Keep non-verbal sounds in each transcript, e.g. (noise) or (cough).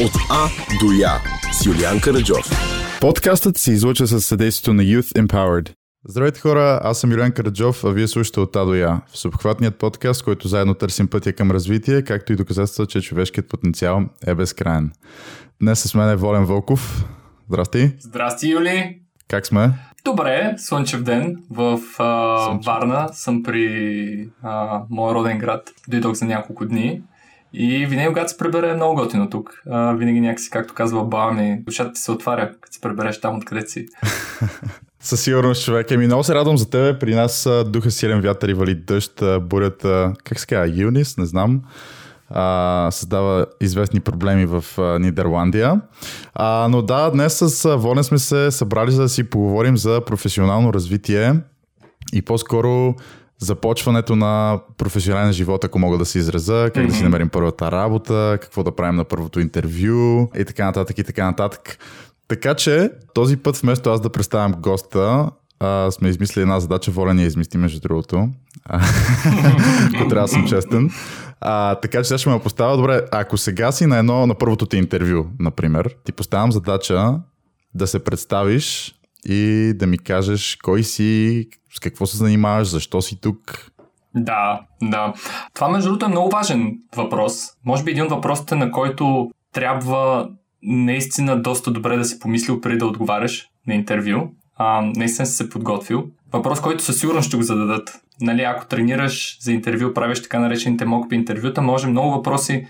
От А до Я с Юлиан Караджов. Подкастът се излуча със съдействието на Youth Empowered. Здравейте хора, аз съм Юлиан Караджов, а вие слушате от А до Я. В съобхватният подкаст, който заедно търсим пътя към развитие, както и доказателства, че човешкият потенциал е безкрайен. Днес с мен е Волен Вълков. Здрасти. Здрасти, Юли. Как сме? Добре, слънчев ден в а, слънчев. Варна. Съм при а, моя роден град. Дойдох за няколко дни. И винаги, когато се пребере, е много готино тук. А, винаги някакси, както казва баба ми, душата ти се отваря, като се пребереш там, откъде си. (laughs) Със сигурност, човек. Еми, много се радвам за тебе. При нас духа силен вятър и вали дъжд, бурята, как се казва, Юнис, не знам а, създава известни проблеми в а, Нидерландия. А, но да, днес с Волен сме се събрали за да си поговорим за професионално развитие и по-скоро започването на професионален живот, ако мога да се израза, как mm-hmm. да си намерим първата работа, какво да правим на първото интервю и така нататък и така нататък. Така че този път вместо аз да представям госта, а, сме измислили една задача, Волен я измисли между другото. (laughs) Ако трябва да съм честен. А, така че сега ще ме поставя. Добре, ако сега си на едно, на първото ти интервю, например, ти поставям задача да се представиш и да ми кажеш кой си, с какво се занимаваш, защо си тук. Да, да. Това между другото е много важен въпрос. Може би един от въпросите, на който трябва наистина доста добре да си помислил преди да отговаряш на интервю. А, наистина си се подготвил. Въпрос, който със сигурност ще го зададат. Нали, ако тренираш за интервю, правиш така наречените мокпи интервюта, може много въпроси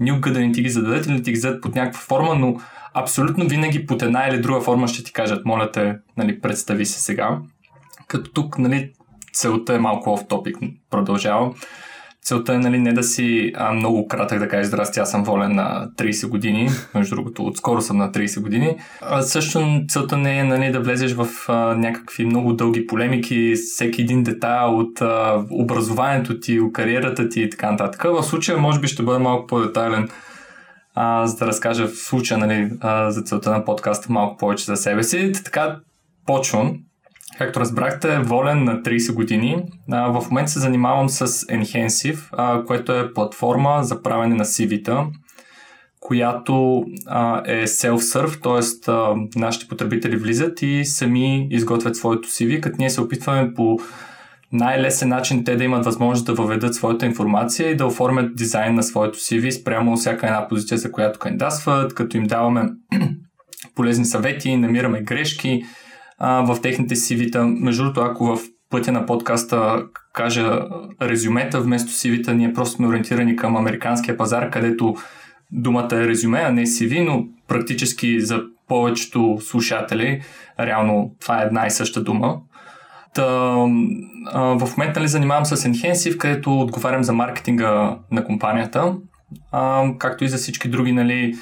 никога да не ти ги зададат или да ти ги зададат под някаква форма, но абсолютно винаги под една или друга форма ще ти кажат, моля те, нали, представи се сега. Като тук, нали, целта е малко в топик, продължавам. Целта е нали, не да си а, много кратък да кажеш здрасти, аз съм волен на 30 години, между другото отскоро съм на 30 години. А, също целта не е нали, да влезеш в а, някакви много дълги полемики, всеки един детайл от а, образованието ти, кариерата ти и така нататък. В случая може би ще бъде малко по-детайлен а, за да разкажа в случая нали, а, за целта на подкаста малко повече за себе си. Така почвам. Както разбрахте, волен на 30 години. А, в момента се занимавам с Enhensive, а, което е платформа за правене на CV-та, която а, е self-serve, т.е. нашите потребители влизат и сами изготвят своето CV, като ние се опитваме по най-лесен начин те да имат възможност да въведат своята информация и да оформят дизайн на своето CV спрямо всяка една позиция, за която кандидатстват, като им даваме (clears throat) полезни съвети, намираме грешки, а, в техните CV-та. Между другото, ако в пътя на подкаста кажа резюмета вместо CV-та, ние просто сме ориентирани към американския пазар, където думата е резюме, а не CV, но практически за повечето слушатели реално това е една и съща дума. Та, а, в момента нали, занимавам с Enhensive, където отговарям за маркетинга на компанията, а, както и за всички други нали,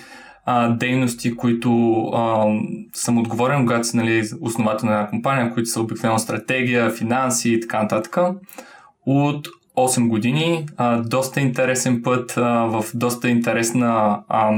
а, дейности, които а, съм отговорен, когато си нали, основател на една компания, които са обикновено стратегия, финанси и така нататък. От 8 години, а, доста интересен път а, в доста интересна а,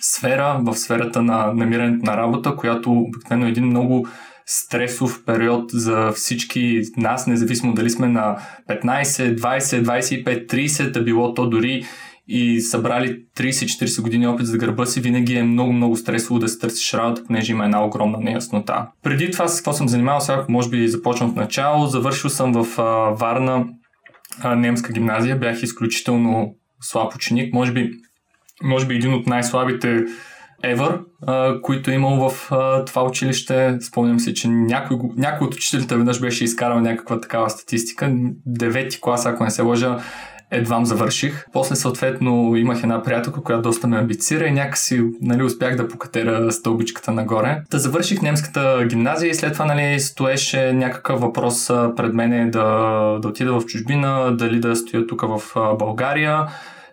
сфера, в сферата на намирането на работа, която обикновено е един много стресов период за всички нас, независимо дали сме на 15, 20, 25, 30, да било то дори и събрали 30-40 години опит за гърба си, винаги е много-много стресово да се търсиш работа, понеже има една огромна неяснота. Преди това с какво съм занимавал, сега може би започвам от начало. Завършил съм в а, Варна а, немска гимназия, бях изключително слаб ученик, може би, може би един от най-слабите ever, които е имал в това училище. Спомням си, че някой, някой от учителите веднъж беше изкарал някаква такава статистика. Девети клас, ако не се лъжа, едвам завърших. После съответно имах една приятелка, която доста ме амбицира и някакси нали, успях да покатера стълбичката нагоре. Да завърших немската гимназия и след това нали, стоеше някакъв въпрос пред мене да, да отида в чужбина, дали да стоя тук в България.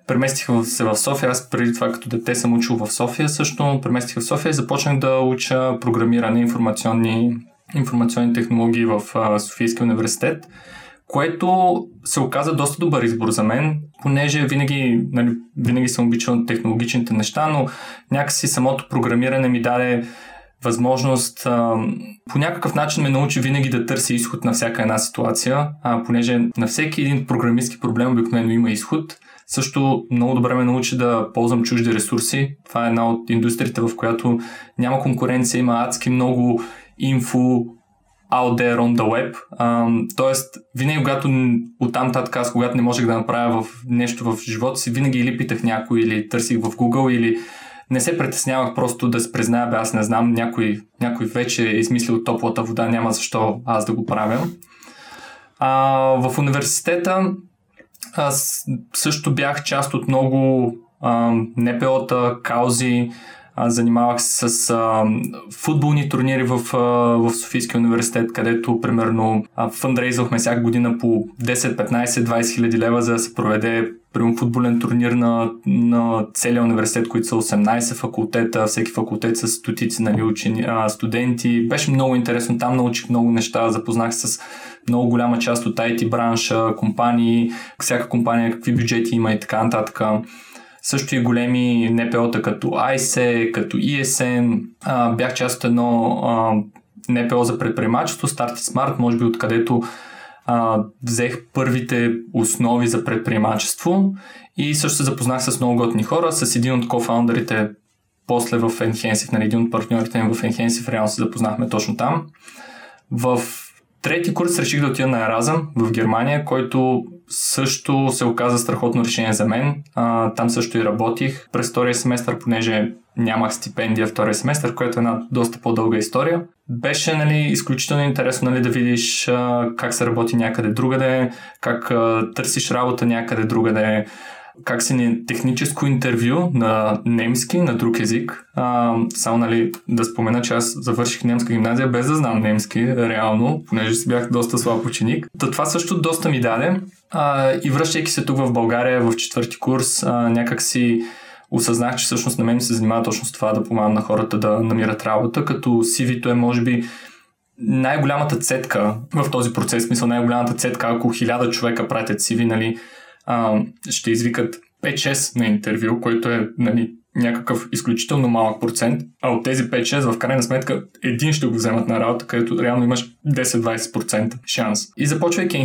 Преместих се в София. Аз преди това като дете съм учил в София също. Преместих в София и започнах да уча програмиране, информационни, информационни технологии в Софийския университет което се оказа доста добър избор за мен, понеже винаги, нали, винаги съм обичал технологичните неща, но някакси самото програмиране ми даде възможност а, по някакъв начин ме научи винаги да търся изход на всяка една ситуация, а, понеже на всеки един програмистски проблем обикновено има изход. Също много добре ме научи да ползвам чужди ресурси. Това е една от индустриите, в която няма конкуренция, има адски много инфо out there on the web. Um, тоест, винаги когато оттам татък аз, когато не можех да направя в нещо в живота си, винаги или питах някой, или търсих в Google, или не се притеснявах просто да се призная, бе, аз не знам, някой, някой вече е измислил топлата вода, няма защо аз да го правя. А, в университета аз също бях част от много а, НПО-та, каузи, а, занимавах се с а, футболни турнири в, а, в Софийския университет, където примерно фандрейзвахме всяка година по 10, 15, 20 хиляди лева, за да се проведе примерно футболен турнир на, на целия университет, които са 18 факултета, всеки факултет с стотици нали, учени, а, студенти. Беше много интересно, там научих много неща, запознах се с много голяма част от IT бранша, компании, всяка компания какви бюджети има и така нататък. Също и големи НПО-та като ICE, като ESN. А, бях част от едно а, НПО за предприемачество, Start Smart, може би откъдето а, взех първите основи за предприемачество и също се запознах с много готни хора, с един от кофаундерите после в Enhensive, нали, един от партньорите ми в Enhensive, реално се запознахме точно там. В трети курс реших да отида на Еразъм в Германия, който също се оказа страхотно решение за мен. А, там също и работих през втория семестър, понеже нямах стипендия втория семестър, което е една доста по-дълга история. Беше нали, изключително интересно нали, да видиш а, как се работи някъде другаде, как а, търсиш работа някъде другаде, как си ни техническо интервю на немски, на друг език. А, само нали, да спомена, че аз завърших немска гимназия без да знам немски, реално, понеже си бях доста слаб ученик. Та това също доста ми даде. А, и връщайки се тук в България в четвърти курс, а, някак си осъзнах, че всъщност на мен се занимава точно с това да помагам на хората да намират работа, като CV-то е може би най-голямата цетка в този процес, смисъл най-голямата цетка, ако хиляда човека пратят CV, нали, а, ще извикат 5-6 на интервю, което е нали, някакъв изключително малък процент, а от тези 5-6 в крайна сметка един ще го вземат на работа, където реално имаш 10-20% шанс. И започвайки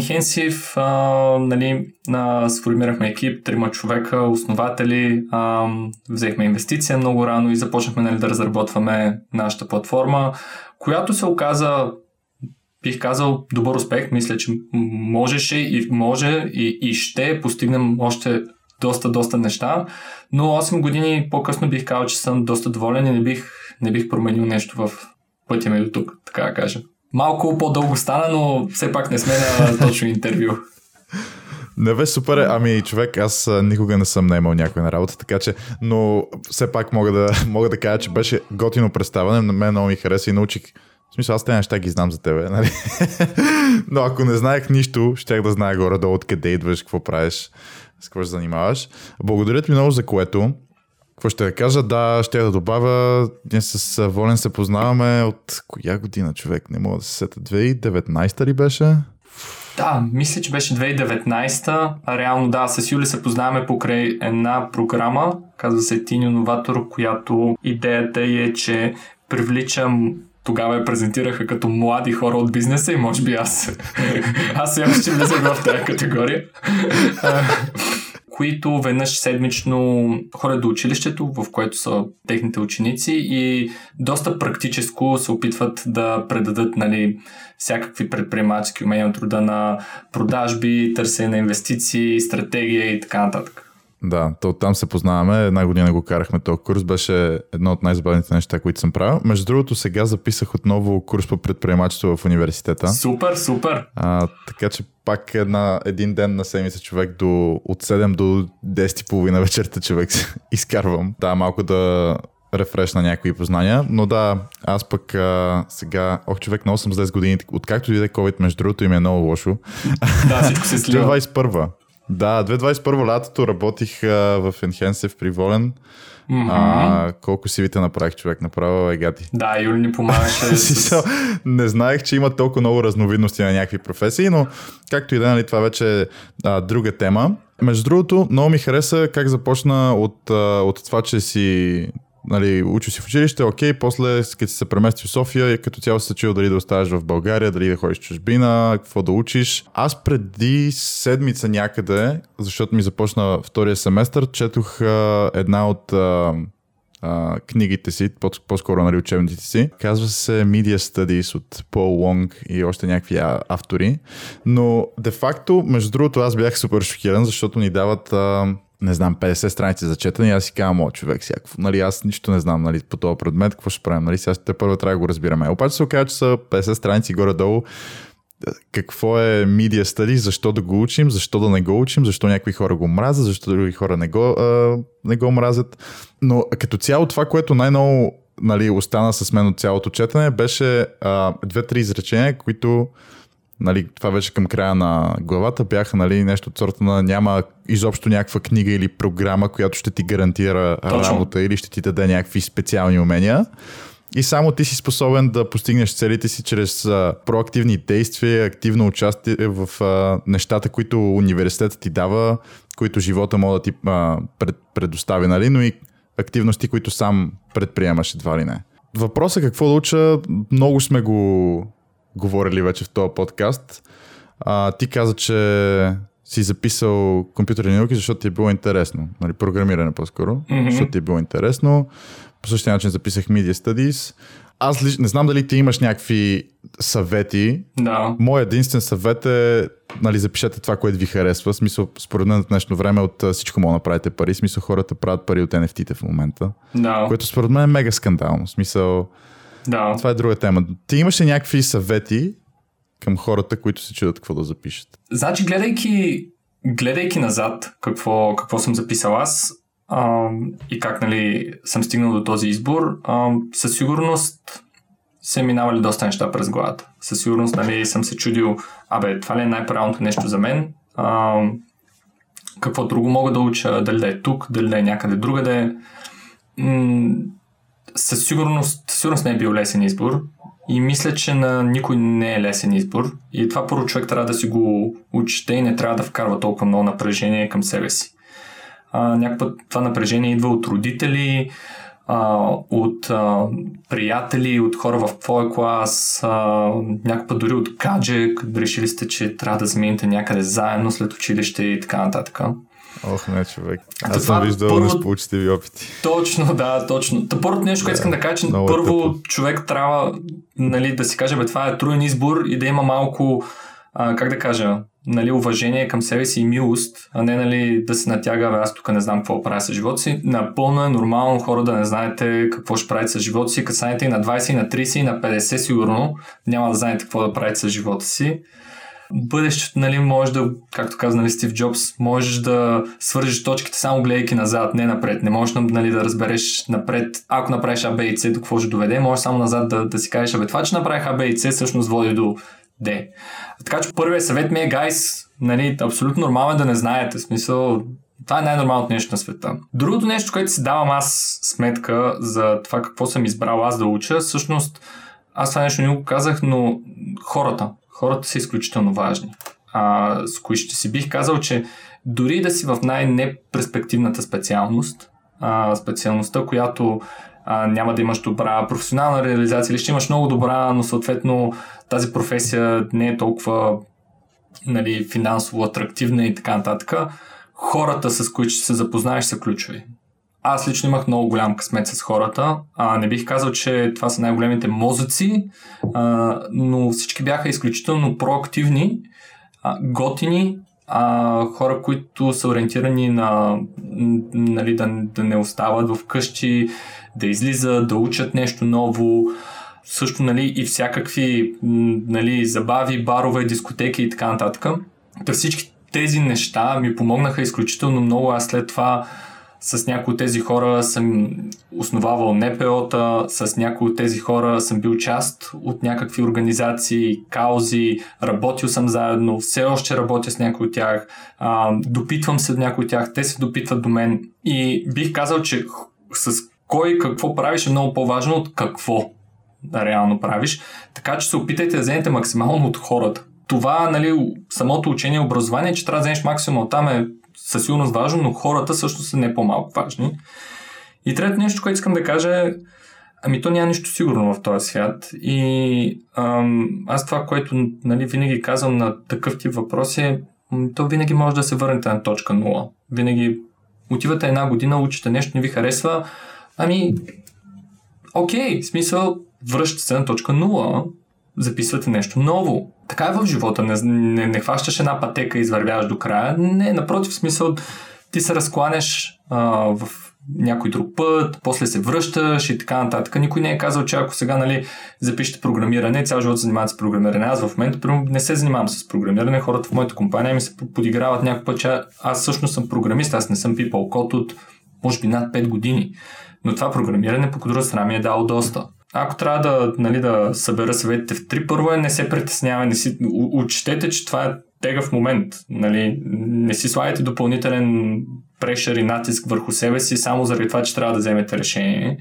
а, нали, а, сформирахме екип, трима човека, основатели, а, взехме инвестиция много рано и започнахме нали, да разработваме нашата платформа, която се оказа бих казал добър успех. Мисля, че можеше и може и, и ще постигнем още доста, доста неща, но 8 години по-късно бих казал, че съм доста доволен и не бих, не бих променил нещо в пътя ми до тук, така да кажа. Малко по-дълго стана, но все пак не сме на (laughs) точно интервю. Не бе, супер. Ами, човек, аз никога не съм наемал някой на работа, така че, но все пак мога да, (laughs) мога да кажа, че беше готино представане. На мен много ми хареса и научих в смисъл, аз тези неща ги знам за тебе, нали? (laughs) Но ако не знаех нищо, щях да знае горе-долу откъде идваш, какво правиш, с какво се занимаваш. Благодаря ти много за което. Какво ще да кажа? Да, ще да добавя. Ние с Волен се познаваме от коя година, човек? Не мога да се сета. 2019 ли беше? Да, мисля, че беше 2019. А реално да, с Юли се познаваме покрай една програма, казва се Тиньо Новатор, която идеята е, че привличам тогава я презентираха като млади хора от бизнеса и може би аз, (laughs) аз сега ще влеза в тази категория. които веднъж седмично ходят до училището, в което са техните ученици и доста практическо се опитват да предадат нали, всякакви предприемачески умения от рода на продажби, търсене на инвестиции, стратегия и така нататък. Да, то там се познаваме. Една година го карахме този курс. Беше едно от най-забавните неща, които съм правил. Между другото, сега записах отново курс по предприемачество в университета. Супер, супер! А, така че пак една, един ден на седмица човек до, от 7 до 10.30 вечерта човек (laughs) изкарвам. Да, малко да рефреш на някои познания, но да, аз пък а, сега, ох човек, много съм с 10 години, откакто дойде COVID, между другото им е много лошо. Да, всичко се (laughs) слива. 21 да, 2021 лятото работих а, в Enhensive при Волен. Mm-hmm. А, колко си вите направих човек, направо е гати. Да, Юли ни помагаше. (laughs) с... не знаех, че има толкова много разновидности на някакви професии, но както и да, нали, това вече е а, друга тема. Между другото, много ми хареса как започна от, от това, че си нали, учил си в училище, окей, после като си се премести в София и като цяло се чул дали да оставаш в България, дали да ходиш в чужбина, какво да учиш. Аз преди седмица някъде, защото ми започна втория семестър, четох а, една от а, а, книгите си, по- по-скоро нали, учебниците си. Казва се Media Studies от Пол Лонг и още някакви автори. Но де-факто, между другото, аз бях супер шокиран, защото ни дават а, не знам, 50 страници за четене и аз си казвам, о, човек, всякакво. Нали, аз нищо не знам нали, по този предмет, какво ще правим. Нали, сега те първо трябва да го разбираме. Обаче се оказа, че са 50 страници горе-долу какво е Media Studies, защо да го учим, защо да не го учим, защо някои хора го мразят, защо други хора не го, а, не го мразят. Но като цяло това, което най-ново нали, остана с мен от цялото четене, беше а, две-три изречения, които нали, това беше към края на главата, бяха нали, нещо от сорта на няма изобщо някаква книга или програма, която ще ти гарантира Точно. работа или ще ти даде някакви специални умения. И само ти си способен да постигнеш целите си чрез а, проактивни действия, активно участие в а, нещата, които университетът ти дава, които живота може да ти а, пред, предостави, нали? но и активности, които сам предприемаш едва ли не. Въпросът какво да уча, много сме го говорили вече в този подкаст. А, ти каза, че си записал компютърни науки, защото ти е било интересно. Нали, програмиране по-скоро, Мгм. защото ти е било интересно. По същия начин записах Media Studies. Аз лич, не знам дали ти имаш някакви съвети. Да. Моят единствен съвет е, нали, запишете това, което ви харесва. Смисъл, според мен в днешно време от всичко мога да направите пари. Смисъл, хората правят пари от NFT-те в момента. Да. Което според мен е мега скандално. Смисъл, Да. това е друга тема. Ти имаш ли някакви съвети към хората, които се чудят какво да запишат? Значи, гледайки, гледайки назад какво, какво съм записал аз а, и как нали, съм стигнал до този избор, а, със сигурност се минавали доста неща през главата. Със сигурност нали, съм се чудил, абе, това ли е най-правилното нещо за мен? А, какво друго мога да уча? Дали да е тук, дали да е някъде другаде? М- със сигурност, сигурност не е бил лесен избор и мисля, че на никой не е лесен избор и това първо човек трябва да си го учите и не трябва да вкарва толкова много напрежение към себе си. А, някакъв път това напрежение идва от родители, а, от а, приятели, от хора в твоя клас, а, някакъв път дори от гадже, решили сте, че трябва да замените някъде заедно след училище и така нататък. Ох, не, човек. Аз съм виждал първо- несполучливи опити. Точно, да, точно. Та първото нещо, което искам да кажа, че е първо тъпо. човек трябва нали, да си каже, бе, това е труден избор и да има малко, а, как да кажа, нали, уважение към себе си и милост, а не нали, да се натяга, бе, аз тук не знам какво правя с живота си. Напълно е нормално хора да не знаете какво ще правите с живота си, като станете и на 20, и на 30, и на 50 сигурно, няма да знаете какво да правите с живота си бъдещето, нали, може да, както каза нали, Стив Джобс, можеш да свържеш точките само гледайки назад, не напред. Не можеш нали, да разбереш напред, ако направиш А, и С, до какво ще доведе, можеш само назад да, да си кажеш, абе това, че направих А, и С, всъщност води до Д. Така че първият съвет ми е, гайс, нали, абсолютно нормално е да не знаете. В смисъл, това е най-нормалното нещо на света. Другото нещо, което си давам аз сметка за това какво съм избрал аз да уча, всъщност аз това нещо не го казах, но хората. Хората са изключително важни. А, с кои ще си бих казал, че дори да си в най-неперспективната специалност, а, специалността, която а, няма да имаш добра професионална реализация или ще имаш много добра, но съответно тази професия не е толкова нали, финансово атрактивна и така нататък, хората, с които ще се запознаеш, са ключови. Аз лично имах много голям късмет с хората. А, не бих казал, че това са най-големите мозъци, а, но всички бяха изключително проактивни, а, готини, а, хора, които са ориентирани на нали, да, да не остават в къщи, да излизат, да учат нещо ново, също нали, и всякакви нали, забави, барове, дискотеки и така нататък. Та всички тези неща ми помогнаха изключително много. Аз след това с някои от тези хора съм основавал НПО-та, с някои от тези хора съм бил част от някакви организации, каузи, работил съм заедно, все още работя с някои от тях, а, допитвам се до някои от тях, те се допитват до мен и бих казал, че с кой какво правиш е много по-важно от какво реално правиш, така че се опитайте да вземете максимално от хората. Това, нали, самото учение и образование, че трябва да вземеш максимум от там е със сигурност важно, но хората също са не по-малко важни. И трето нещо, което искам да кажа е, ами то няма нищо сигурно в този свят. И ам, аз това, което нали, винаги казвам на такъв тип въпроси е, то винаги може да се върнете на точка 0. Винаги отивате една година, учите нещо, не ви харесва, ами окей, смисъл, връщате се на точка 0, записвате нещо ново. Така е в живота, не, не, не хващаш една пътека и извървяваш до края. Не, напротив, в смисъл, ти се разкланяш а, в някой друг път, после се връщаш и така нататък. Никой не е казал, че ако сега нали, запишете програмиране, цял живот се занимават с програмиране. Аз в момента не се занимавам с програмиране. Хората в моята компания ми се подиграват някакъв път, че аз всъщност съм програмист, аз не съм пипал код от може би над 5 години. Но това програмиране по друга страна ми е дало доста. Ако трябва да, нали, да събера съветите в три, първо е не се притеснявай, не си, учтете, че това е тегъв момент. Нали? Не си слагайте допълнителен прешър и натиск върху себе си, само заради това, че трябва да вземете решение.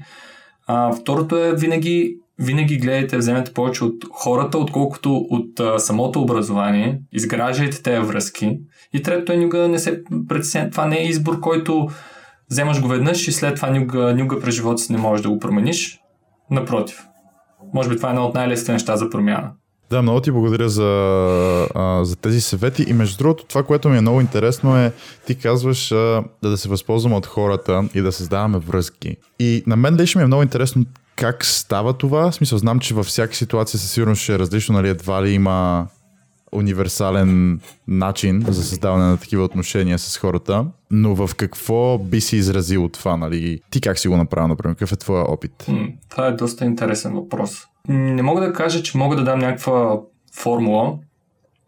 А, второто е винаги, винаги гледайте, вземете повече от хората, отколкото от а, самото образование. Изграждайте тези връзки. И трето е никога не се притеснявайте. Това не е избор, който вземаш го веднъж и след това никога, никога през живота си не можеш да го промениш. Напротив. Може би това е едно от най-лесните неща за промяна. Да, много ти благодаря за, за тези съвети. И между другото, това, което ми е много интересно е, ти казваш да, да се възползваме от хората и да създаваме връзки. И на мен лично ми е много интересно как става това. В смисъл, знам, че във всяка ситуация със сигурност ще е различно, нали, едва ли има универсален начин за създаване на такива отношения с хората, но в какво би си изразил това, нали? Ти как си го направил, например? Какъв е твоя опит? Това е доста интересен въпрос. Не мога да кажа, че мога да дам някаква формула,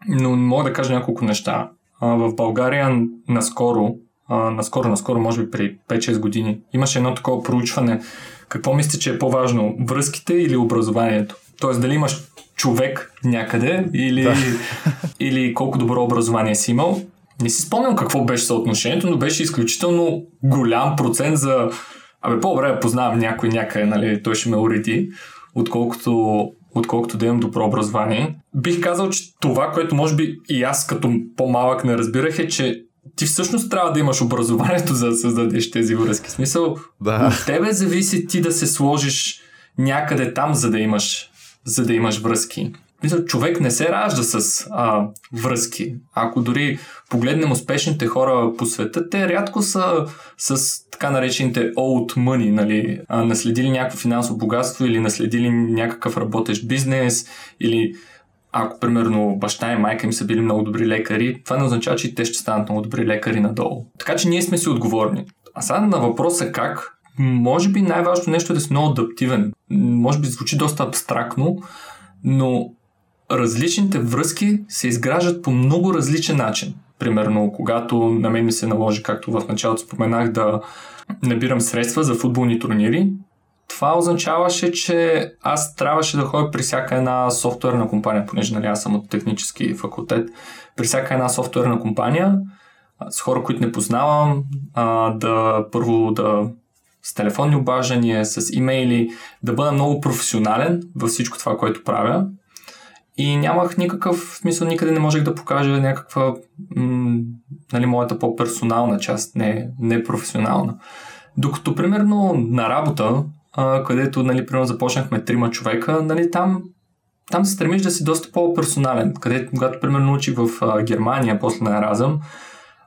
но мога да кажа няколко неща. В България наскоро, наскоро, наскоро, може би при 5-6 години, имаше едно такова проучване. Какво мислите, че е по-важно? Връзките или образованието? Тоест, дали имаш човек някъде или, да. (laughs) или колко добро образование си имал. Не си спомням какво беше съотношението, но беше изключително голям процент за Абе, по-добре познавам някой някъде, нали, той ще ме уреди, отколкото, отколкото да имам добро образование. Бих казал, че това, което може би и аз като по-малък не разбирах е, че ти всъщност трябва да имаш образованието за да създадеш тези връзки. Смисъл, да. от тебе зависи ти да се сложиш някъде там, за да имаш за да имаш връзки. Мисля, човек не се ражда с а, връзки. Ако дори погледнем успешните хора по света, те рядко са с така наречените old money, нали, а, наследили някакво финансово богатство или наследили някакъв работещ бизнес или ако, примерно, баща и майка им са били много добри лекари, това не означава, че те ще станат много добри лекари надолу. Така че ние сме си отговорни. А сега на въпроса как, може би най-важното нещо е да си много адаптивен. Може би звучи доста абстрактно, но различните връзки се изграждат по много различен начин. Примерно, когато на мен ми се наложи, както в началото споменах, да набирам средства за футболни турнири, това означаваше, че аз трябваше да ходя при всяка една софтуерна компания, понеже нали, аз съм от технически факултет, при всяка една софтуерна компания с хора, които не познавам, да първо да с телефонни обаждания, с имейли, да бъда много професионален във всичко това, което правя. И нямах никакъв смисъл, никъде не можех да покажа някаква, м- нали, моята по-персонална част, не, не професионална. Докато, примерно, на работа, а, където, нали, примерно, започнахме трима човека, нали, там, там се стремиш да си доста по-персонален. Където, когато, примерно, научих в а, Германия, после на Еразъм,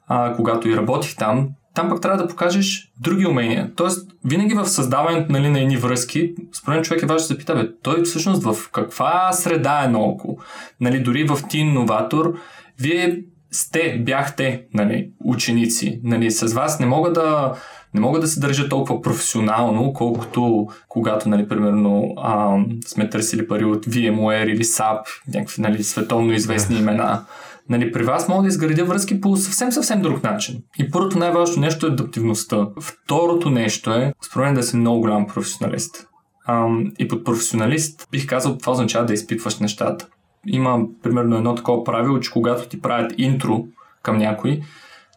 а, когато и работих там, там пък трябва да покажеш други умения. Тоест, винаги в създаването нали, на едни връзки, според мен човек е важно да се пита, бе, той всъщност в каква среда е наоколо. Нали, дори в ти новатор, вие сте, бяхте нали, ученици. Нали, с вас не мога да не мога да се държа толкова професионално, колкото когато, нали, примерно, а, сме търсили пари от VMware или SAP, някакви нали, световно известни имена нали, при вас мога да изградя връзки по съвсем, съвсем друг начин. И първото най-важно нещо е адаптивността. Второто нещо е, според да си много голям професионалист. Ам, и под професионалист бих казал, това означава да изпитваш нещата. Има примерно едно такова правило, че когато ти правят интро към някой,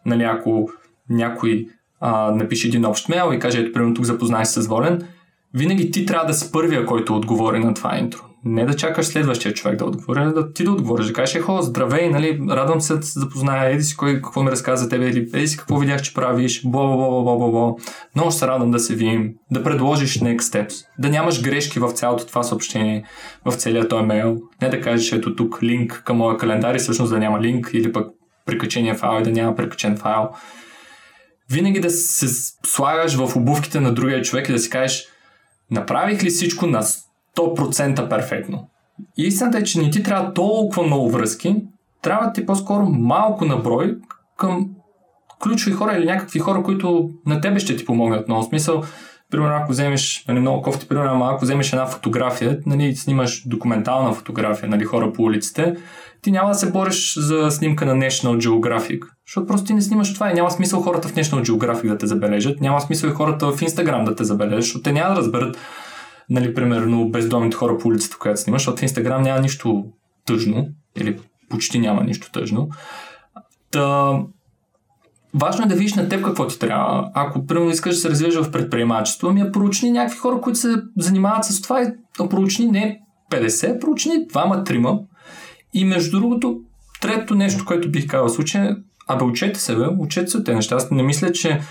нали, ако някой а, напише един общ мейл и каже, ето, примерно тук запознай се с Волен, винаги ти трябва да си първия, който отговори на това интро. Не да чакаш следващия човек да отговори, а да ти да отговориш, да кажеш, ехо, здравей, нали, радвам се да се запозная, еди си кой какво ми разказа тебе, или еди си какво видях, че правиш, бо, бо, бо, бо, бо. Много се радвам да се видим, да предложиш next steps, да нямаш грешки в цялото това съобщение, в целият този мейл. Не да кажеш, ето тук линк към моя календар и всъщност да няма линк, или пък прикачения файл и да няма прикачен файл. Винаги да се слагаш в обувките на другия човек и да си кажеш, направих ли всичко на 100% перфектно. И истината е, че не ти трябва толкова много връзки, трябва ти по-скоро малко наброй към ключови хора или някакви хора, които на тебе ще ти помогнат. Но в смисъл, примерно ако вземеш, нали, много кофти, примерно ако вземеш една фотография, нали, снимаш документална фотография, нали, хора по улиците, ти няма да се бориш за снимка на National Geographic, защото просто ти не снимаш това и няма смисъл хората в National Geographic да те забележат, няма смисъл и хората в Instagram да те забележат, защото те няма да разберат нали, примерно, бездомните хора по улицата, която снимаш, защото Инстаграм няма нищо тъжно, или почти няма нищо тъжно. Та, важно е да видиш на теб какво ти трябва. Ако, примерно, искаш да се развиваш в предприемачество, ами проучни някакви хора, които се занимават с това и проучни не 50, проучни двама, трима. И между другото, трето нещо, което бих казал в случая, абе учете се, бе, учете се от тези неща. Аз не мисля, че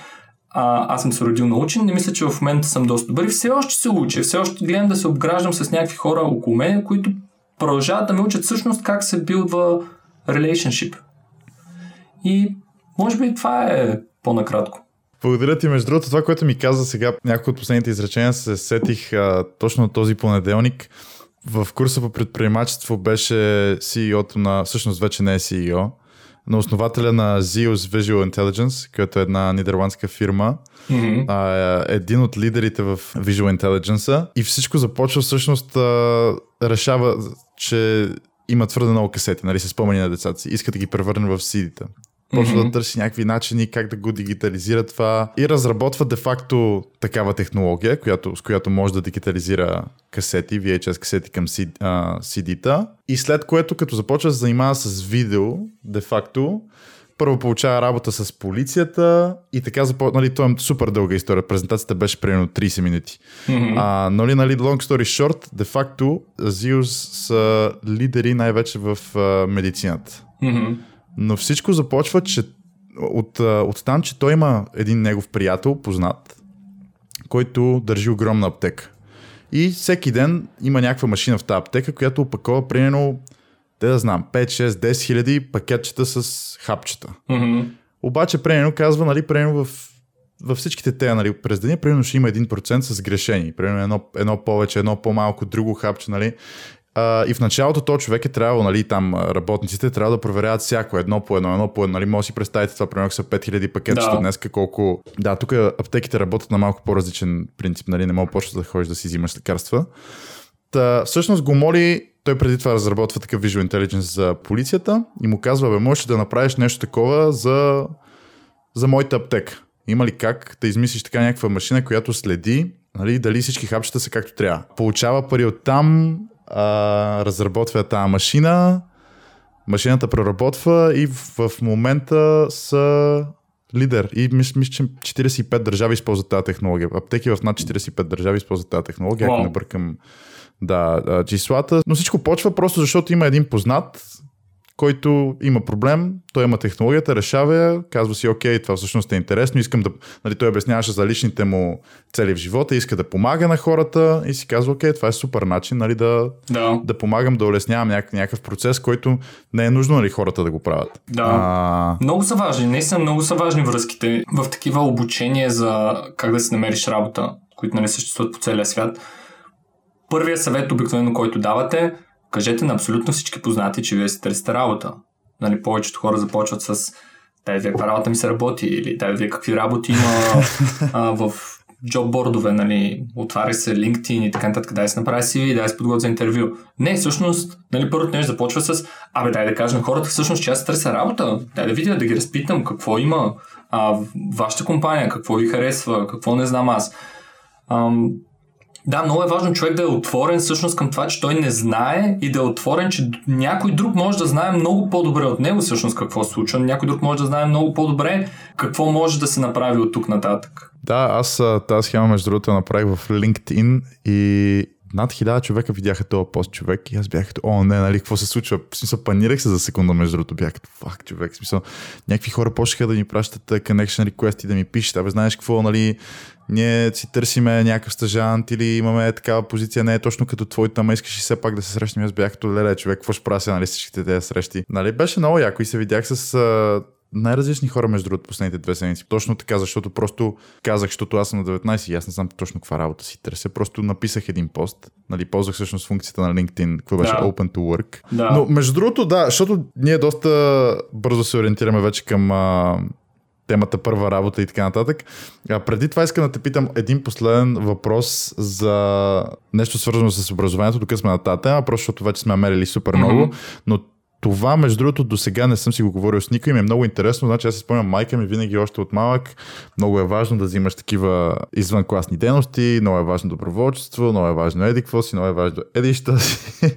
а, аз съм се родил научен, не мисля, че в момента съм доста добър и все още се уча, все още гледам да се обграждам с някакви хора около мен, които продължават да ме учат всъщност как се билдва relationship. И може би това е по-накратко. Благодаря ти. Между другото, това, което ми каза сега, някои от последните изречения, се сетих а, точно този понеделник. В курса по предприемачество беше CEO-то на, всъщност вече не е CEO, на основателя на Zeus Visual Intelligence, която е една нидерландска фирма. Mm-hmm. А, е един от лидерите в Visual Intelligence. И всичко започва всъщност а, решава, че има твърде много касети, нали, се спомени на децата си. Иска да ги превърне в CD-та. Почва mm-hmm. да търси някакви начини как да го дигитализира това и разработва де-факто такава технология, която, с която може да дигитализира касети, VHS касети към CD-та. И след което, като започва да се занимава с видео, де-факто, първо получава работа с полицията и така започва, нали, това е супер дълга история. Презентацията беше примерно 30 минути. Mm-hmm. А, нали, нали, long story short, де-факто Zeus са лидери най-вече в а, медицината. Mm-hmm. Но всичко започва, че от, от там, че той има един негов приятел, познат, който държи огромна аптека. И всеки ден има някаква машина в тази аптека, която опакова примерно, те да знам, 5, 6, 10 хиляди пакетчета с хапчета. Mm-hmm. Обаче, примерно, казва, нали, примерно в във всичките те, нали, през деня, примерно ще има 1% с грешени. Примерно едно, едно повече, едно по-малко, друго хапче, нали. Uh, и в началото то човек е трябвало, нали, там работниците трябва да проверяват всяко едно по едно, едно по едно, нали, може да си представите това, примерно са 5000 пакетчета да. днес, колко... Да, тук аптеките работят на малко по-различен принцип, нали, не мога почва да ходиш да си взимаш лекарства. Та, всъщност го моли, той преди това разработва такъв Visual Intelligence за полицията и му казва, бе, можеш да направиш нещо такова за, за моята аптека. Има ли как да измислиш така някаква машина, която следи нали, дали всички хапчета са както трябва. Получава пари от там, а, разработва тази машина, машината проработва и в, в момента са лидер. И мисля, мис, че 45 държави използват тази технология. Аптеки в над 45 държави използват тази технология, wow. ако не бъркам да, числата. Но всичко почва просто защото има един познат, който има проблем, той има технологията, решава я, казва си, окей, това всъщност е интересно, искам да, нали, той обясняваше за личните му цели в живота, иска да помага на хората и си казва, окей, това е супер начин, нали, да, да. да помагам, да улеснявам някакъв, някакъв процес, който не е нужно нали, хората да го правят. Да. А... Много са важни, наистина много са важни връзките в такива обучения за как да си намериш работа, които нали съществуват по целия свят. Първият съвет, обикновено, който давате, кажете на абсолютно всички познати, че вие си търсите работа. Нали, повечето хора започват с дай вие каква работа ми се работи или дай вие какви работи има а, в джоббордове, нали, отваря се LinkedIn и така нататък, дай се направи CV, дай се подготвя за интервю. Не, всъщност, нали, първото нещо започва с, абе, дай да кажа на хората, всъщност, че аз търся работа, дай да видя, да ги разпитам какво има а, вашата компания, какво ви харесва, какво не знам аз. Ам, да, много е важно човек да е отворен всъщност към това, че той не знае и да е отворен, че някой друг може да знае много по-добре от него всъщност какво се случва. Някой друг може да знае много по-добре какво може да се направи от тук нататък. Да, аз тази схема между другото направих в LinkedIn и над хиляда човека видяха този пост човек и аз бях като, о не, нали, какво се случва? В смисъл, панирах се за секунда, между другото, бях като, фак, човек, в смисъл, някакви хора почнаха да ми пращат connection request и да ми пишат, абе, знаеш какво, нали, ние си търсиме някакъв стажант или имаме такава позиция, не е точно като твоята, ама искаш и все пак да се срещнем. Аз бях като леле, човек, какво ще правя нали, всичките тези срещи. Нали, беше много яко и се видях с най-различни хора, между другото, последните две седмици. Точно така, защото просто казах, защото аз съм на 19 и аз не знам точно каква работа си търся. Просто написах един пост. Нали, ползвах всъщност функцията на LinkedIn, какво беше да. Open to Work. Да. Но между другото, да, защото ние доста бързо се ориентираме вече към а, темата първа работа и така нататък. А преди това искам да те питам един последен въпрос за нещо свързано с образованието, докато сме на тази тема, просто защото вече сме мерили супер много, mm-hmm. но това, между другото, до сега не съм си го говорил с никой ми е много интересно. Значи аз си спомням, майка ми винаги още от малък. Много е важно да взимаш такива извънкласни дейности, много е важно доброволчество, много е важно едикво си, много е важно едища си. (laughs)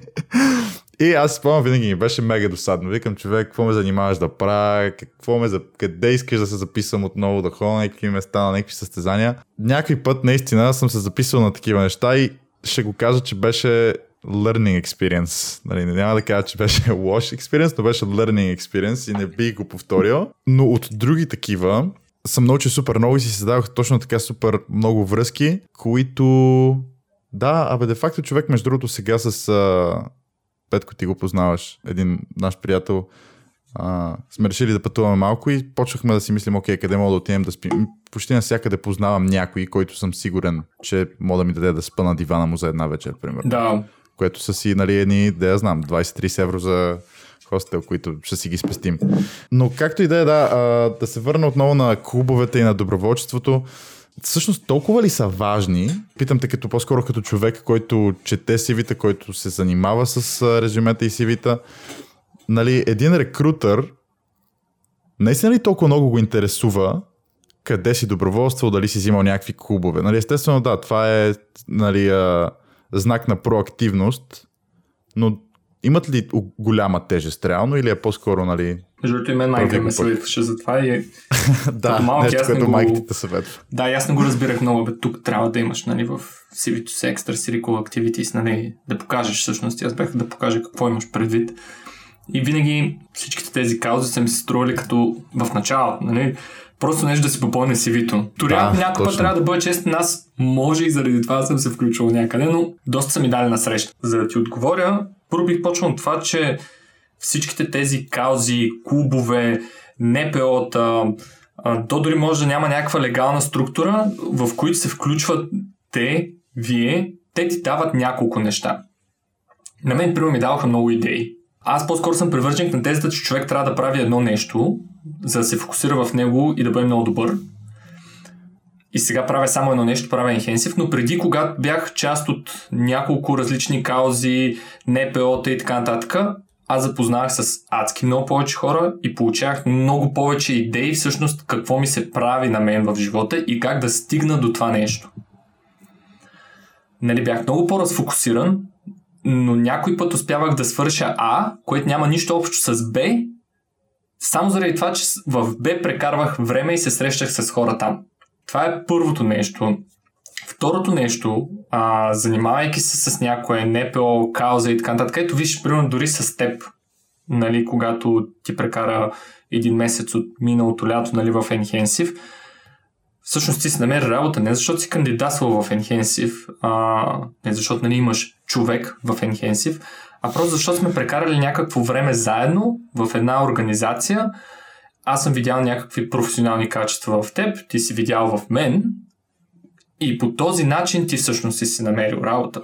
И аз спомням, винаги ми беше мега досадно. Викам, човек, какво ме занимаваш да правя, какво ме, за... къде искаш да се записвам отново, да ходя на някакви места, на някакви състезания. Някой път наистина съм се записал на такива неща и ще го кажа, че беше learning experience. Нали, няма да кажа, че беше (laughs) лош experience, но беше learning experience и не бих го повторил. Но от други такива съм научил супер много и си създадох точно така супер много връзки, които да, абе, де факто човек, между другото, сега с а, Петко ти го познаваш, един наш приятел, а, сме решили да пътуваме малко и почнахме да си мислим, окей, къде мога да отидем да спим. Почти навсякъде познавам някой, който съм сигурен, че мога да ми даде да спа на дивана му за една вечер, примерно. Да. Което са си, нали, едни, да я знам, 20-30 евро за хостел, които ще си ги спестим. Но както и да е, да, да се върна отново на клубовете и на доброволчеството всъщност толкова ли са важни? Питам те като по-скоро като човек, който чете CV-та, който се занимава с резюмета и CV-та. Нали, един рекрутър наистина ли толкова много го интересува къде си доброволствал, дали си взимал някакви клубове? Нали, естествено, да, това е нали, а, знак на проактивност, но имат ли голяма тежест реално или е по-скоро, нали, между другото и мен майка ме съветваше за това и (laughs) да, малък, нещо, което го... майките съветва. Да, аз не го разбирах много, бе, тук трябва да имаш нали, в CV-то си Extra Circle Activities, нали, да покажеш всъщност. Аз бях да покажа какво имаш предвид. И винаги всичките тези каузи са ми се стрували като в начало, нали, просто нещо да си попълня CV-то. Дори да, някой път трябва да бъда честен, аз може и заради това съм се включил някъде, но доста са ми дали на среща. За да ти отговоря, първо бих почнал от това, че всичките тези каузи, клубове, НПО-та, то дори може да няма някаква легална структура, в които се включват те, вие, те ти дават няколко неща. На мен, примерно, ми даваха много идеи. Аз по-скоро съм привържен на тезата, че човек трябва да прави едно нещо, за да се фокусира в него и да бъде много добър. И сега правя само едно нещо, правя Enhensive, но преди, когато бях част от няколко различни каузи, НПО-та и така нататък, аз запознах с адски много повече хора и получавах много повече идеи всъщност какво ми се прави на мен в живота и как да стигна до това нещо. Нали, бях много по-разфокусиран, но някой път успявах да свърша А, което няма нищо общо с Б, само заради това, че в Б прекарвах време и се срещах с хора там. Това е първото нещо. Второто нещо, а, занимавайки се с някое НПО, кауза и така нататък, ето виж, примерно дори с теб, нали, когато ти прекара един месец от миналото лято нали, в Enhensive, всъщност ти си намери работа не защото си кандидатствал в Enhensive, а, не защото нали, имаш човек в Enhensive, а просто защото сме прекарали някакво време заедно в една организация. Аз съм видял някакви професионални качества в теб, ти си видял в мен и по този начин ти всъщност си си намерил работа.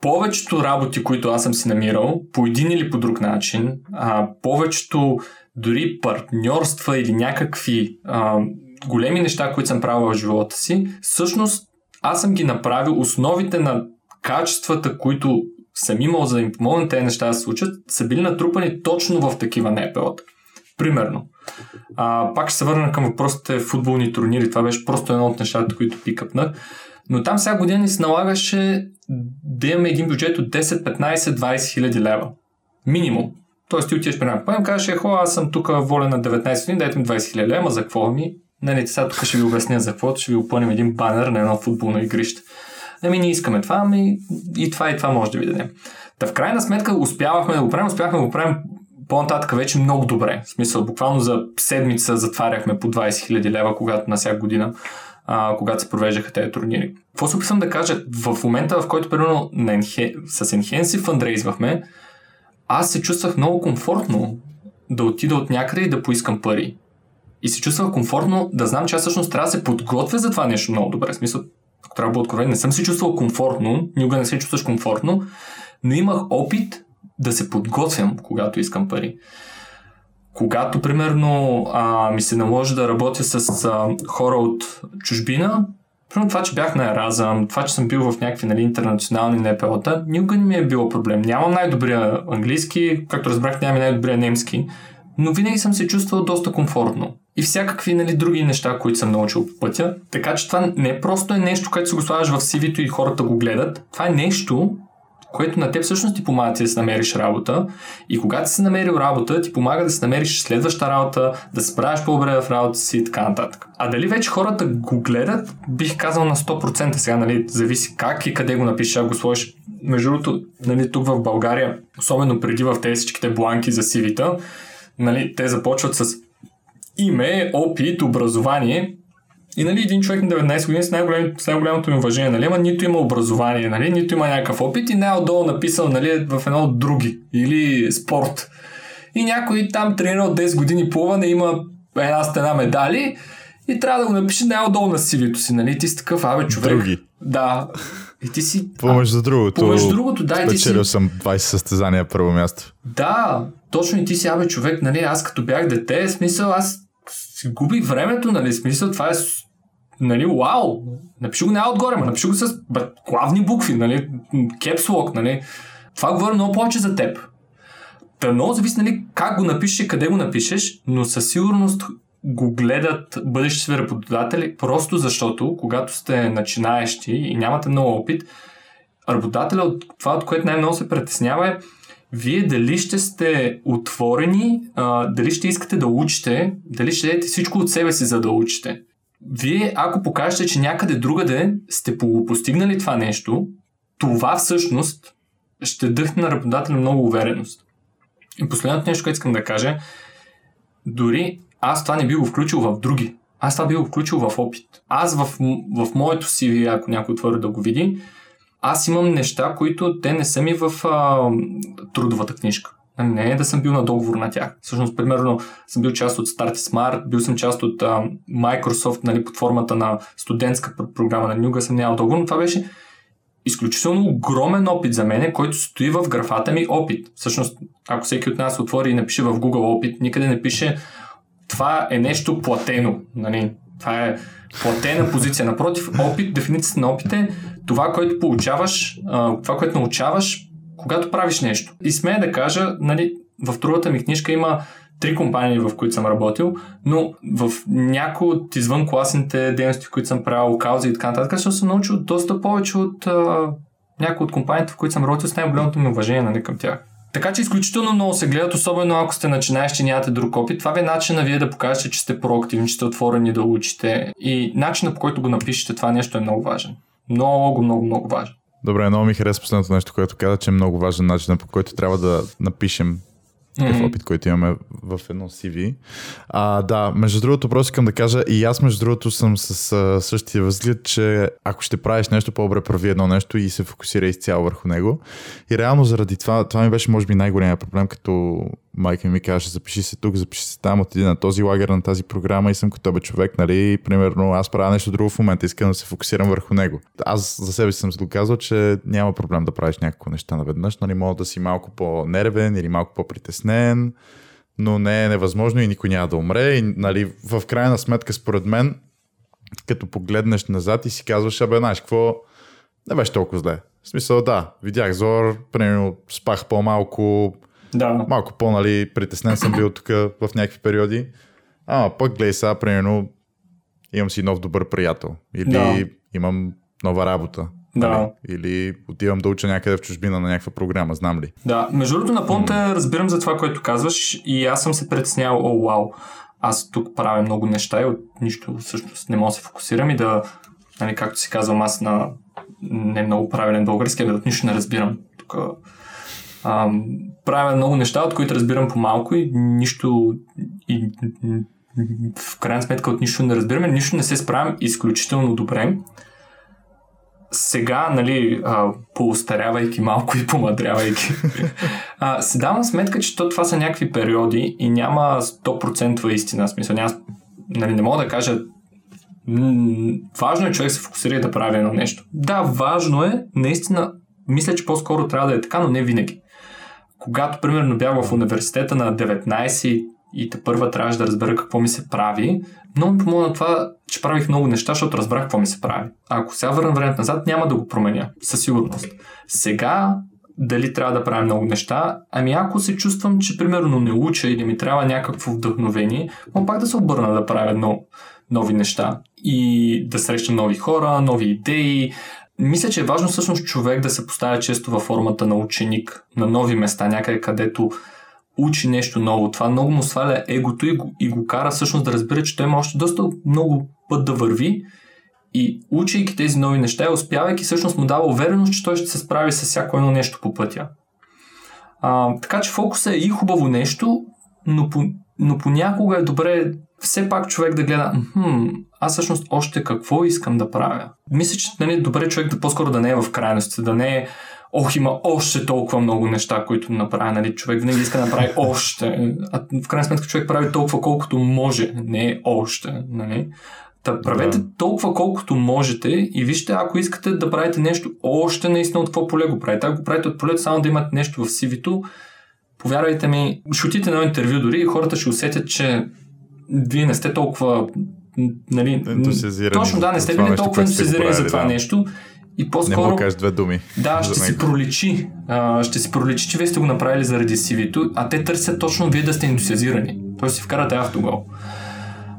Повечето работи, които аз съм си намирал, по един или по друг начин, а, повечето дори партньорства или някакви а, големи неща, които съм правил в живота си, всъщност аз съм ги направил основите на качествата, които съм имал за да им помогна тези неща да се случат, са били натрупани точно в такива НПО-та. Примерно, а, пак ще се върна към въпросите футболни турнири. Това беше просто едно от нещата, които пикъпнах. Но там сега година ни се налагаше да имаме един бюджет от 10, 15, 20 хиляди лева. Минимум. Тоест ти отиваш при някакъв и кажеш, ехо, аз съм тук воля на 19 години, дайте ми 20 хиляди лева, за какво ми? Не, не, сега тук ще ви обясня за какво, ще ви опънем един банер на едно футболно игрище. Ами не искаме това, ами и това и това може да ви дадем. Та в крайна сметка успявахме да го правим, успяхме да го правим по-нататък вече много добре. В смисъл, буквално за седмица затваряхме по 20 000 лева, когато на всяка година, а, когато се провеждаха тези турнири. Какво се опитвам да кажа? В момента, в който примерно на Enhe... с Enhance фандрейзвахме, аз се чувствах много комфортно да отида от някъде и да поискам пари. И се чувствах комфортно да знам, че аз всъщност трябва да се подготвя за това нещо много добре. В смисъл, ако трябва да бъда откровен, не съм се чувствал комфортно, никога не се чувстваш комфортно, но имах опит да се подготвям, когато искам пари. Когато, примерно, а, ми се наложи да работя с а, хора от чужбина, примерно това, че бях на Еразъм, това, че съм бил в някакви нали, интернационални НПО-та, никога не ми е било проблем. Нямам най-добрия английски, както разбрах, нямам най-добрия немски, но винаги съм се чувствал доста комфортно. И всякакви нали, други неща, които съм научил по пътя. Така че това не просто е нещо, което си го слагаш в CV-то и хората го гледат. Това е нещо, което на теб всъщност ти помага ти да си намериш работа. И когато си намерил работа, ти помага да си намериш следваща работа, да се справиш по-добре в работа си и така нататък. А дали вече хората го гледат, бих казал на 100%. Сега, нали, зависи как и къде го напишеш, ако го сложиш. Между другото, нали, тук в България, особено преди в тези всичките бланки за CV-та, нали, те започват с име, опит, образование и нали, един човек на 19 години с, най-голям, с най-голямото ми уважение, нали, ама нито има образование, нали, нито има някакъв опит и най-отдолу написал нали, в едно от други или спорт. И някой там тренирал 10 години плуване, има една стена медали и трябва да го напише най-отдолу на сивито си, нали? Ти си такъв, абе, човек. Други. Да. И ти си... Помежду другото. Помежду другото, да. Спечелил си... съм 20 състезания първо място. Да, точно и ти си, абе, човек, нали? Аз като бях дете, смисъл, аз си губих времето, нали? Смисъл, това е нали, вау, напиши го не отгоре, ма напиши го с главни букви, нали, кепслок, нали. Това говори много повече за теб. Та много зависи, нали, как го напишеш и къде го напишеш, но със сигурност го гледат бъдещи работодатели, просто защото, когато сте начинаещи и нямате много опит, работодателя от това, от което най-много се притеснява е вие дали ще сте отворени, а, дали ще искате да учите, дали ще дадете всичко от себе си, за да учите вие, ако покажете, че някъде другаде сте постигнали това нещо, това всъщност ще дъхне на работодателя много увереност. И последното нещо, което искам да кажа, дори аз това не би го включил в други. Аз това би го включил в опит. Аз в, в моето CV, ако някой отвори да го види, аз имам неща, които те не са ми в а, трудовата книжка. Не е да съм бил на договор на тях. Всъщност, примерно, съм бил част от Start Smart, бил съм част от а, Microsoft, нали, под формата на студентска програма на Нюга, съм нямал договор, но това беше изключително огромен опит за мен, който стои в графата ми опит. Всъщност, ако всеки от нас отвори и напише в Google опит, никъде не пише това е нещо платено. Нали? Това е платена позиция. Напротив, опит, дефиницията на опит е това, което получаваш, това, което научаваш когато правиш нещо. И смея да кажа, нали, в другата ми книжка има три компании, в които съм работил, но в някои от извънкласните дейности, които съм правил каузи и така нататък, съм научил доста повече от някои от компаниите, в които съм работил с най-голямото ми уважение нали, към тях. Така че изключително много се гледат, особено ако сте начинаещи нямате друг опит. Това ви е начина вие да покажете, че сте проактивни, че сте отворени да учите. И начинът по който го напишете, това нещо е много важен. Много, много, много важен. Добре, много ми хареса последното нещо, което каза, че е много важен начин, по който трябва да напишем такъв mm-hmm. опит, който имаме в едно CV. А, да, между другото, просто искам да кажа, и аз между другото съм с а, същия възглед, че ако ще правиш нещо, по-добре прави едно нещо и се фокусира изцяло върху него. И реално заради това, това ми беше може би най-големия проблем, като майка ми каже, запиши се тук, запиши се там, отиди на този лагер, на тази програма и съм като бе човек, нали, примерно аз правя нещо друго в момента, искам да се фокусирам върху него. Аз за себе си съм се доказал, че няма проблем да правиш някакво неща наведнъж, нали, мога да си малко по-нервен или малко по-притеснен, но не е невъзможно и никой няма да умре. И, нали, в крайна сметка, според мен, като погледнеш назад и си казваш, абе, знаеш, какво не беше толкова зле. В смисъл, да, видях зор, примерно спах по-малко, да. Малко по-нали, притеснен съм бил тук в някакви периоди. А, пък гледай сега, примерно, имам си нов добър приятел. Или да. имам нова работа. Да. Нали? Или отивам да уча някъде в чужбина на някаква програма, знам ли. Да, между другото, напълно те разбирам за това, което казваш и аз съм се притеснявал, о, вау, аз тук правя много неща и от нищо всъщност не мога да се фокусирам и да, нали, както си казвам аз на не много правилен български, от нищо не разбирам. Тук ам, правя много неща, от които разбирам по-малко и нищо и, в крайна сметка от нищо не разбираме, нищо не се справям изключително добре. Сега, нали, а, поустарявайки малко и помадрявайки, а, се давам сметка, че то, това са някакви периоди и няма 100% истина. Смисъл, няма, нали, не мога да кажа важно е човек се фокусира да прави едно нещо. Да, важно е, наистина, мисля, че по-скоро трябва да е така, но не винаги. Когато, примерно, бях в университета на 19 и те първа трябваше да разбера какво ми се прави, много ми помогна това, че правих много неща, защото разбрах какво ми се прави. А ако сега върна времето назад, няма да го променя, със сигурност. Сега, дали трябва да правя много неща, ами ако се чувствам, че примерно не уча или ми трябва някакво вдъхновение, мога пак да се обърна да правя много нови неща и да срещам нови хора, нови идеи. Мисля, че е важно всъщност човек да се поставя често във формата на ученик на нови места, някъде където учи нещо ново. Това много му сваля егото и го, и го кара всъщност да разбира, че той има още доста много път да върви и учейки тези нови неща успявайки всъщност му дава увереност, че той ще се справи с всяко едно нещо по пътя. А, така че фокусът е и хубаво нещо, но, по, но понякога е добре все пак човек да гледа, хм, аз всъщност още какво искам да правя. Мисля, че нали, добре човек да по-скоро да не е в крайности, да не е ох, има още толкова много неща, които направя, нали, човек винаги иска да направи (laughs) още. А в крайна сметка човек прави толкова колкото може, не е още, нали. Та правете да. толкова колкото можете и вижте, ако искате да правите нещо още наистина от какво поле го правите. Ако го правите от полето само да имате нещо в сивито, повярвайте ми, шутите на интервю дори и хората ще усетят, че вие не сте толкова нали, Точно да, не сте били толкова ентусиазирани за това да. нещо. И по-скоро... Не кажеш две думи. Да, ще си проличи. А, ще си проличи, че вие сте го направили заради CV-то, а те търсят точно вие да сте ентусиазирани. Тоест си вкарате автогол.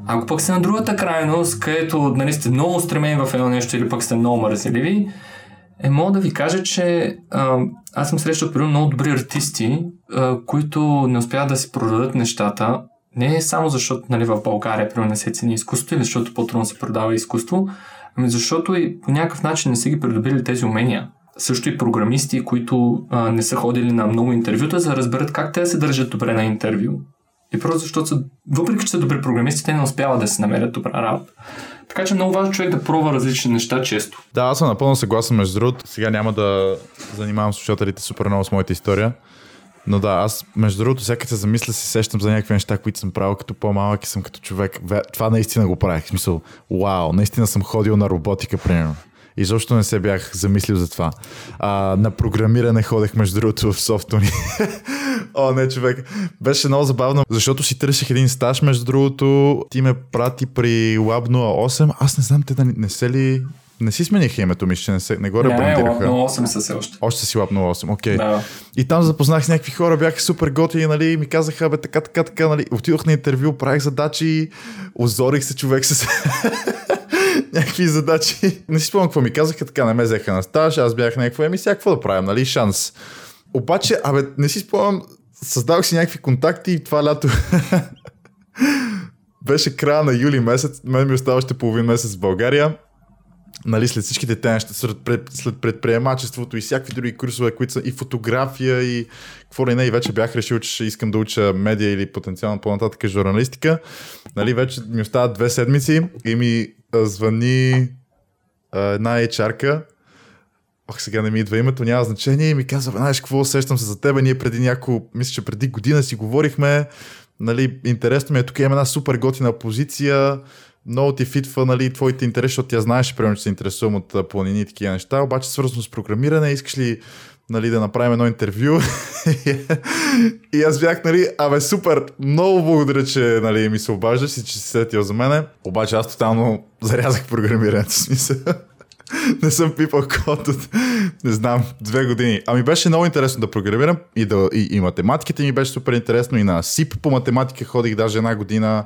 Ако пък сте на другата крайност, където нали, сте много устремени в едно нещо или пък сте много мързеливи, е, мога да ви кажа, че а, аз съм срещал примерно много добри артисти, а, които не успяват да си продадат нещата, не е само защото нали, в България примерно не се цени изкуството или защото по-трудно се продава изкуство, ами защото и по някакъв начин не са ги придобили тези умения. Също и програмисти, които а, не са ходили на много интервюта, за да разберат как те се държат добре на интервю. И просто защото са, въпреки че са добри програмисти, те не успяват да се намерят добра работа. Така че много важно човек да пробва различни неща често. Да, аз съм напълно съгласен между другото. Сега няма да занимавам слушателите супер много с моята история. Но да, аз между другото, всяка се замисля, се сещам за някакви неща, които съм правил като по-малък и съм като човек. Това наистина го правих. В смисъл, вау, наистина съм ходил на роботика, примерно. И не се бях замислил за това. А, на програмиране ходех, между другото, в софтуни. (laughs) О, не, човек. Беше много забавно, защото си търсих един стаж, между другото. Ти ме прати при Lab 08. Аз не знам, те да не, не се ли не си смениха името, мисля, че не, се, не го ребрандираха. Не, 08 са се още. Още си Lab 08, окей. Okay. Да. И там запознах с някакви хора, бяха супер готини, нали, ми казаха, бе, така, така, така, нали. Отидох на интервю, правих задачи, озорих се човек с (laughs) някакви задачи. Не си спомням какво ми казаха, така не ме взеха на стаж, аз бях някаква емисия, какво да правим, нали, шанс. Обаче, абе, не си спомням, създавах си някакви контакти и това лято (laughs) беше края на юли месец, мен ми оставаше половин месец в България нали, след всичките те неща, след, пред, след предприемачеството и всякакви други курсове, които са и фотография и какво ли не, и вече бях решил, че искам да уча медиа или потенциално по-нататък журналистика. Нали, вече ми остават две седмици и ми звъни а, една HR-ка, Ох, сега не ми идва името, няма значение и ми казва, знаеш какво, усещам се за теб, ние преди няколко, мисля, че преди година си говорихме, нали, интересно ми е, тук има една супер готина позиция, много ти фитва нали, твоите интереси, защото тя знаеш, примерно, че се интересувам от планини и такива неща, обаче свързано с програмиране, искаш ли нали, да направим едно интервю. (laughs) и аз бях, нали, абе супер, много благодаря, че нали, ми се обаждаш и че си сетил за мене. Обаче аз тотално зарязах програмирането, смисъл. (laughs) не съм пипал код от, не знам, две години. Ами беше много интересно да програмирам и, да, и, и математиката ми беше супер интересно и на СИП по математика ходих даже една година.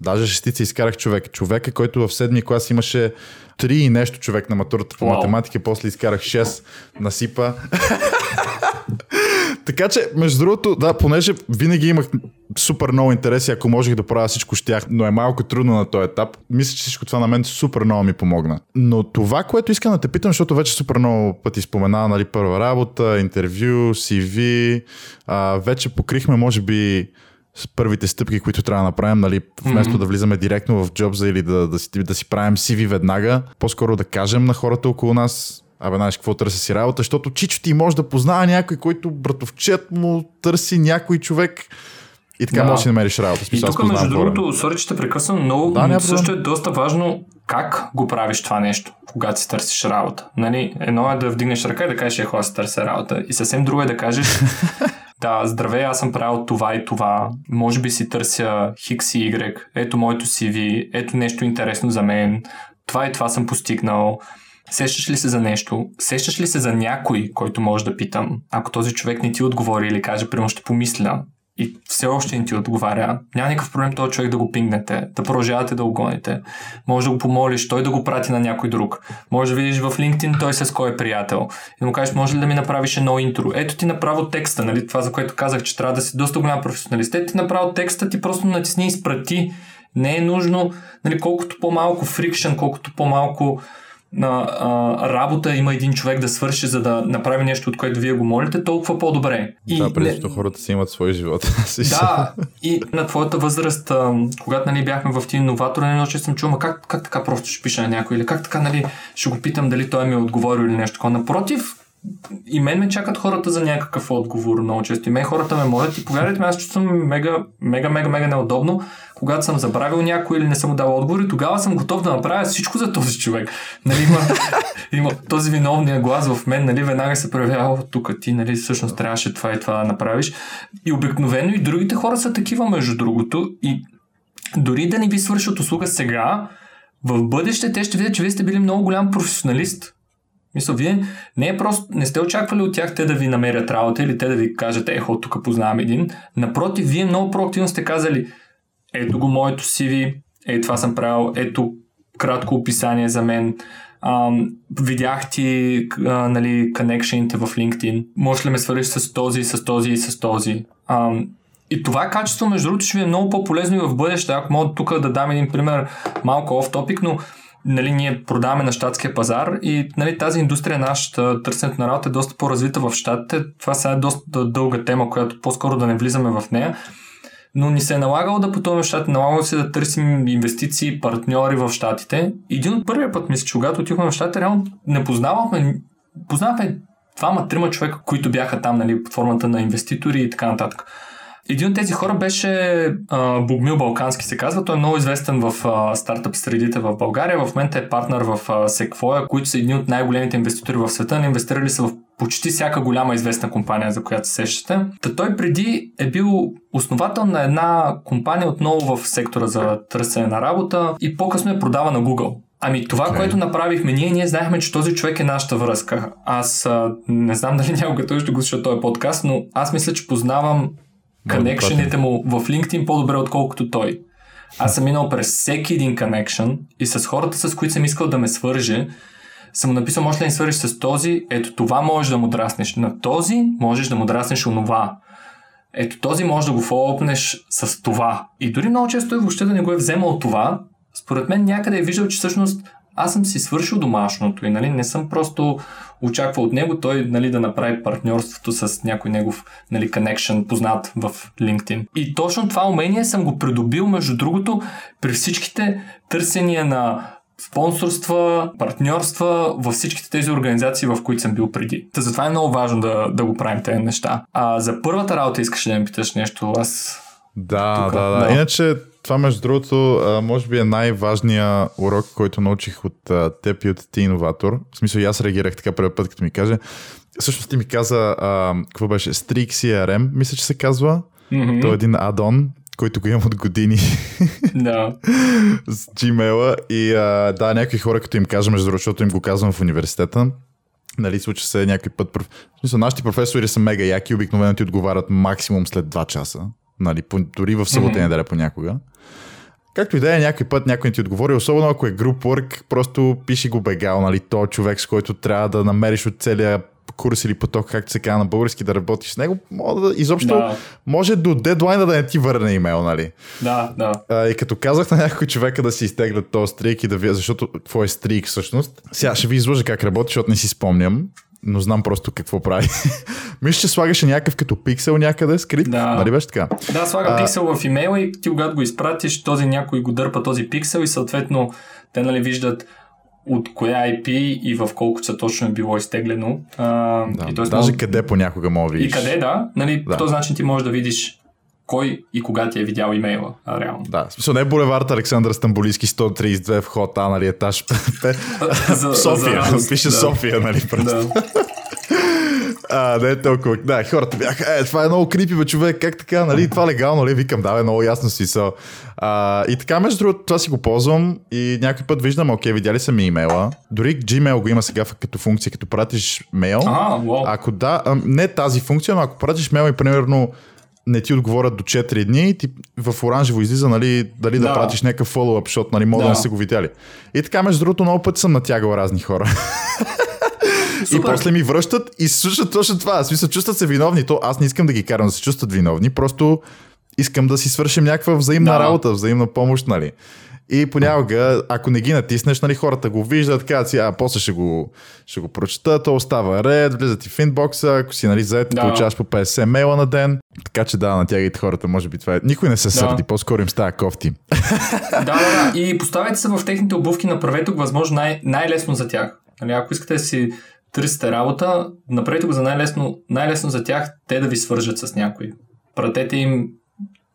Даже шестица изкарах човек. Човека, който в седми клас имаше три и нещо човек на матурата по wow. математика, после изкарах 6 на СИПа. (laughs) така че, между другото, да, понеже винаги имах супер много интереси, ако можех да правя всичко щях, но е малко трудно на този етап. Мисля, че всичко това на мен супер много ми помогна. Но това, което искам да те питам, защото вече супер много пъти спомена, нали, първа работа, интервю, CV, а, вече покрихме, може би, с първите стъпки, които трябва да направим, нали, вместо mm-hmm. да влизаме директно в джобза или да, да, си, да си правим CV веднага, по-скоро да кажем на хората около нас, Абе, знаеш какво търси си работа, защото Чичо ти може да познава някой, който братовчет му търси някой човек и така да. можеш да намериш работа. Смисъл, и тук, между другото, сори, че те прекъсвам, но да, също е доста важно как го правиш това нещо, когато си търсиш работа. Нали? Едно е да вдигнеш ръка и да кажеш, е, хора си търся работа. И съвсем друго е да кажеш, (laughs) да, здравей, аз съм правил това и това. Може би си търся Хикс и Y. Ето моето CV. Ето нещо интересно за мен. Това и това съм постигнал. Сещаш ли се за нещо? Сещаш ли се за някой, който може да питам? Ако този човек не ти отговори или каже, примерно ще помисля, и все още не ти отговаря, няма никакъв проблем този човек да го пингнете, да продължавате да го гоните. Може да го помолиш, той да го прати на някой друг. Може да видиш в LinkedIn той с кой е приятел. И му кажеш, може ли да ми направиш едно интро? Ето ти направо текста, нали? Това, за което казах, че трябва да си доста голям професионалист. Ето ти направо текста, ти просто натисни и изпрати. Не е нужно, нали, колкото по-малко фрикшен, колкото по-малко на а, работа има един човек да свърши, за да направи нещо, от което вие го молите, толкова по-добре. И, да, преди не... хората си имат свой живот. (laughs) да, и на твоята възраст, а, когато нали, бяхме в тези иноватори, не че съм чул, как, как така просто ще пиша на някой, или как така нали, ще го питам дали той ми е отговорил или нещо такова. Напротив, и мен ме чакат хората за някакъв отговор много често. И мен хората ме молят и повярвайте ми, аз чувствам мега, мега, мега, мега неудобно, когато съм забравил някой или не съм му дал отговор и тогава съм готов да направя всичко за този човек. Нали, има, (laughs) има този виновния глас в мен, нали, веднага се проявява тук ти, нали, всъщност трябваше това и това да направиш. И обикновено и другите хора са такива, между другото. И дори да не ви свършат услуга сега, в бъдеще те ще видят, че вие сте били много голям професионалист мисля, вие не е просто, не сте очаквали от тях те да ви намерят работа или те да ви кажат, ехо, тук познавам един. Напротив, вие много проактивно сте казали, ето го моето CV, ето това съм правил, ето кратко описание за мен, ам, видях ти а, нали, коннекшените в LinkedIn, може ли ме свържиш с този, с този и с този. Ам, и това качество, между другото, ще ви е много по-полезно и в бъдеще. Ако мога тук да дам един пример малко оф топик, но нали, ние продаваме на щатския пазар и нали, тази индустрия, нашата търсенето на работа е доста по-развита в щатите. Това сега е доста дълга тема, която по-скоро да не влизаме в нея. Но ни се е налагало да пътуваме в щатите, налагало се да търсим инвестиции, партньори в щатите. Един от първия път, мисля, че когато отихме в щатите, реално не познавахме, познавахме двама-трима човека, които бяха там, нали, под формата на инвеститори и така нататък. Един от тези хора беше а, Богмил Балкански се казва. Той е много известен в а, стартъп средите в България. В момента е партнер в а, Sequoia, които са едни от най-големите инвеститори в света. Не инвестирали са в почти всяка голяма известна компания, за която се сещате. Та той преди е бил основател на една компания отново в сектора за търсене на работа и по-късно е продава на Google. Ами това, okay. което направихме ние, ние знаехме, че този човек е нашата връзка. Аз а, не знам дали някога той ще го слуша този подкаст, но аз мисля, че познавам коннекшените му в LinkedIn по-добре, отколкото той. Аз съм минал през всеки един connection и с хората, с които съм искал да ме свърже, съм му написал, може ли да ни свържиш с този, ето това можеш да му драснеш, на този можеш да му драснеш онова. Ето този може да го фолопнеш с това. И дори много често той въобще да не го е вземал това, според мен някъде е виждал, че всъщност аз съм си свършил домашното и нали, не съм просто очаква от него той нали, да направи партньорството с някой негов нали, connection, познат в LinkedIn. И точно това умение съм го придобил, между другото, при всичките търсения на спонсорства, партньорства във всичките тези организации, в които съм бил преди. Та затова е много важно да, да го правим тези неща. А за първата работа искаш ли да ми питаш нещо? Аз да, Тука, да, да. Иначе това, между другото, може би е най-важният урок, който научих от теб и от ти иноватор. В смисъл, аз реагирах така първи път, като ми каже. Всъщност ти ми каза, а, какво беше, Streak CRM, мисля, че се казва. Mm-hmm. Той е един адон, който го имам от години. Да. (laughs) с Gmail. И а, да, някакви хора, като им кажа, между другото, защото им го казвам в университета, нали, случва се някой път. В смисъл, нашите професори са мега яки, обикновено ти отговарят максимум след 2 часа. Нали, по, дори в събота mm-hmm. неделя понякога. Както и да е, някой път някой ти отговори, особено ако е груп work, просто пиши го бегал, нали, то човек, с който трябва да намериш от целия курс или поток, както се казва на български, да работиш с него, може да, изобщо Да. може до дедлайна да не ти върне имейл, нали? Да, да. А, и като казах на някой човека да си изтеглят този стрик и да ви... Защото какво е стрик всъщност? Сега ще ви изложа как работи, защото не си спомням. Но знам просто какво прави. (laughs) Мисля, че слагаше някакъв като пиксел някъде скрит. Да. Нали беше така? Да, слага А- пиксел в имейла и ти когато го изпратиш, този някой го дърпа този пиксел и съответно те нали виждат от коя IP и в колко са точно е било изтеглено. А, Да, и, тоест даже може- къде понякога мога да и видиш. къде, да. Нали, Да. По този начин ти можеш да видиш кой и кога ти е видял имейла, а, реално. Да, смисъл не е булевард Александър Стамбулийски 132 вход А, нали, етаж 5. (laughs) За- за София, радост, (laughs) пише да. София, нали, просто. Да. А, не е толкова. Да, хората бяха, е, това е много крипи, бе, човек, как така, нали, това легално ли? Викам, да, е много ясно си са. А, и така, между другото, това си го ползвам и някой път виждам, окей, видяли са ми имейла. Дори Gmail го има сега като функция, като пратиш мейл. Ага, уау. Ако да, а, не тази функция, но ако пратиш мейл и примерно не ти отговорят до 4 дни, ти в оранжево излиза, нали, дали да, Да. пратиш някакъв фоллоуап, защото нали, мога да. Да. не са го видяли. И така, между другото, много пъти съм натягал разни хора. (laughs) И Супер. после ми връщат и слушат точно това. В смисъл, чувстват се виновни. То аз не искам да ги карам да се чувстват виновни, просто искам да си свършим някаква взаимна Да. работа, взаимна помощ, нали. И понякога, ако не ги натиснеш, нали, хората го виждат, казват си, а после ще го, ще го прочета, то остава ред, влизат ти в инбокса, ако си нали, заед, Да. получаваш по 50 мейла на ден. Така че да, натягайте хората, може би това е. Никой не се сърди, по-скоро им става кофти. (laughs) Да, да, да. И поставете се в техните обувки, направете го възможно най- най-лесно за тях. Нали, ако искате да си търсите работа, направете го за най-лесно, най-лесно за тях те да ви свържат с някой. Пратете им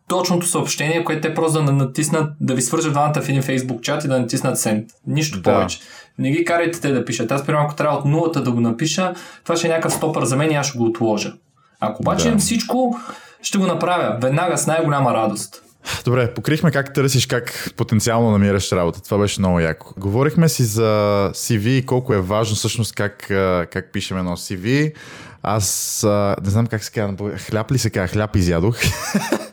точното съобщение, което те просто да натиснат, да ви свържат двамата в един Facebook чат и да натиснат send. Нищо Да. повече. Не ги карайте те да пишат. Аз, примерно, ако трябва от нулата да го напиша, това ще е някакъв стопър за мен и аз ще го отложа. Ако обаче Да. всичко, ще го направя веднага с най-голяма радост. Добре, покрихме как търсиш, как потенциално намираш работа. Това беше много яко. Говорихме си за CV и колко е важно всъщност как, как пишем едно CV. Аз а, не знам как се казва, хляб ли се казва, хляб изядох. (laughs)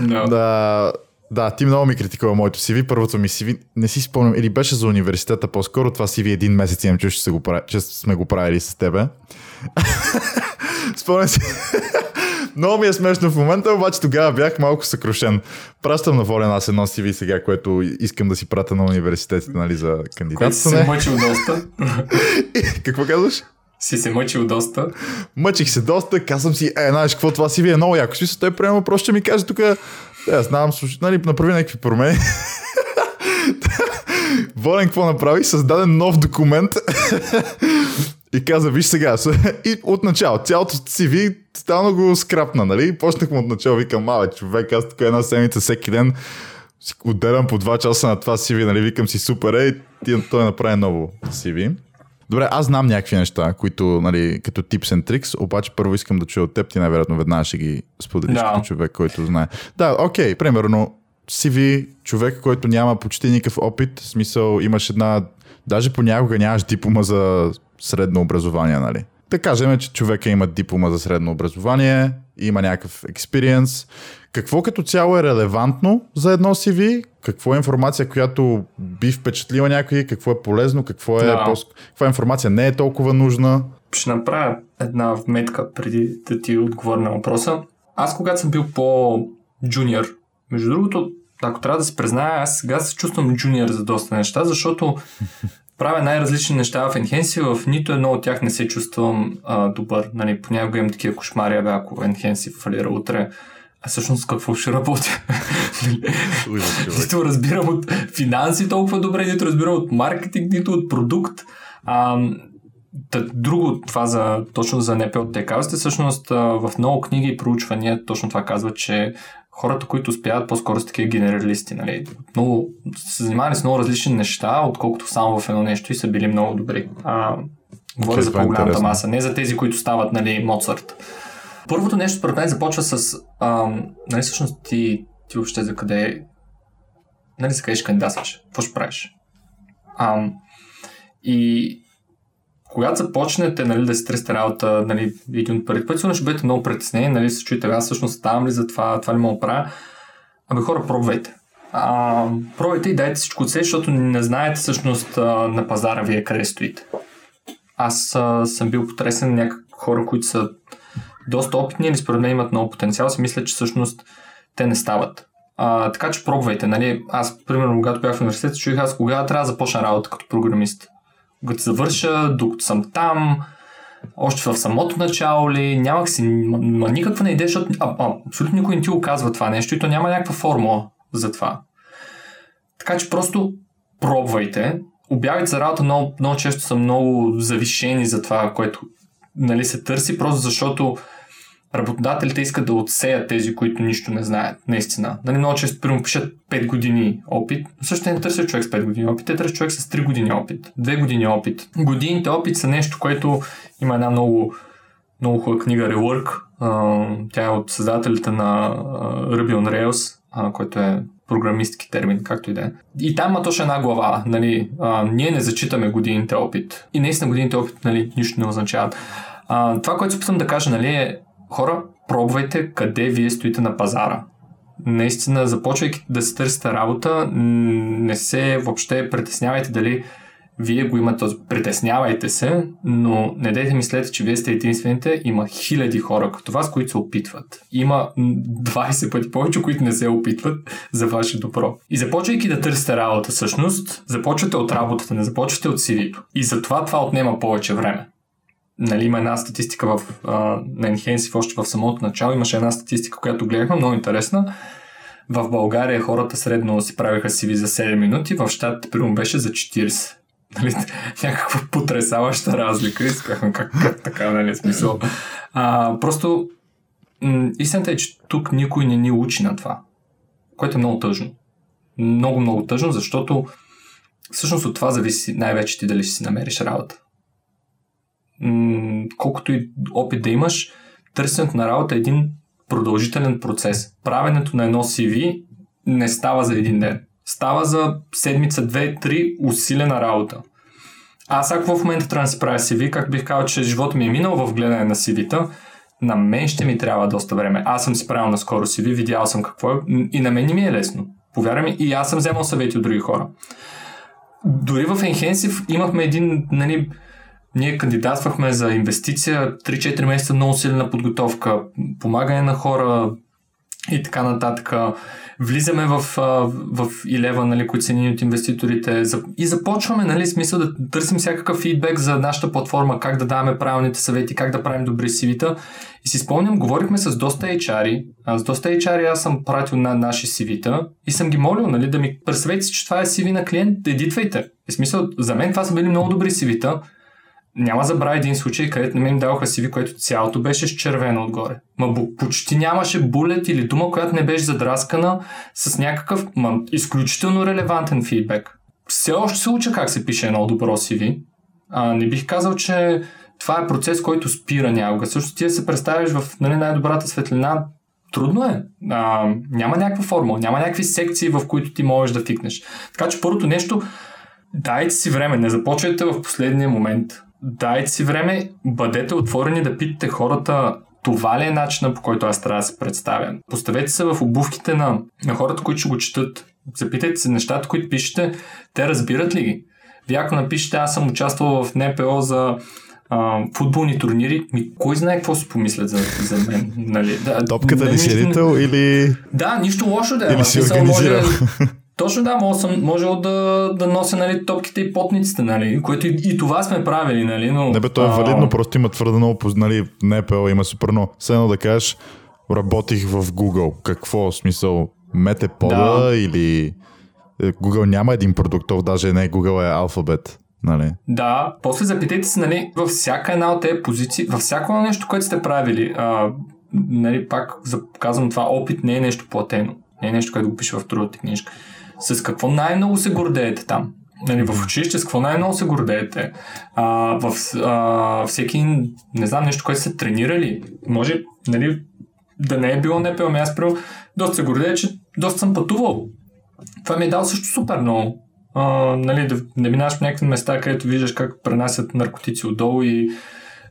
Да. да, да, ти много ми критикува моето CV. Първото ми CV, не си спомням, или беше за университета по-скоро. Това CV един месец имам, че, се го прави, че сме го правили с тебе. (laughs) Спомням си. (laughs) Много ми е смешно в момента, обаче тогава бях малко съкрушен. Пращам на волен аз едно CV сега, което искам да си пратя на университетите, нали, за Който си се кандидатстване. мъчил доста. (laughs) Какво казваш? Си се мъчил доста. Мъчих се доста, казвам си, е, знаеш какво, това CV е много яко. Смисъл, той приема просто ще ми каже тук, аз знам, слуш... нали, направи някакви промени. (laughs) Волен какво направи? Създаде нов документ и каза, виж сега, и от цялото CV тотално го скрапна, нали? Почнах му от начало, викам, мале, човек, аз тук една седмица всеки ден си отделям по 2 часа на това CV, нали? Викам си, супер, е, и той направи ново CV. Добре, аз знам някакви неща, които, нали, като tips and tricks, обаче първо искам да чуя от теб, ти най-вероятно веднага ще ги споделиш Да. като човек, който знае. Да, окей, примерно CV, човек, който няма почти никакъв опит, в смисъл имаш една, даже понякога нямаш диплома за средно образование, нали? Да кажем, че човека има диплома за средно образование, има някакъв експириенс. Какво като цяло е релевантно за едно CV? Какво е информация, която би впечатлила някой? Какво е полезно? Какво е, Да. по- каква информация не е толкова нужна? Ще направя една вметка преди да ти отговоря на въпроса. Аз когато съм бил по-джуниор, между другото, ако трябва да се призная, аз сега се чувствам джуниор за доста неща, защото правя най-различни неща в Enhance, в нито едно от тях не се чувствам а, добър. Нали, понякога имам такива кошмари, ако Enhance фалира утре, а всъщност какво ще работя? нито разбирам от финанси толкова добре, нито разбирам от маркетинг, нито от продукт. А, та, друго, това за, точно за НПО те казвате, всъщност в много книги и проучвания точно това казва, че хората, които успяват по-скоро са такива генералисти, нали? Много, се занимавали с много различни неща, отколкото само в едно нещо и са били много добри. А, говоря за това е по-голямата интересно. маса, не за тези, които стават, нали, Моцарт. Първото нещо, според мен, започва с, нали, всъщност ти, ти въобще за къде, нали, за къде ще кандидатстваш, какво ще правиш. Ам, и когато започнете нали, да си търсите работа, нали, един от първите пъти, ще бъдете много притеснени, нали, се чуете, аз всъщност ставам ли за това, това ли мога да правя. Абе хора, пробвайте. А, пробвайте и дайте всичко от себе, защото не знаете всъщност на пазара вие къде стоите. Аз а, съм бил потресен, някак хора, които са доста опитни или според мен имат много потенциал, си мисля, че всъщност те не стават. А, така че пробвайте. Нали? Аз, примерно, когато бях в университет, чуих аз кога трябва да започна работа като програмист. Когато завърша, докато съм там, още в самото начало ли, нямах си м- никаква не идея, защото а, а, абсолютно никой не ти го казва това нещо и то няма някаква формула за това. Така че просто пробвайте. Обявите за работа много, много често са много завишени за това, което нали, се търси, просто защото работодателите искат да отсеят тези, които нищо не знаят, наистина. Нали, много често примерно пишат 5 години опит, но също не търсят човек с 5 години опит, те търсят човек с 3 години опит, 2 години опит. Годините опит са нещо, което има една много, много хубава книга Rework, тя е от създателите на Ruby on Rails, който е програмистки термин, както и да е. И там има точно една глава, нали, а, ние не зачитаме годините опит. И наистина годините опит, нали, нищо не означават. А, това, което се опитвам да кажа, нали, е хора, пробвайте къде вие стоите на пазара. Наистина, започвайки да се търсите работа, не се въобще притеснявайте дали вие го имате, притеснявайте се, но не дайте мислете, че вие сте единствените. Има хиляди хора като вас, които се опитват. Има 20 пъти повече, които не се опитват за ваше добро. И започвайки да търсите работа, всъщност, започвате от работата, не започвате от CV-то. И затова това отнема повече време нали, има една статистика в, а, на Enhensive още в самото начало. Имаше една статистика, която гледахме, много интересна. В България хората средно си правиха CV за 7 минути, в щатите примерно беше за 40. Нали, (laughs) някаква потрясаваща разлика. Искахме как, как така, нали, смисъл. А, просто м- истината е, че тук никой не ни учи на това, което е много тъжно. Много, много тъжно, защото всъщност от това зависи най-вече ти дали ще си намериш работа колкото и опит да имаш, търсенето на работа е един продължителен процес. Правенето на едно CV не става за един ден. Става за седмица, две, три усилена работа. Аз ако в момента трябва да си правя CV, как бих казал, че живота ми е минал в гледане на CV-та, на мен ще ми трябва доста време. Аз съм си правил наскоро CV, видял съм какво е и на мен не ми е лесно. Повярвай ми, и аз съм вземал съвети от други хора. Дори в Enhensive имахме един, нали, ние кандидатствахме за инвестиция, 3-4 месеца много силна подготовка, помагане на хора и така нататък. Влизаме в, в Илева, нали, които са от инвеститорите и започваме, нали, смисъл да търсим всякакъв фидбек за нашата платформа, как да даваме правилните съвети, как да правим добри CV-та. И си спомням, говорихме с доста HR-и, а с доста HR аз съм пратил на наши CV-та и съм ги молил, нали, да ми представете че това е CV на клиент, едитвайте. И смисъл, за мен това са били много добри CV-та, няма забравя един случай, където на мен даваха CV, което цялото беше с червено отгоре. Ма почти нямаше булет или дума, която не беше задраскана с някакъв ма, изключително релевантен фидбек. Все още се уча как се пише едно добро CV. А, не бих казал, че това е процес, който спира някога. Също ти се представиш в нали, най-добрата светлина, трудно е. А, няма някаква формула, няма някакви секции, в които ти можеш да фикнеш. Така че първото нещо, дайте си време, не започвайте в последния момент дайте си време, бъдете отворени да питате хората това ли е начина по който аз трябва да се представя? Поставете се в обувките на, на хората, които ще го четат. Запитайте се нещата, които пишете, те разбират ли ги? Вие ако напишете, аз съм участвал в НПО за а, футболни турнири, ми, кой знае какво си помислят за, за мен? Нали? Да, Топката ли си едител или... Да, нищо лошо да е. Или си. Може, точно да, може съм можел да, да нося нали, топките и потниците, нали, което и, и това сме правили, нали, но... Не бе, то е валидно, просто има твърде много, нали, НПО има супер много. Все едно да кажеш, работих в Google. Какво? Смисъл, метепода да. или... Е, Google няма един продуктов, даже не Google е алфабет. Нали? Да, после запитайте се, нали, във всяка една от тези позиции, във всяко нещо, което сте правили, а, нали, пак казвам това, опит не е нещо платено. Не е нещо, което го пише в трудата книжка. С какво най-много се гордеете там? Нали, в училище с какво най-много се гордеете? А, в а, всеки, не знам, нещо, което сте тренирали. Може, нали, да не е било НПО, ами аз прямо доста се гордея, че доста съм пътувал. Това ми е дал също супер много. А, нали, да, да минаш в някакви места, където виждаш как пренасят наркотици отдолу и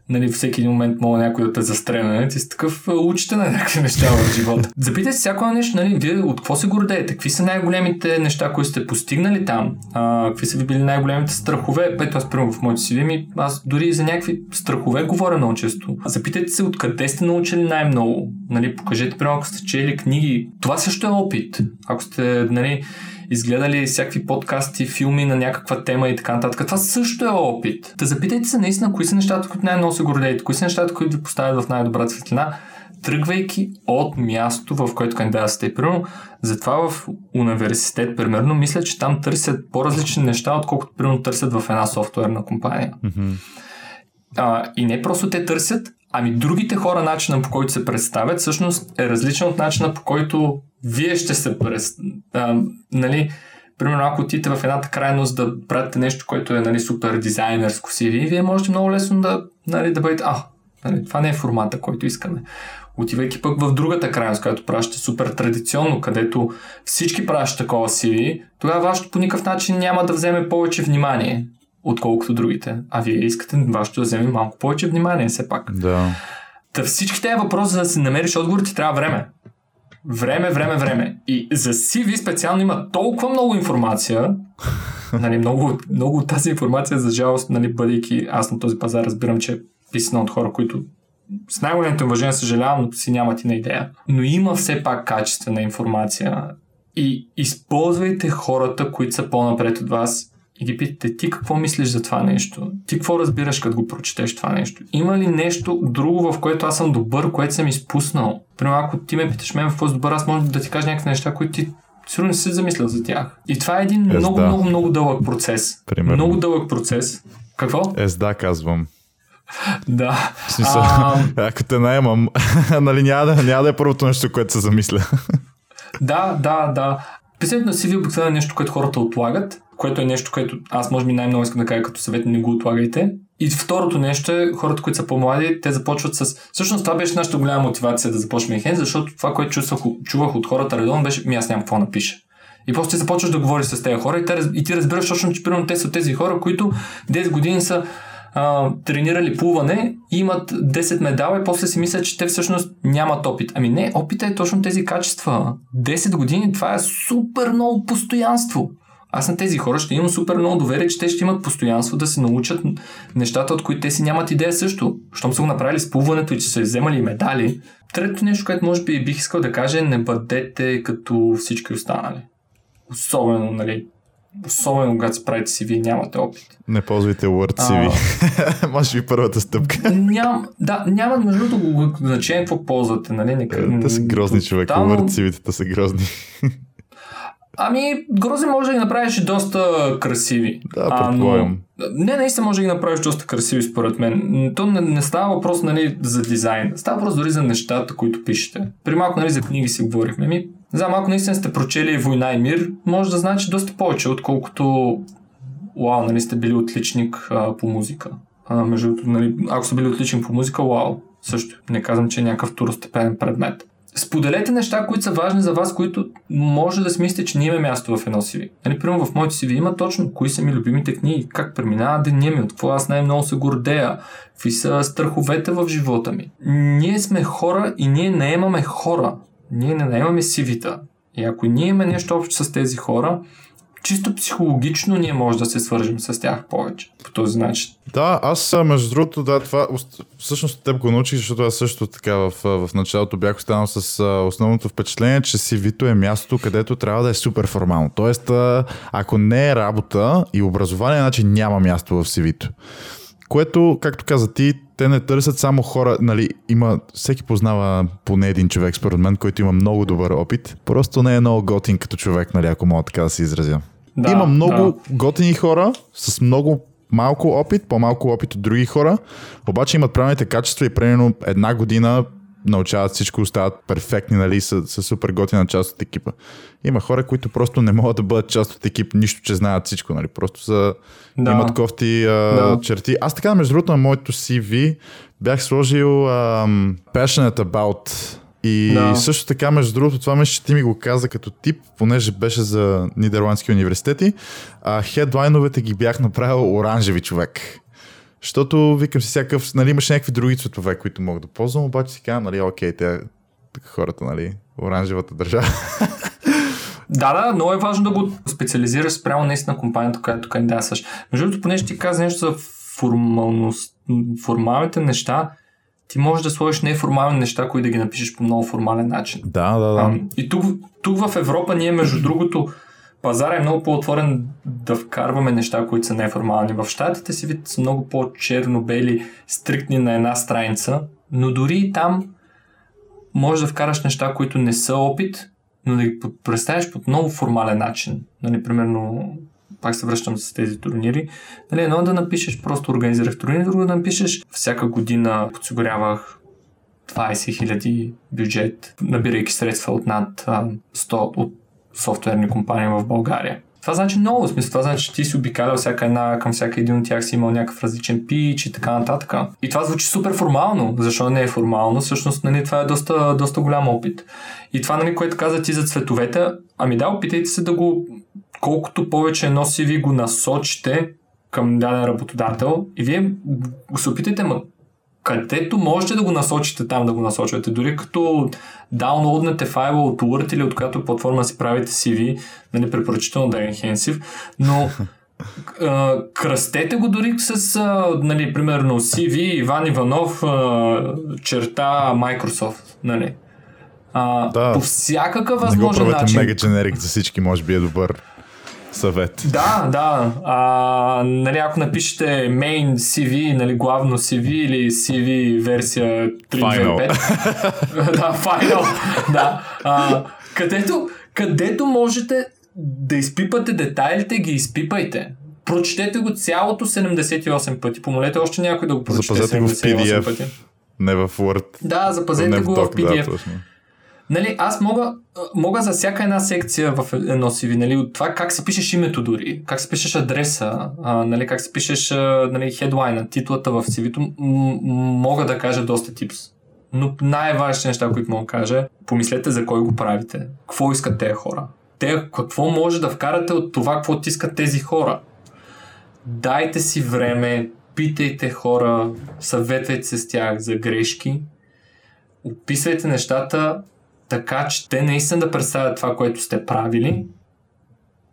нали, всеки един момент мога някой да те застрелне. Нали? Ти си такъв, учите на някакви неща в живота. (laughs) Запитайте се всяко нещо, нали, вие от какво се гордеете? Какви са най-големите неща, които сте постигнали там? А, какви са ви били най-големите страхове? Пето аз примерно в моите си ми, аз дори за някакви страхове говоря много често. Запитайте се откъде сте научили най-много. Нали, покажете, примерно, ако сте чели книги. Това също е опит. Ако сте, нали, изгледали всякакви подкасти, филми на някаква тема и така нататък. Това също е опит. Да запитайте се наистина кои са нещата, които най-много се гордеете, кои са нещата, които ви поставят в най-добрата светлина, тръгвайки от място, в което кандидатствате. Примерно, затова в университет, примерно, мисля, че там търсят по-различни неща, отколкото примерно търсят в една софтуерна компания. Mm-hmm. А, и не просто те търсят, ами другите хора, начина по който се представят, всъщност е различен от начина по който вие ще се през... А, нали, примерно ако отидете в едната крайност да пратите нещо, което е нали, супер дизайнерско CV, вие можете много лесно да, нали, да бъдете, а, нали, това не е формата, който искаме. Отивайки пък в другата крайност, която пращате супер традиционно, където всички пращат такова CV, тогава вашето по никакъв начин няма да вземе повече внимание, отколкото другите. А вие искате вашето да вземе малко повече внимание, все пак. Да. Та всички тези въпроси, за да си намериш отговор, ти трябва време. Време, време, време. И за CV специално има толкова много информация, нали, много, много от тази информация, за жалост, нали, бъдейки аз на този пазар, разбирам, че е писана от хора, които с най-големото уважение съжалявам, но си нямат и на идея. Но има все пак качествена информация и използвайте хората, които са по-напред от вас и ги питате ти какво мислиш за това нещо? Ти какво разбираш, като го прочетеш това нещо? Има ли нещо друго, в което аз съм добър, което съм изпуснал? Примерно, ако ти ме питаш мен в какво добър, аз може да ти кажа някакви неща, които ти сигурно не си замислял за тях. И това е един yes, много, да. много, много дълъг процес. Примерно. Много дълъг процес. Какво? Ес да, казвам. Да. В смисъл, а... (laughs) ако те наемам, (laughs) нали няма да, няма да е първото нещо, което се замисля. (laughs) да, да, да. Писането на CV обикновено е нещо, което хората отлагат, което е нещо, което аз може би най-много искам да кажа като съвет, не го отлагайте. И второто нещо е, хората, които са по-млади, те започват с... Всъщност това беше нашата голяма мотивация да започнем Хен, защото това, което чувствах, чувах от хората редовно, беше, ми аз нямам какво напиша. И после ти започваш да говориш с тези хора и, те, и ти разбираш точно, че примерно те са тези хора, които 10 години са а, тренирали плуване имат 10 медала и после си мислят, че те всъщност нямат опит. Ами не, опита е точно тези качества. 10 години това е супер много постоянство. Аз на тези хора ще имам супер много доверие, че те ще имат постоянство да се научат нещата, от които те си нямат идея също. Щом са го направили с плуването и че са вземали медали. Третото нещо, което може би бих искал да кажа, не бъдете като всички останали. Особено, нали, Особено когато си правите CV, нямате опит. Не ползвайте Word CV. А... (laughs) Може би първата стъпка. Ням, да, няма между другото значение какво ползвате. Нали? Нека, те са грозни човек. Тотално... Word CV-те са грозни. (laughs) Ами, грози може да ги направиш и доста красиви. Да, предполагам. Не, наистина може да ги направиш доста красиви, според мен. То не, не става въпрос нали, за дизайн. Става въпрос дори за нещата, които пишете. При малко нали, за книги си говорихме. Ми, не знам, ако наистина сте прочели Война и мир, може да значи доста повече, отколкото вау, нали сте били отличник а, по музика. А, между нали, ако сте били отличник по музика, вау, също. Не казвам, че е някакъв второстепенен предмет. Споделете неща, които са важни за вас, които може да смислите, че няма място в едно CV. Нали, примерно в моите CV има точно кои са ми любимите книги, как преминава деня ми, от какво аз най-много се гордея, какви са страховете в живота ми. Ние сме хора и ние наемаме хора. Ние не наемаме CV-та. И ако ние имаме нещо общо с тези хора, чисто психологично ние може да се свържем с тях повече по този начин. Да, аз между другото, да, това всъщност теб го научих, защото аз също така в, в началото бях останал с основното впечатление, че CV-то е мястото, където трябва да е супер формално. Тоест, ако не е работа и образование, значи няма място в CV-то. Което, както каза ти, те не търсят само хора, нали, има, всеки познава поне един човек, според мен, който има много добър опит. Просто не е много готин като човек, нали, ако мога така да се изразя. Да, има много да. готини хора с много малко опит, по-малко опит от други хора, обаче имат правилните качества и примерно една година научават всичко, остават перфектни, нали, са, са супер готина част от екипа. Има хора, които просто не могат да бъдат част от екип, нищо, че знаят всичко, нали, просто са, да. имат кофти а, да. черти. Аз така, между другото, на моето CV бях сложил um, passionate about и да. също така, между другото, това мисля, че ти ми го каза като тип, понеже беше за Нидерландски университети, а хедлайновете ги бях направил оранжеви човек. Защото викам си всякакъв, нали, имаш някакви други цветове, които мога да ползвам, обаче си казвам, нали, окей, те хората, нали, оранжевата държава. Да, да, много е важно да го специализираш спрямо наистина компанията, която кандидатстваш. Между другото, понеже ти каза нещо за формалност, формалните неща, ти можеш да сложиш неформални неща, които да ги напишеш по много формален начин. Да, да, да. А, и тук, тук в Европа ние, между другото, пазара е много по-отворен да вкарваме неща, които са неформални. В щатите си вид са много по-черно-бели, стриктни на една страница, но дори и там можеш да вкараш неща, които не са опит, но да ги представиш по много формален начин. Нали, примерно, пак се връщам с тези турнири. Нали, едно да напишеш, просто организирах турнири, друго да напишеш, всяка година подсигурявах 20 000 бюджет, набирайки средства от над 100 от софтуерни компании в България. Това значи много, смисъл, това значи, че ти си обикалял всяка една, към всяка един от тях си имал някакъв различен пич и така нататък. И това звучи супер формално. Защо не е формално? Всъщност, нали, това е доста, доста голям опит. И това, нали, което каза ти за цветовете, ами да, опитайте се да го, колкото повече едно CV го насочите към даден работодател и вие се опитайте, ма където можете да го насочите там да го насочвате. Дори като даунлоуднете файла от Word или от която платформа си правите CV, нали, препоръчително да е enhansive, но (laughs) кръстете го дори с, нали, примерно CV Иван Иванов черта Microsoft, нали. А, да. По всякакъв възможен не го начин. мега generic за всички, може би е добър съвет. Да, да. А, нали, ако напишете main CV, нали, главно CV или CV версия 325. (laughs) да, final. да. А, където, където можете да изпипате детайлите, ги изпипайте. Прочетете го цялото 78 пъти. Помолете още някой да го прочете Запазете 78 го в PDF, пъти. Не в Word. Да, запазете го в, в PDF. Да, точно. Нали, аз мога, мога за всяка една секция в едно CV, нали, от това как се пишеш името дори, как се пишеш адреса, а, нали, как се пишеш нали, хедлайна, титлата в CV-то, м- мога да кажа доста типс. Но най-важните неща, които мога да кажа, помислете за кой го правите, какво искат тези хора. Те какво може да вкарате от това, какво искат тези хора. Дайте си време, питайте хора, съветвайте се с тях за грешки, описвайте нещата така че те наистина да представят това, което сте правили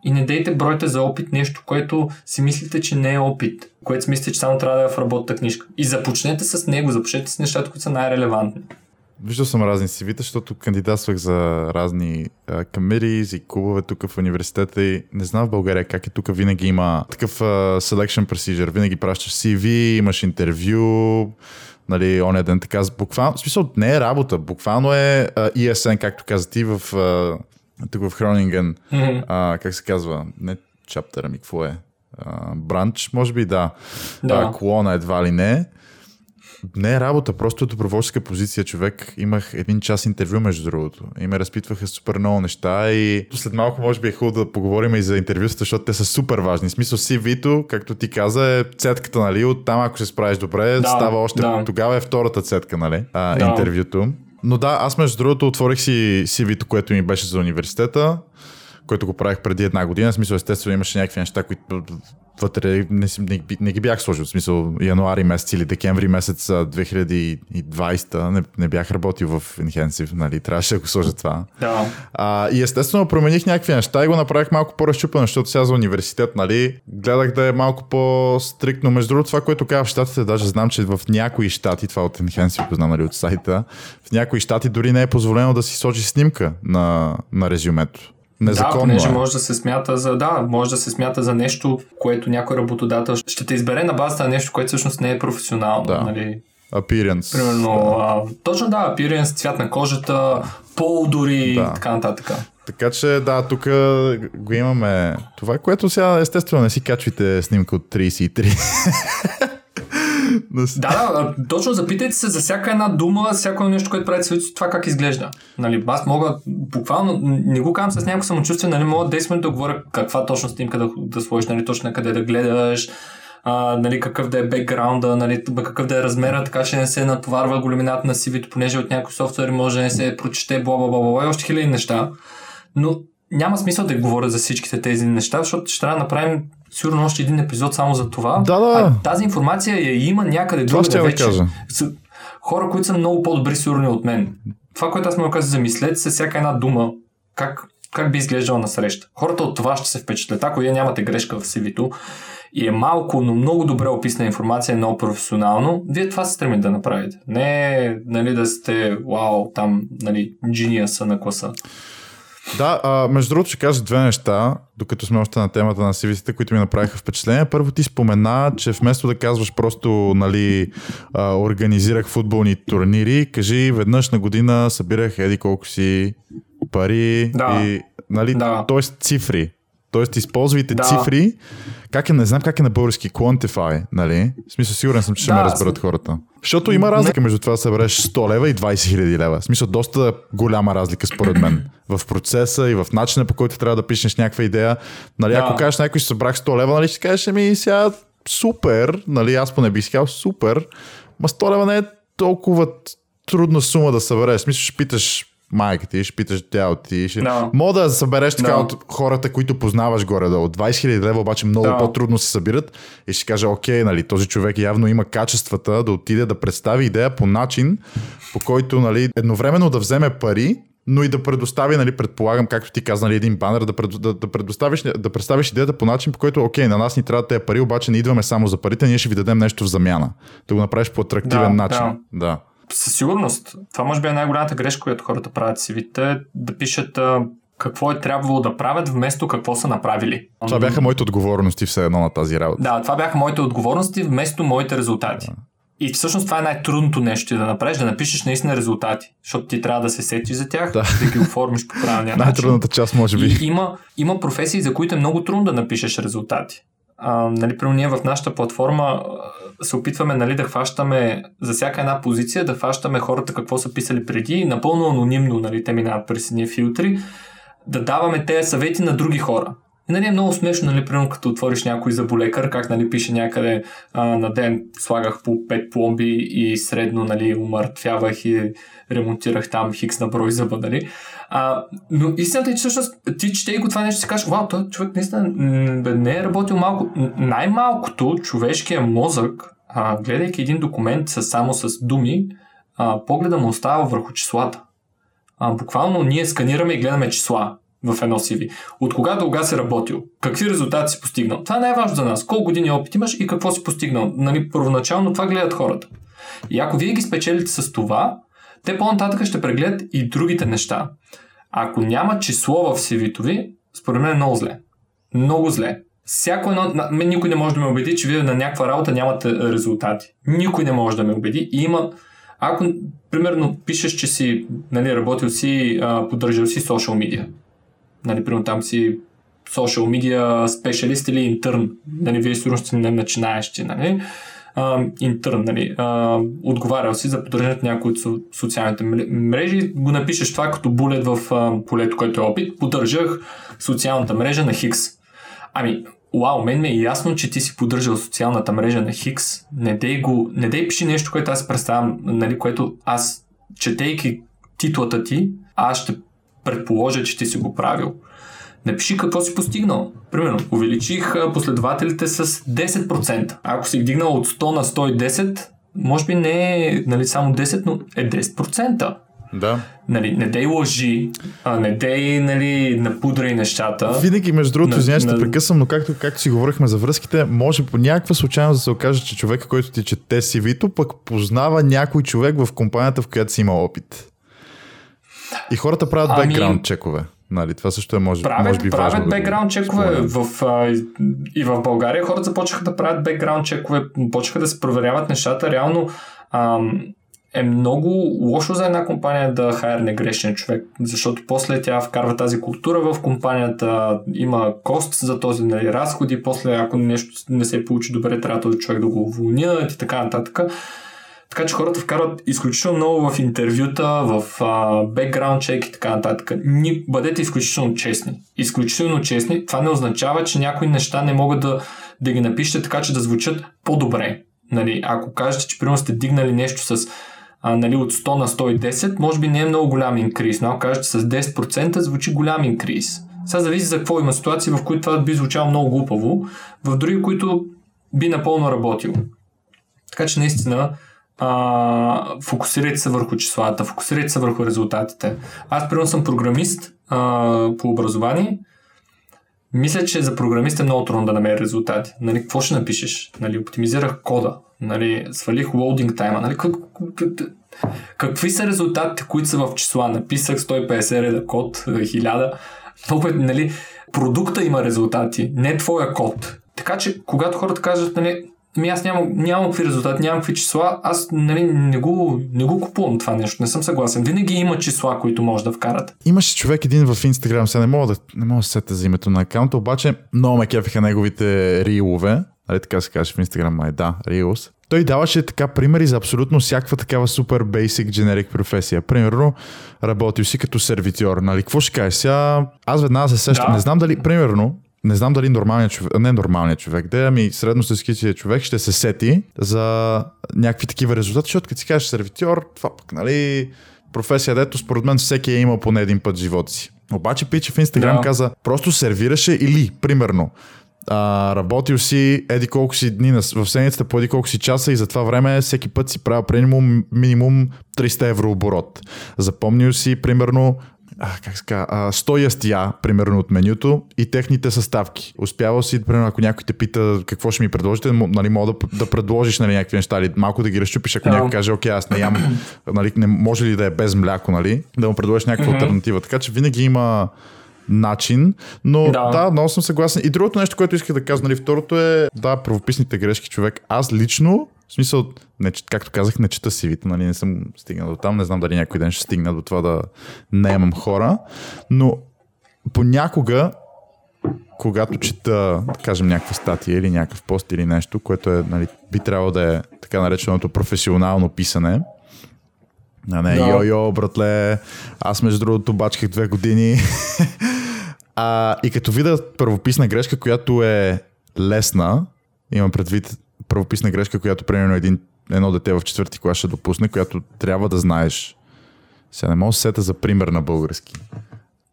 и не дейте бройте за опит нещо, което си мислите, че не е опит, което си мислите, че само трябва да е в работната книжка. И започнете с него, започнете с нещата, които са най-релевантни. Виждал съм разни CV-та, защото кандидатствах за разни камери и клубове тук в университета и не знам в България как е тук. Винаги има такъв uh, selection procedure. Винаги пращаш CV, имаш интервю, Нали, оня ден така, буквално, в смисъл не е работа, буквално е uh, ESN, както каза ти в, uh, тук в Хронинген, mm-hmm. uh, как се казва, не чаптера ми, какво е? Бранч, може би да. да. колона едва ли не не е работа, просто е доброволческа позиция човек. Имах един час интервю, между другото. И ме разпитваха супер много неща и след малко може би е хубаво да поговорим и за интервюста, защото те са супер важни. В смисъл CV-то, както ти каза, е цетката, нали? От там, ако се справиш добре, да, става още да. тогава е втората цетка, нали? А, да. Интервюто. Но да, аз между другото отворих си CV-то, което ми беше за университета което го правих преди една година. В смисъл, естествено, имаше някакви неща, които вътре не, не, не ги бях сложил. В смисъл, януари месец или декември месец 2020 не, не бях работил в Intensive, нали, трябваше да го сложа това. Да. А, и естествено промених някакви неща и го направих малко по-разчупено, защото сега за университет, нали, гледах да е малко по-стриктно. Между другото, това, което казва в щатите, даже знам, че в някои щати, това от Intensive, знам, нали, от сайта, в някои щати дори не е позволено да си сложи снимка на, на резюмето. Незаконно да, понеже е. може да се смята за, да, може да се смята за нещо, което някой работодател ще те избере на базата на нещо, което всъщност не е професионално. Да. Нали? Appearance. Примерно, а, точно да, appearance, цвят на кожата, пол дори да. така нататък. Така че да, тук го имаме това, което сега естествено не си качвайте снимка от 33. (laughs) да, да, точно запитайте се за всяка една дума, всяко нещо, което правите това как изглежда. Нали, аз мога, буквално, не го казвам с някакво самочувствие, нали, мога действително да говоря каква точно снимка да, да сложиш, нали, точно на къде да гледаш, а, нали, какъв да е бекграунда, нали, какъв да е размера, така че не се натоварва големината на CV, понеже от някой софтуер може да не се прочете, бла, бла, бла, и още хиляди неща. Но няма смисъл да говоря за всичките тези неща, защото ще трябва да направим сигурно още един епизод само за това. Да, да. А тази информация я има някъде другаде вече. кажа. Хора, които са много по-добри сигурни от мен. Това, което аз му казах, замислете се всяка една дума, как, как би изглеждала на среща. Хората от това ще се впечатлят. Ако вие нямате грешка в CV-то и е малко, но много добре описана информация, е много професионално, вие това се стремите да направите. Не нали, да сте, вау, там, нали, джиниаса на класа. Да, а, между другото ще кажа две неща, докато сме още на темата на cv които ми направиха впечатление. Първо ти спомена, че вместо да казваш просто, нали, а, организирах футболни турнири, кажи веднъж на година събирах еди колко си пари Да. и, нали, Да. т.е. цифри. Тоест, използвайте Да. цифри. Как е, не знам как е на български, quantify, нали? В смисъл, сигурен съм, че ще Да, ме разберат хората. Защото има разлика между това да събереш 100 лева и 20 хиляди лева. В смисъл, доста голяма разлика според мен. В процеса и в начина по който трябва да пишеш някаква идея. Нали, Да. ако кажеш някой, ще събрах 100 лева, нали, ще кажеш, ами сега супер, нали, аз поне бих казал супер, ма 100 лева не е толкова трудна сума да събереш. Смисъл, ще питаш майка ти, ще питаш дядо ти. Ще... Да. Мога да събереш така Да. от хората, които познаваш горе-долу. 20 хиляди лева обаче много Да. по-трудно се събират и ще каже, окей, нали, този човек явно има качествата да отиде да представи идея по начин, по който нали, едновременно да вземе пари, но и да предостави, нали, предполагам, както ти каза, нали, един банер, да, пред, да, да, предоставиш, да представиш идеята по начин, по който, окей, на нас ни трябва тези пари, обаче не идваме само за парите, ние ще ви дадем нещо в замяна. Да го направиш по атрактивен Да, начин. да. да. Със сигурност. Това може би е най-голямата грешка, която хората правят си вите, да пишат а, какво е трябвало да правят, вместо какво са направили. Това бяха моите отговорности все едно на тази работа. Да, това бяха моите отговорности вместо моите резултати. И всъщност това е най-трудното нещо да направиш, да напишеш наистина резултати, защото ти трябва да се сетиш за тях, Да. да, ги оформиш по правилния начин. Най-трудната част, може би. И има, има професии, за които е много трудно да напишеш резултати. А, нали, ние в нашата платформа се опитваме нали, да хващаме за всяка една позиция, да хващаме хората какво са писали преди, напълно анонимно, нали, те минават през едни филтри, да даваме тези съвети на други хора. И, нали, е много смешно, нали, примерно като отвориш някой заболекар, как нали, пише някъде а, на ден слагах по 5 пломби и средно нали, умъртвявах и ремонтирах там хикс на брой зъба, нали. А, но истината е, че всъщност ти четей го това нещо и си кажеш, вау, този човек наистина не е работил малко. Най-малкото човешкия мозък, а, гледайки един документ с, само с думи, а, погледа му остава върху числата. А, буквално ние сканираме и гледаме числа в едно CV. От кога до кога си работил? Какви резултати си постигнал? Това е най-важно за нас. Колко години опит имаш и какво си постигнал? Нали, първоначално това гледат хората. И ако вие ги спечелите с това, те по-нататък ще прегледат и другите неща. Ако няма число в CV-то ви, според мен е много зле. Много зле. Всяко едно... никой не може да ме убеди, че вие на някаква работа нямате резултати. Никой не може да ме убеди. И има... Ако, примерно, пишеш, че си нали, работил си, поддържал си social media. Нали, примерно там си social media специалист или интерн. Нали, вие сигурно сте не начинаещи. Нали? интерн, нали, а, отговарял си за поддържането на някои от со- социалните мре- мрежи, го напишеш това като булет в а, полето, което е опит, поддържах социалната мрежа на Хикс. Ами, вау, мен ми е ясно, че ти си поддържал социалната мрежа на Хикс. Не дей го, не дей пиши нещо, което аз представям, нали, което аз, четейки титлата ти, аз ще предположа, че ти си го правил. Напиши какво си постигнал. Примерно, увеличих последователите с 10%. Ако си ги дигнал от 100 на 110, може би не е нали, само 10, но е 10%. Да. Нали, не дей лъжи, а не дей нали, напудрай нещата. Винаги, между другото, извинявай, ще на- прекъсвам, но както, както си говорихме за връзките, може по някаква случайност да се окаже, че човека, който ти чете CV-то, пък познава някой човек в компанията, в която си има опит. И хората правят Ами- бекграунд чекове. Нали, това също е може, правят, може би важно. правят да го бекграунд чекове. В, а, и в България хората започнаха да правят бекграунд чекове, почнаха да се проверяват нещата. Реално ам, е много лошо за една компания да хайрне грешен човек, защото после тя вкарва тази култура в компанията, има кост за този нали, разходи, после ако нещо не се получи добре, трябва този човек да го уволнят и така нататък. Така че хората вкарват изключително много в интервюта, в бекграунд чек и така нататък. Ни, бъдете изключително честни. Изключително честни. Това не означава, че някои неща не могат да, да ги напишете така, че да звучат по-добре. Нали, ако кажете, че примерно сте дигнали нещо с а, нали, от 100 на 110, може би не е много голям инкриз, но ако кажете с 10% звучи голям инкриз. Сега зависи за какво има ситуации, в които това би звучало много глупаво, в други, които би напълно работило. Така че наистина а, фокусирайте се върху числата, фокусирайте се върху резултатите. Аз, примерно, съм програмист а, по образование. Мисля, че за програмист е много трудно да намери резултати. Нали, какво ще напишеш? Нали, оптимизирах кода. Нали, свалих лоудинг тайма. Нали, как, как, какви са резултатите, които са в числа? Написах 150 реда код, 1000. Много, е, нали, продукта има резултати, не твоя код. Така че, когато хората кажат, нали, Ами аз нямам, нямам какви резултати, нямам какви числа. Аз нали, не, го, не го купувам това нещо. Не съм съгласен. Винаги има числа, които може да вкарат. Имаше човек един в Инстаграм, сега не мога да, не мога да сета за името на акаунта, обаче много ме кефиха неговите рилове. Нали така се каже в Инстаграм, май да, рилс. Той даваше така примери за абсолютно всякаква такава супер basic generic професия. Примерно, работил си като сервитьор. Нали, какво ще кажеш? Сега, аз веднага се сещам. Да. Не знам дали, примерно, не знам дали нормалният човек, не нормалният човек, да, ами средностатистическият човек ще се сети за някакви такива резултати, защото като си кажеш сервитьор, това пък, нали, професия, дето според мен всеки е имал поне един път в живота си. Обаче Пичи в Инстаграм да. каза, просто сервираше или, примерно, а, работил си еди колко си дни в седмицата по еди колко си часа и за това време всеки път си правил минимум, минимум 300 евро оборот. Запомнил си примерно а, как ска, а, 100 ястия, примерно от менюто и техните съставки. Успявал си, примерно, ако някой те пита какво ще ми предложите, нали, мога да, да предложиш нали, някакви неща, или малко да ги разчупиш, ако yeah. някой каже, окей, аз не ям, (clears throat) нали, не може ли да е без мляко, нали, да му предложиш някаква mm-hmm. альтернатива. Така че винаги има начин, но да. да, много съм съгласен. И другото нещо, което исках да кажа, нали, второто е, да, правописните грешки, човек. Аз лично в смисъл, не, както казах, не чета сивите, нали, не съм стигнал до там, не знам дали някой ден ще стигна до това да наемам хора, но понякога, когато чета, да кажем, някаква статия или някакъв пост или нещо, което е, нали, би трябвало да е така нареченото професионално писане, а не, да. йо-йо, братле, аз между другото бачках две години. (laughs) а, и като видя първописна грешка, която е лесна, имам предвид правописна грешка, която примерно един, едно дете в четвърти клас ще допусне, която трябва да знаеш. Сега не мога да се сета за пример на български.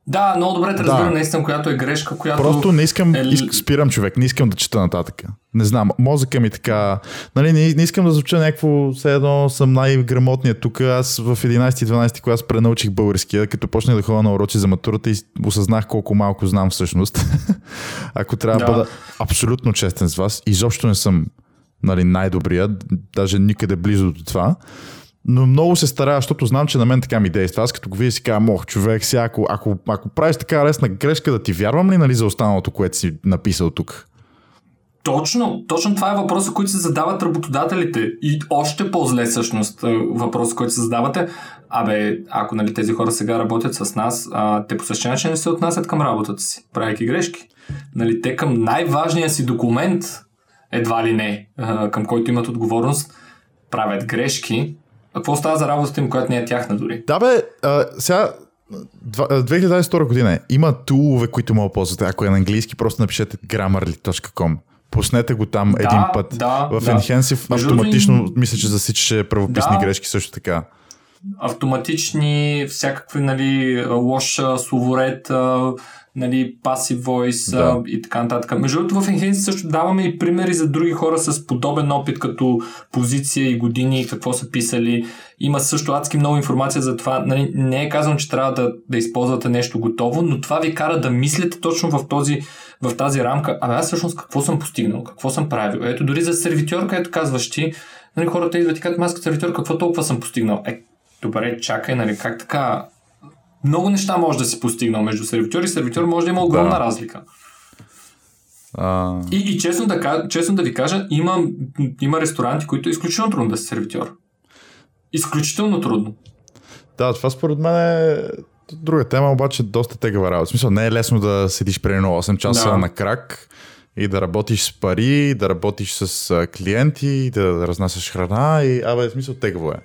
Да, много добре те разбирам да. наистина, която е грешка, която... Просто не искам, е... иск, спирам човек, не искам да чета нататък. Не знам, мозъка ми така... Нали, не, не искам да звуча някакво, все едно съм най-грамотният тук. Аз в 11-12 клас пренаучих българския, като почнах да ходя на уроци за матурата и осъзнах колко малко знам всъщност. (laughs) Ако трябва да бъда абсолютно честен с вас, изобщо не съм нали, най-добрия, даже никъде близо до това. Но много се старая, защото знам, че на мен така ми действа. Аз като го видя си казвам, ох, човек, сега, ако, ако, ако правиш така лесна грешка, да ти вярвам ли нали, за останалото, което си написал тук? Точно, точно това е въпроса, който се задават работодателите. И още по-зле всъщност е, въпроса, който се задавате. Абе, ако нали, тези хора сега работят с нас, а, те по същия начин не се отнасят към работата си, правейки грешки. Нали, те към най-важния си документ, едва ли не, към който имат отговорност, правят грешки. А какво става за работата им, която не е тяхна дори? Да бе, а, сега 2022 година е. Има тулове, които мога да ползвате. Ако е на английски, просто напишете grammarly.com. Пуснете го там да, един път. Да, в да. Автоматично мисля, че засичаше правописни да. грешки също така. Автоматични, всякакви, нали, лош словоред, нали, passive voice да. и така нататък. Между другото в Enhance също даваме и примери за други хора с подобен опит, като позиция и години и какво са писали. Има също адски много информация за това. Нали, не е казано, че трябва да, да използвате нещо готово, но това ви кара да мислите точно в, този, в тази рамка. Абе аз всъщност какво съм постигнал, какво съм правил. Ето дори за сервитьор, където казваш ти, нали, хората идват и казват, маска сервитьор, какво толкова съм постигнал. Е, добре, чакай, нали, как така много неща може да си постигнал между сервитьор и сервитьор, може да има огромна да. разлика. А... И, и честно, да, честно да ви кажа, има, има ресторанти, които е изключително трудно да си сервитьор. Изключително трудно. Да, това според мен е друга тема, обаче доста тегава работа. В смисъл, не е лесно да седиш примерно 8 часа да. на крак и да работиш с пари, да работиш с клиенти, да разнасяш храна и, абе, в смисъл тегаво е.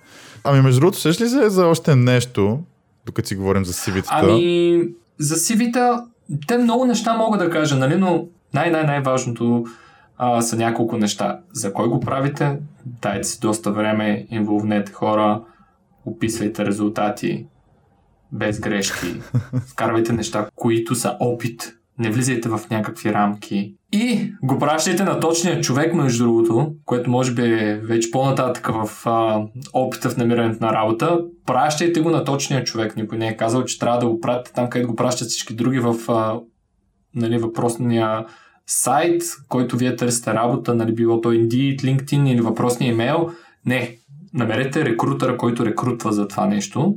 Ами между другото, сеш ли се за още нещо, докато си говорим за сивитата? Ами, за сивита, те много неща мога да кажа, нали, но най-най-най-важното а, са няколко неща. За кой го правите? Дайте си доста време, инволвнете хора, описвайте резултати без грешки. (laughs) Вкарвайте неща, които са опит. Не влизайте в някакви рамки. И го пращайте на точния човек, между другото, което може би е вече по-нататък в а, опита в намирането на работа. Пращайте го на точния човек. Никой не е казал, че трябва да го пратите там, където го пращат всички други в а, нали, въпросния сайт, който вие търсите работа, нали, било то Indeed, LinkedIn или въпросния имейл. Не, намерете рекрутера, който рекрутва за това нещо.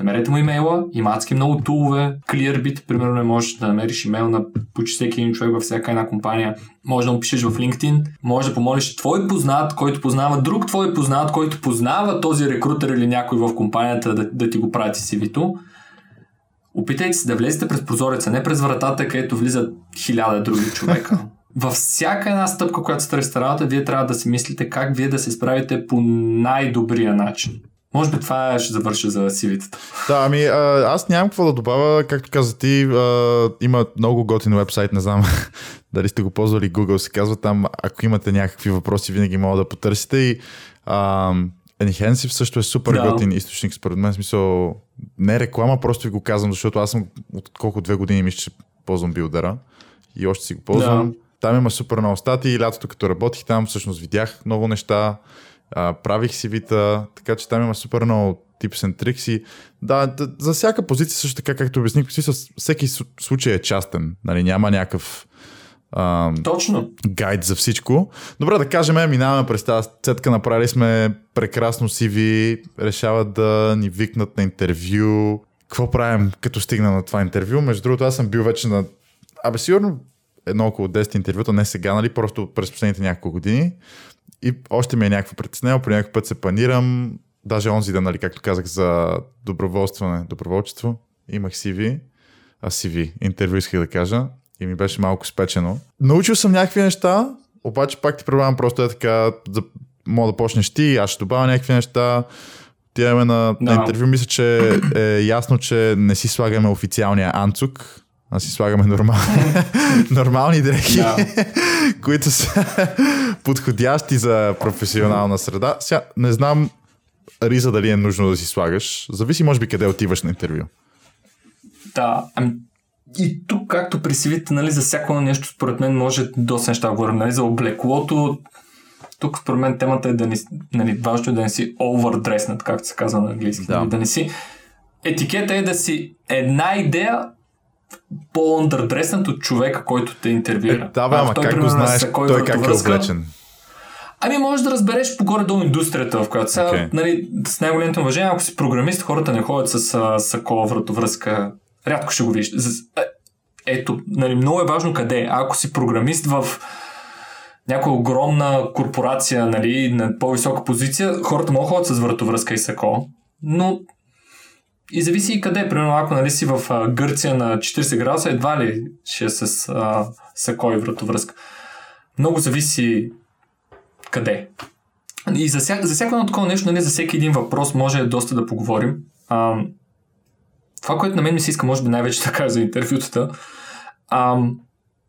Намерете му имейла, има адски много тулове. Clearbit, примерно, можеш да намериш имейл на почти всеки един човек във всяка една компания. Може да му пишеш в LinkedIn, може да помолиш твой познат, който познава друг твой познат, който познава този рекрутер или някой в компанията да, да ти го прати CV-то. Опитайте се да влезете през прозореца, не през вратата, където влизат хиляда други човека. (laughs) Във всяка една стъпка, която сте работа, вие трябва да си мислите как вие да се справите по най-добрия начин. Може би това ще завърша за сивитата. Да, ами а, аз нямам какво да добавя. Както каза ти, а, има много готин вебсайт, не знам (laughs) дали сте го ползвали, Google се казва там. Ако имате някакви въпроси, винаги мога да потърсите и а, Enhensive също е супер да. готин източник, според мен. Смисъл, не е реклама, просто ви го казвам, защото аз съм от колко две години мисля, че ползвам билдера и още си го ползвам. Да. Там има супер много статии и лятото като работих там, всъщност видях много неща, а, правих вита, така че там има супер много tips and tricks и да, да, за всяка позиция също така, както обясних, всеки случай е частен, нали, няма някакъв а, Точно. гайд за всичко. Добре, да кажем, минаваме през тази цетка, направили сме прекрасно CV, решават да ни викнат на интервю. Какво правим, като стигна на това интервю? Между другото, аз съм бил вече на... Абе, сигурно едно около 10 интервюта, не сега, нали, просто през последните няколко години. И още ми е някакво притеснено, по някакъв път се планирам, даже онзи да, нали, както казах, за доброволстване, доброволчество, имах CV, а CV, интервю исках да кажа, и ми беше малко спечено. Научил съм някакви неща, обаче пак ти предлагам просто е така, да, мога да почнеш ти, аз ще добавя някакви неща. Тиваме на, да. на интервю, мисля, че е ясно, че не си слагаме официалния анцук, а си слагаме нормал... (laughs) нормални дрехи, (laughs) които са подходящи за професионална среда. Сега не знам Риза дали е нужно да си слагаш. Зависи може би къде отиваш на интервю. Да, ами и тук, както при сивите, нали, за всяко нещо, според мен, може доста неща говорим. Нали, за облеклото, тук, според мен, темата е да не, нали, важно е да не си overdressed, както се казва на английски. Да. Нали, да не си... Етикета е да си една идея по-underdressed от човека, който те интервюира. Е, да, бе, ама как го знаеш той как е облечен? Ами може да разбереш по горе долу индустрията, в която сега, okay. нали, с най-големите уважение, ако си програмист, хората не ходят с сако, вратовръзка рядко ще го виждаш. Е, ето, нали, много е важно къде. Ако си програмист в някоя огромна корпорация, нали, на по-висока позиция, хората могат ходят с вратовръзка и сако, но и зависи и къде. Примерно, ако нали, си в а, Гърция на 40 градуса, едва ли ще е с а, сако и вратовръзка. Много зависи къде. И за, ся, за всяко едно такова нещо, нали, за всеки един въпрос може доста да поговорим. А, това, което на мен ми се иска, може би най-вече (laughs) да кажа за интервютата, а,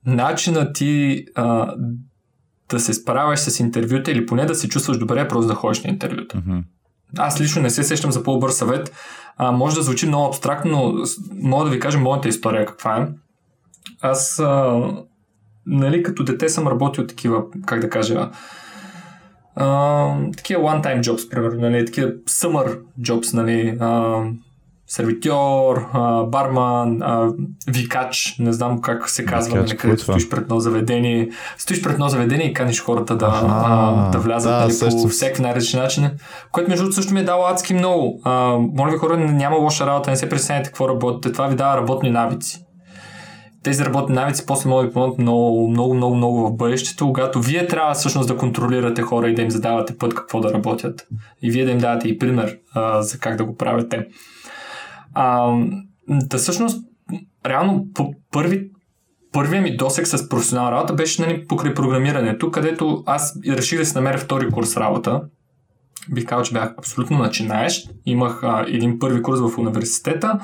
начина ти а, да се справяш с интервюта или поне да се чувстваш добре, просто да ходиш на интервюта. Mm-hmm. Аз лично не се сещам за по-добър съвет. А, може да звучи много абстрактно, но мога да ви кажа моята история каква е. Аз, а, нали, като дете съм работил такива, как да кажа, а, такива one-time jobs, примерно, нали, такива summer jobs, нали, а, сервитьор, а, барман, а, викач, не знам как се казва, викач, нали, където стоиш пред едно заведение, стоиш пред едно заведение и каниш хората да, а, да влязат да, нали, по всеки най-различни начини, което между другото също ми е дало адски много. А, моля ви хора, няма лоша работа, не се пресеняйте какво работите, това ви дава работни навици. Тези работни навици после могат да ви помогнат много, много, много, много в бъдещето, когато вие трябва всъщност да контролирате хора и да им задавате път какво да работят. И вие да им давате и пример а, за как да го правите. А, да всъщност, реално по първи, първият ми досек с професионална работа беше нали, покрай програмирането, където аз реших да си намеря втори курс работа. Бих казал, че бях абсолютно начинаещ. Имах а, един първи курс в университета,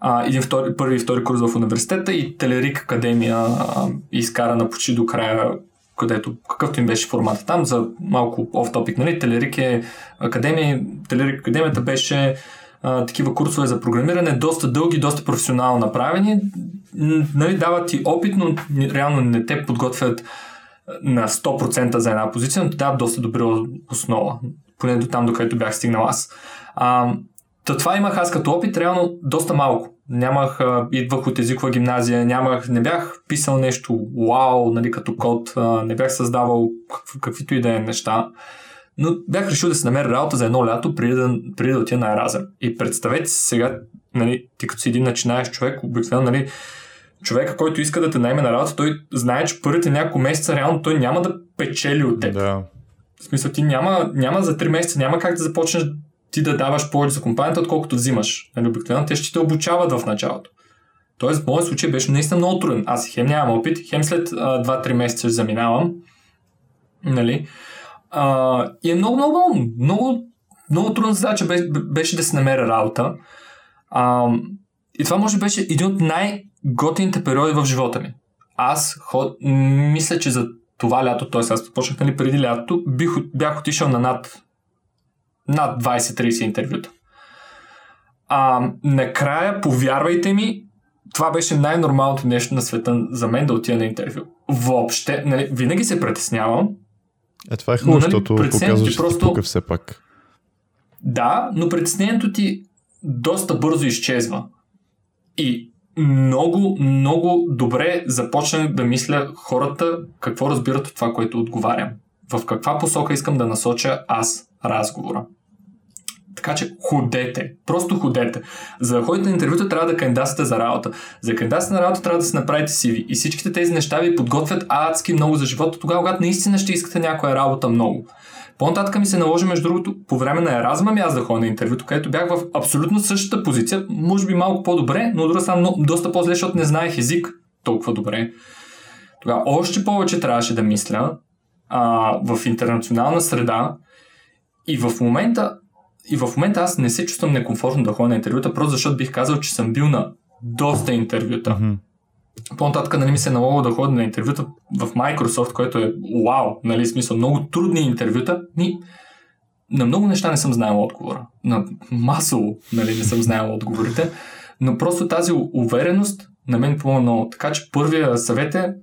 а, един втори, първи и втори курс в университета и Телерик Академия а, изкарана почти до края където какъвто им беше формата там, за малко оф топик, нали, Телерик е академия, Телерик Академията беше а, такива курсове за програмиране, доста дълги, доста професионално направени. Нали, дават ти опит, но реално не те подготвят на 100% за една позиция, но ти дават доста добра основа. Поне до там, до където бях стигнал аз. А, Та това имах аз като опит, реално доста малко. Нямах, идвах от езикова гимназия, нямах, не бях писал нещо вау, нали, като код, не бях създавал какв, каквито и да е неща. Но бях решил да се намеря работа за едно лято, преди да, преди да отида на Еразъм. И представете си сега, нали, ти като си един начинаеш човек, обикновено, нали, човека, който иска да те найме на работа, той знае, че първите няколко месеца реално той няма да печели от теб. Да. В смисъл, ти няма, няма за 3 месеца, няма как да започнеш ти да даваш повече за компанията, отколкото взимаш. Нали, обикновено те ще те обучават в началото. Тоест, в моят случай беше наистина много труден. Аз хем нямам опит, хем след а, 2-3 месеца заминавам. Нали? А, и е много, много, много, много, трудна задача беше, да се намеря работа. А, и това може беше един от най-готините периоди в живота ми. Аз ход... мисля, че за това лято, т.е. аз почнах нали, преди лятото, бих, бях отишъл на над над 20-30 интервюта. А, накрая, повярвайте ми, това беше най-нормалното нещо на света за мен да отида на интервю. Въобще, нали, винаги се притеснявам. Е, това е хубаво, нали, защото показваш, че просто... пука все пак. Да, но притеснението ти доста бързо изчезва. И много, много добре започнах да мисля хората какво разбират от това, което отговарям. В каква посока искам да насоча аз разговора. Така че ходете. Просто ходете. За да ходите на интервюта трябва да кандидатствате за работа. За кандидатствате на работа трябва да се направите CV. И всичките тези неща ви подготвят адски много за живота, тогава, когато наистина ще искате някоя работа много. По-нататък ми се наложи, между другото, по време на Еразма ми аз да ходя на интервюто, където бях в абсолютно същата позиция, може би малко по-добре, но от друга страна доста по-зле, защото не знаех език толкова добре. Тогава още повече трябваше да мисля а, в интернационална среда и в момента и в момента аз не се чувствам некомфортно да ходя на интервюта, просто защото бих казал, че съм бил на доста интервюта. Mm-hmm. По-нататък нали ми се наложи да ходя на интервюта в Microsoft, което е вау, нали, смисъл, много трудни интервюта. Ни, на много неща не съм знаел отговора. На масово нали, не съм знаел отговорите. Но просто тази увереност на мен помогна много. Така че първия съвет е,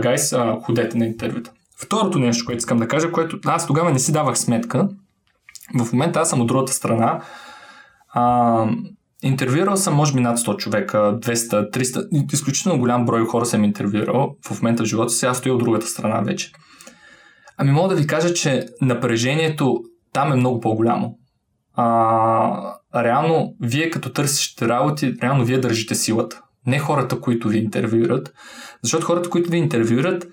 гайс, ходете на интервюта. Второто нещо, което искам да кажа, което аз тогава не си давах сметка, в момента аз съм от другата страна. А, интервюирал съм може би над 100 човека, 200, 300, изключително голям брой хора съм интервюирал в момента в живота си, аз стоя от другата страна вече. Ами мога да ви кажа, че напрежението там е много по-голямо. А, реално, вие като търсите работи, реално вие държите силата. Не хората, които ви интервюират. Защото хората, които ви интервюират,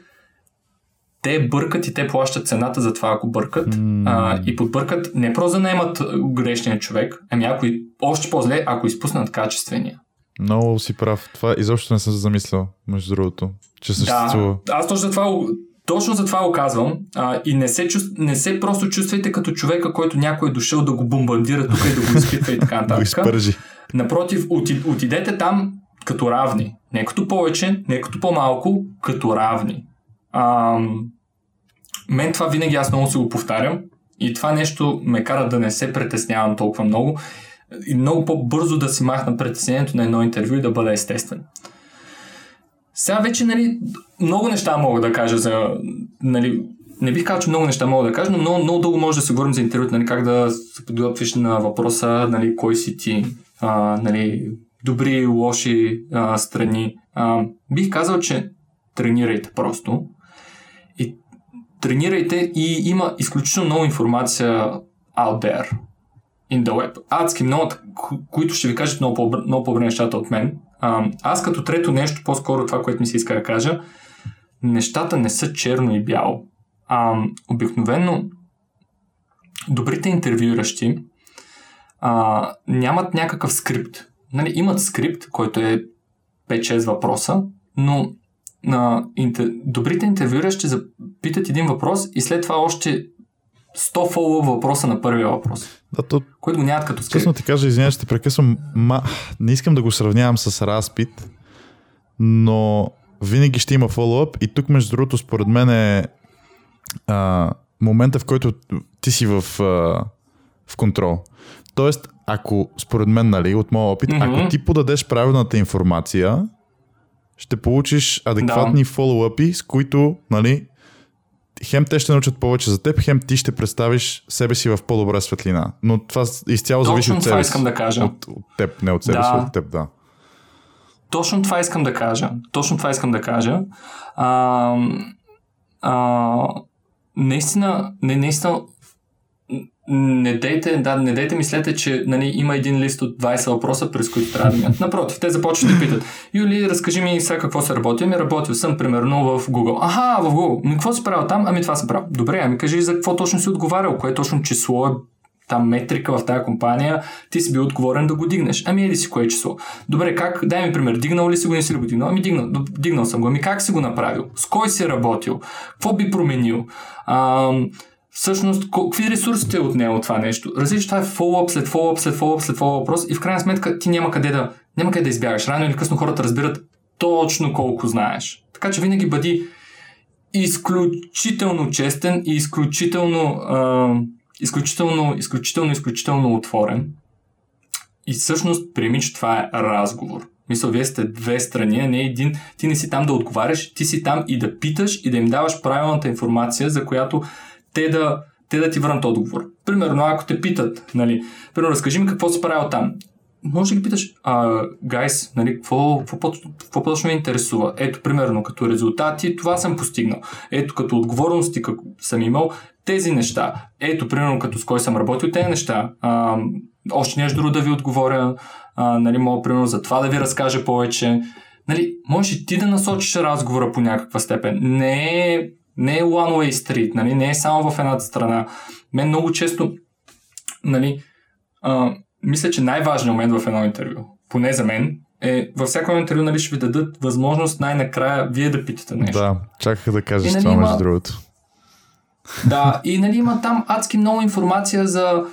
те бъркат и те плащат цената за това, ако бъркат. Mm. А, и подбъркат не просто да наемат грешния човек, ами ако и, още по-зле, ако изпуснат качествения. Много си прав. Това изобщо не съм замислял, между другото, че съществува. Да, аз точно за това, точно за това го казвам. А, и не се, чувств, не се просто чувствайте като човека, който някой е дошъл да го бомбандира тук и да го изпитва и така (laughs) нататък. Напротив, отидете там като равни. Не като повече, не като по-малко, като равни. А, мен това винаги аз много си го повтарям и това нещо ме кара да не се притеснявам толкова много и много по-бързо да си махна притеснението на едно интервю и да бъда естествен. Сега вече, нали, много неща мога да кажа за, нали, не бих казал, че много неща мога да кажа, но много, много дълго може да се говорим за интервюто, нали, как да се подготвиш на въпроса, нали, кой си ти, а, нали, добри и лоши а, страни. А, бих казал, че тренирайте просто тренирайте и има изключително много информация out there in the web. Адски много, които ще ви кажат много, по- много по-добре нещата от мен. Аз като трето нещо, по-скоро това, което ми се иска да кажа, нещата не са черно и бяло. А, обикновено добрите интервюиращи а, нямат някакъв скрипт. Нали, имат скрипт, който е 5-6 въпроса, но на интер... добрите интервюра ще запитат един въпрос и след това още 100 фоллоу въпроса на първия въпрос. Да, то... Които го нямат като скрипт. Късно ти кажа, извинявай, ще прекъсвам. Ма... Не искам да го сравнявам с разпит, но винаги ще има фоллоуъп и тук между другото според мен е а, момента в който ти си в, а, в контрол. Тоест, ако, според мен, нали, от моя опит, Мгм. ако ти подадеш правилната информация, ще получиш адекватни фоллоуъпи, с които, нали, хем те ще научат повече за теб, хем ти ще представиш себе си в по-добра светлина. Но това изцяло зависи Точно от това себе си. да кажа. От, от теб, не от себе Да. си, от теб, да. Точно това искам да кажа. Точно това искам да кажа. А, а, наистина, не, наистина, не дейте, да, не дейте мислете, че нали, има един лист от 20 въпроса, през които трябва да минат. Напротив, те започват да питат. Юли, разкажи ми сега какво се работи. Ами работил съм, примерно, в Google. Аха, в Google. Ами какво си правил там? Ами това съм правил. Добре, ами кажи за какво точно си отговарял, кое точно число е там метрика в тази компания, ти си бил отговорен да го дигнеш. Ами еди си кое е число. Добре, как? Дай ми пример. Дигнал ли си го, не си ли го дигнал? Ами дигнал, дигнал съм го. Ами как си го направил? С кой си работил? Какво би променил? Ам, всъщност, какви ресурси ти е отнело това нещо? Различно, това е фоллоуп след фоллоуп след фоллоуп след фоллоуп въпрос и в крайна сметка ти няма къде да, няма къде да избягаш. Рано или късно хората разбират точно колко знаеш. Така че винаги бъди изключително честен и изключително, а, изключително, изключително, изключително отворен. И всъщност приеми, че това е разговор. Мисля, вие сте две страни, а не един. Ти не си там да отговаряш, ти си там и да питаш и да им даваш правилната информация, за която те да, те да ти върнат отговор. Примерно, ако те питат, нали, примерно, разкажи ми какво си правил там. Може да ги питаш, а, гайс, нали, какво, какво, какво точно ме интересува? Ето, примерно, като резултати, това съм постигнал. Ето, като отговорности, как съм имал, тези неща. Ето, примерно, като с кой съм работил, тези неща. А, още нещо друго да ви отговоря, а, нали, мога, примерно, за това да ви разкажа повече. Нали, и ти да насочиш разговора по някаква степен. Не е, не е one way street, нали, не е само в едната страна. Мен много често, нали, а, мисля, че най-важният момент в едно интервю, поне за мен, е във всяко интервю нали, ще ви дадат възможност най-накрая вие да питате нещо. Да, чаках да кажеш И, нали, това, има- между другото. Да, и нали има там адски много информация за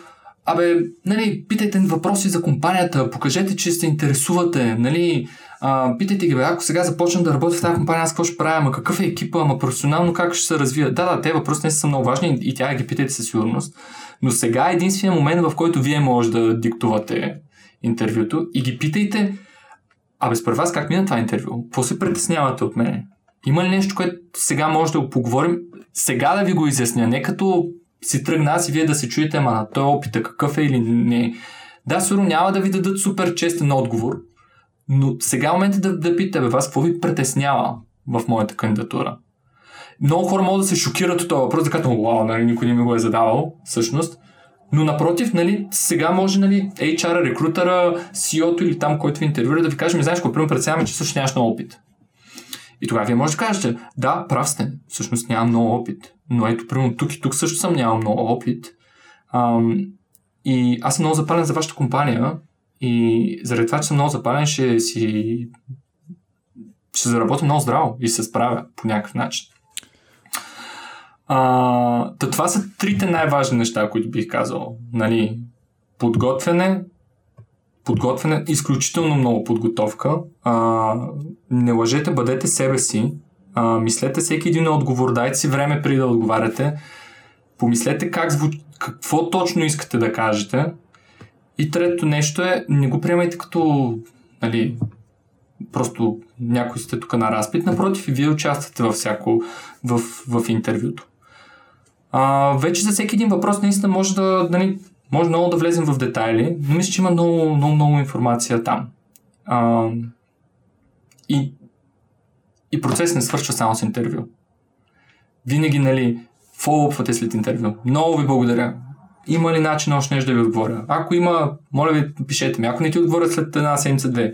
Абе, нали, питайте въпроси за компанията, покажете, че се интересувате, нали, а, питайте ги, бе, ако сега започна да работя в тази компания, аз какво ще правя, ама какъв е екипа, ама професионално как ще се развия. Да, да, те въпроси не са много важни и тя ги питайте със сигурност. Но сега е единствения момент, в който вие може да диктувате интервюто и ги питайте, абе, според вас как мина това интервю? Какво се притеснявате от мене? Има ли нещо, което сега може да го поговорим? Сега да ви го изясня, не като си тръгна аз и вие да се чуете, ама на този опита какъв е или не. Да, сигурно няма да ви дадат супер честен отговор, но сега е момент да, да питате, вас какво ви притеснява в моята кандидатура? Много хора могат да се шокират от този въпрос, да кажат, вау, нали, никой не ми го е задавал, всъщност. Но напротив, нали, сега може нали, HR-а, рекрутера, CEO-то или там, който ви интервюира, да ви каже, ми знаеш, какво примерно преценяваме, че също нямаш много опит. И тогава вие може да кажете, да, прав сте, всъщност нямам много опит. Но ето, примерно тук и тук също съм нямал много опит. Ам, и аз съм много запален за вашата компания и заради това, че съм много запален, ще си ще заработя много здраво и се справя по някакъв начин. А, това са трите най-важни неща, които бих казал. Нали, подготвяне, подготвяне, изключително много подготовка. А, не лъжете, бъдете себе си. А, мислете всеки един отговор, дайте си време преди да отговаряте. Помислете как звуч... какво точно искате да кажете. И третото нещо е, не го приемайте като нали, просто някой сте тук на разпит, напротив вие участвате във всяко в, в интервюто. А, вече за всеки един въпрос наистина може да, нали, може много да влезем в детайли, но мисля, че има много, много, много информация там. А, и, и процес не свършва само с интервю. Винаги, нали, фоллопвате след интервю. Много ви благодаря. Има ли начин още нещо да ви отговоря? Ако има, моля ви, пишете ми. Ако не ти отговоря след една седмица-две,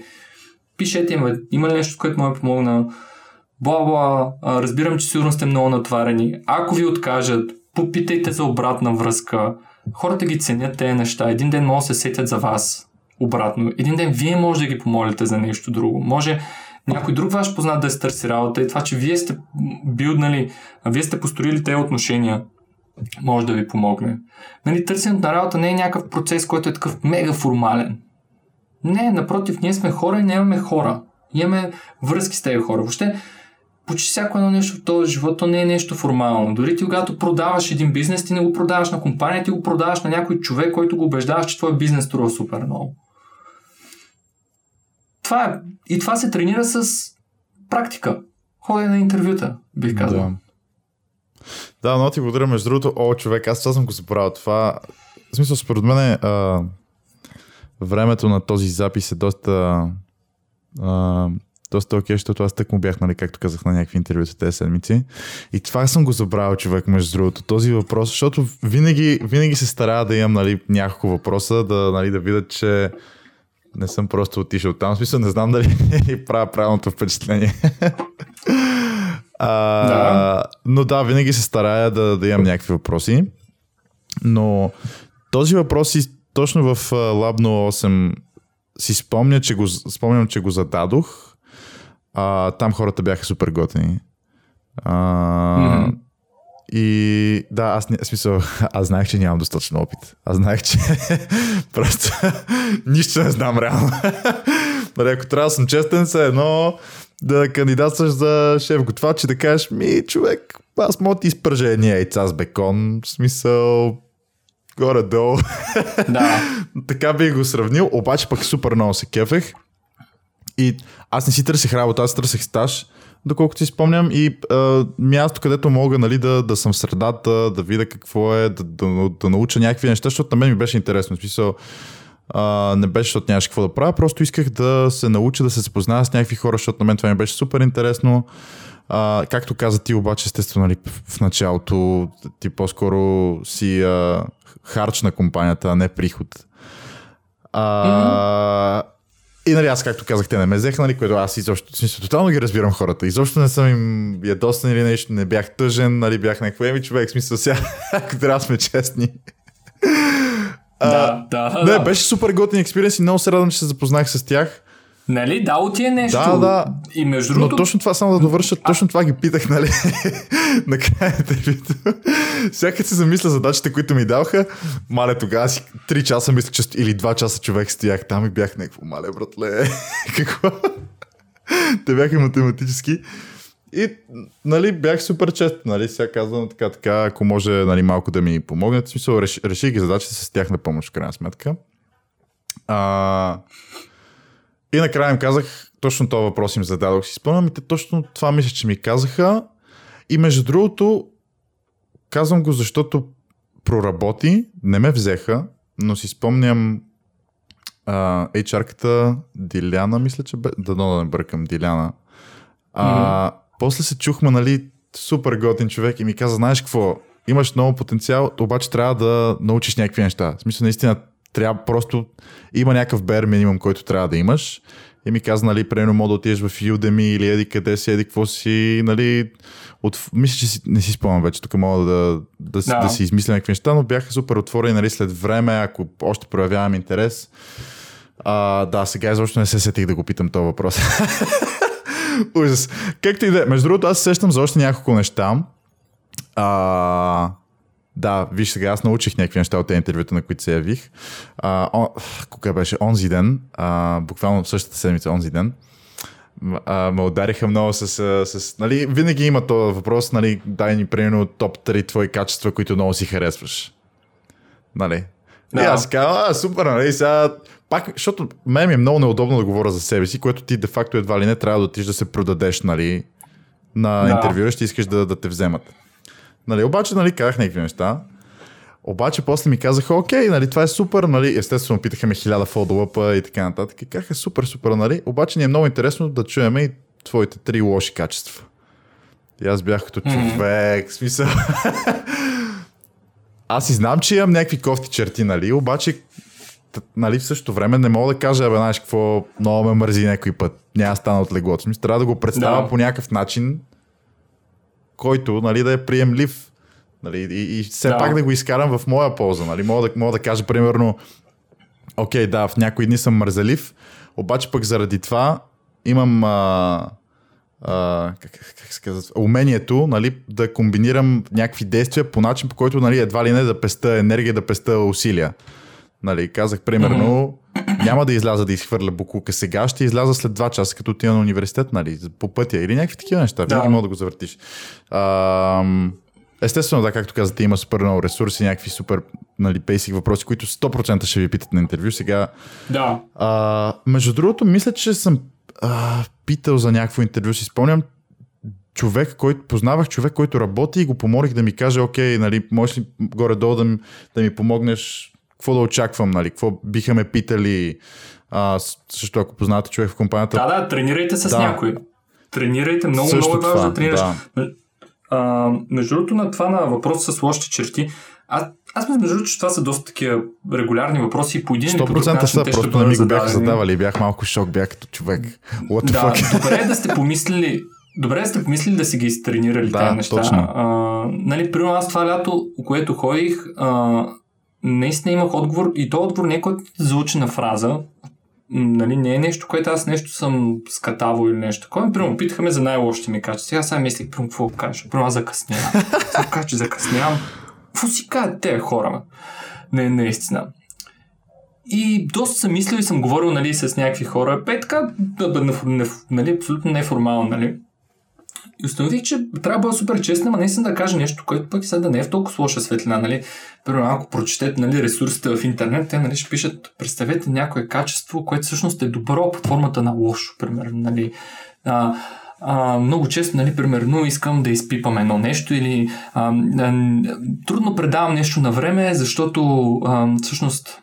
пишете им, има ли нещо, което му е помогна? Бла-бла, разбирам, че сигурно сте много натварени. Ако ви откажат, попитайте за обратна връзка. Хората ги ценят тези неща. Един ден могат да се сетят за вас обратно. Един ден вие може да ги помолите за нещо друго. Може някой друг ваш познат да е търси работа и това, че вие сте билднали, вие сте построили тези отношения, може да ви помогне. Нали, търсенето на работа не е някакъв процес, който е такъв мега формален. Не, напротив, ние сме хора и не имаме хора. Имаме връзки с тези хора. Въобще, почти всяко едно нещо в този живот, то не е нещо формално. Дори ти, когато продаваш един бизнес, ти не го продаваш на компания, ти го продаваш на някой човек, който го убеждаваш, че твой бизнес струва супер много. Това е. И това се тренира с практика. Ходя на интервюта, бих казал. Да. Да, но ти благодаря. Между другото, о, човек, аз съм го забравил. Това, в смисъл, според мен а, времето на този запис е доста а, доста окей, защото аз тък му бях, нали, както казах на някакви интервюта тези седмици. И това съм го забравил, човек, между другото, този въпрос, защото винаги, винаги се старая да имам нали, няколко въпроса, да, нали, да видя, че не съм просто отишъл там. В смисъл, не знам дали (laughs) правя правилното впечатление. (laughs) а, да. Но да, винаги се старая да, да имам някакви въпроси. Но този въпрос и точно в Lab 08 си спомня, че го, спомням, че го зададох а, там хората бяха супер готини. А, mm-hmm. И да, аз не, смисъл, (laughs) аз знаех, че нямам достатъчно опит. Аз знаех, че (laughs) просто (laughs) нищо не знам реално. Нали, ако трябва да съм честен, се едно да кандидатстваш за шеф готвач и да кажеш, ми, човек, аз мога ти изпържа едни яйца с бекон. В смисъл, горе-долу. Да. (laughs) така бих го сравнил, обаче пък супер много се кефех. И аз не си търсих работа, аз търсих стаж, доколкото си спомням, и а, място, където мога нали, да, да съм в средата, да видя какво е, да, да, да науча някакви неща, защото на мен ми беше интересно. В смисъл, а, не беше, защото нямаше какво да правя, просто исках да се науча да се запозная с някакви хора, защото на мен това ми беше супер интересно. А, както каза ти обаче, естествено, нали, в началото ти по-скоро си а, харч на компанията, а не приход. А, mm-hmm. И нали аз, както казах, те не ме взеха, нали, което аз изобщо, смисъл, тотално ги разбирам хората. Изобщо не съм им ядосен или нещо, не бях тъжен, нали, бях някакво еми човек, смисъл сега, ако (laughs) трябва да сме честни. Да, да, не, да. беше супер готин експириенс и много се радвам, че се запознах с тях. Нали, дало ти е нещо. Да, да. И между другото... Но точно това, само да довърша, точно това ги питах, нали, (laughs) накрая на интервюто. Всяка се замисля задачите, които ми даваха, мале тогава си 3 часа мисля, че или 2 часа човек стоях там и бях някакво, мале, братле, (laughs) какво? Те бяха математически. И, нали, бях супер чест, нали, сега казвам така, така, ако може, нали, малко да ми помогнете. В смисъл, реших реши ги задачите с тях на помощ, в крайна сметка. А, и накрая им казах, точно този въпрос им зададох. Си спомням и те точно това мисля, че ми казаха. И между другото, казвам го, защото проработи, не ме взеха, но си спомням а, HR-ката Диляна, мисля, че бе, да, да не бъркам, Диляна. А, mm-hmm. После се чухме, нали, супер готин човек и ми каза, знаеш какво, имаш много потенциал, обаче трябва да научиш някакви неща. В смисъл, наистина, трябва просто, има някакъв бер минимум, който трябва да имаш. И ми каза, нали, примерно мога да отидеш в Udemy или еди къде си, еди какво си, нали, от... мисля, че си, не си спомням вече, тук мога да, да, да. да си измисля някакви неща, но бяха супер отворени, нали, след време, ако още проявявам интерес. А, да, сега изобщо не се сетих да го питам този въпрос. (laughs) (laughs) Ужас. Както и да е. Между другото, аз се сещам за още няколко неща. А, да, виж сега, аз научих някакви неща от тези интервюта, на които се явих. А, о, кога беше? Онзи ден, а, буквално в същата седмица, онзи ден, а, ме удариха много с, с, нали, винаги има този въпрос, нали, дай ни примерно топ 3 твои качества, които много си харесваш. Нали? Да. И аз казвам, а, супер, нали, сега пак, защото мен ми е много неудобно да говоря за себе си, което ти де-факто едва ли не трябва да отиш да се продадеш, нали, на да. интервюра, ще искаш да, да те вземат. Нали, обаче, нали, казах някакви неща. Обаче после ми казаха, окей, нали, това е супер, нали, естествено питаха ме хиляда фолдовъпа и така нататък. И казаха, супер, супер, нали, обаче ни е много интересно да чуем и твоите три лоши качества. И аз бях като човек, смисъл. (laughs) аз и знам, че имам някакви кофти черти, нали, обаче нали, в същото време не мога да кажа, бе, знаеш какво, много ме мързи някой път. Няма стана от леглото. Смисъл, трябва да го представя да. по някакъв начин, който нали, да е приемлив. Нали, и, и все да. пак да го изкарам в моя полза. Нали. Мога, да, мога да кажа, примерно, окей, да, в някои дни съм мързелив, обаче пък заради това имам а, а, как, как се казва, умението нали, да комбинирам някакви действия по начин, по който нали, едва ли не да песта енергия, да песта усилия. Нали, казах примерно, няма да изляза да изхвърля буклука сега, ще изляза след 2 часа, като отида на университет, нали, по пътя или някакви такива неща. Да. Винаги мога да го завъртиш. А, естествено, да, както казвате, има супер много ресурси, някакви супер нали, basic въпроси, които 100% ще ви питат на интервю. Сега, да. А, между другото, мисля, че съм а, питал за някакво интервю, си спомням, човек, който познавах човек, който работи и го помолих да ми каже, окей, нали, можеш ли горе-долу да, да ми помогнеш, какво да очаквам, нали, какво биха ме питали, а, също ако познавате човек в компанията. Да, да, тренирайте с да. някой. Тренирайте, много, също много е важно да тренираш. Да. А, между другото на това на въпрос с лошите черти, аз, аз мисля, между другото, че това са доста такива регулярни въпроси и по един 100% са, просто не ми го бяха задавали и бях малко шок, бях като човек. What the да, fuck? добре е да сте (laughs) помислили Добре сте помислили да си ги изтренирали да, тези неща. Точно. А, нали, примерно аз това лято, което ходих, а, наистина имах отговор и то отговор не е който заучена фраза, нали, не е нещо, което аз нещо съм скатавал или нещо такова. Примерно, питаха ме за най-лошите ми качества. Сега сега мислих, примерно, какво кажа? Примерно, аз закъснявам. Какво кажа, че закъснявам? Какво си казват те хора? Не, наистина. И доста съм мислил и съм говорил нали, с някакви хора. Пе така, нали, абсолютно неформално. Нали. И установих, че трябва да бъда супер честна, но наистина да кажа нещо, което пък сега да не е в толкова лоша светлина. Нали. Примерно, ако прочетете нали, ресурсите в интернет, те нали, ще пишат, представете някое качество, което всъщност е добро под формата на лошо, примерно. Нали. А, а, много често, нали, примерно, искам да изпипам едно нещо или а, а, трудно предавам нещо на време, защото а, всъщност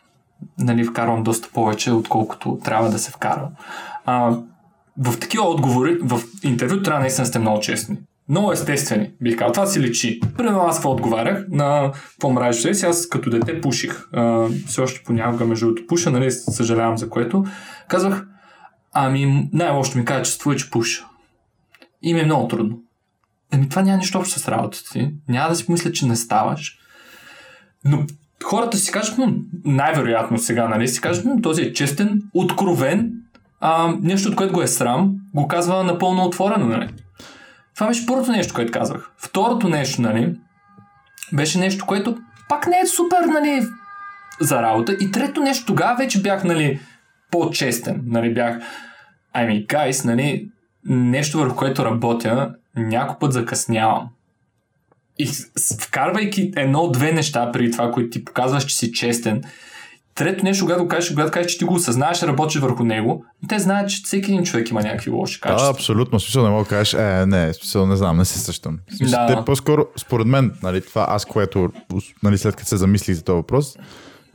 нали, вкарвам доста повече, отколкото трябва да се вкара. А, в такива отговори, в интервю трябва наистина сте много честни. Много естествени, бих казал. Това си личи. Примерно аз какво отговарях на по-мразите си. Аз като дете пуших. А, все още понякога между другото пуша, нали, съжалявам за което. Казвах, ами най-лошото ми качество е, че пуша. И ми е много трудно. Еми това няма нищо общо с работата ти. Няма да си помисля, че не ставаш. Но хората си кажат, най-вероятно сега, нали, си кажат, този е честен, откровен, а, нещо, от което го е срам, го казва напълно отворено, нали. Това беше първото нещо, което казвах. Второто нещо, нали, беше нещо, което пак не е супер, нали, за работа. И трето нещо, тогава вече бях, нали, по-честен, нали, бях, ами, гайс, нали, нещо върху което работя, някой път закъснявам. И вкарвайки едно-две неща при това, които ти показваш, че си честен, Трето нещо, когато кажеш, когато кажеш, че ти го осъзнаеш, работиш върху него, те знаят, че всеки един човек има някакви лоши качества. Да, абсолютно. Смисъл не мога да кажеш, е, не, смисъл не знам, не се същам. Смисъл, да. те по-скоро, според мен, нали, това аз, което, нали, след като се замислих за този въпрос,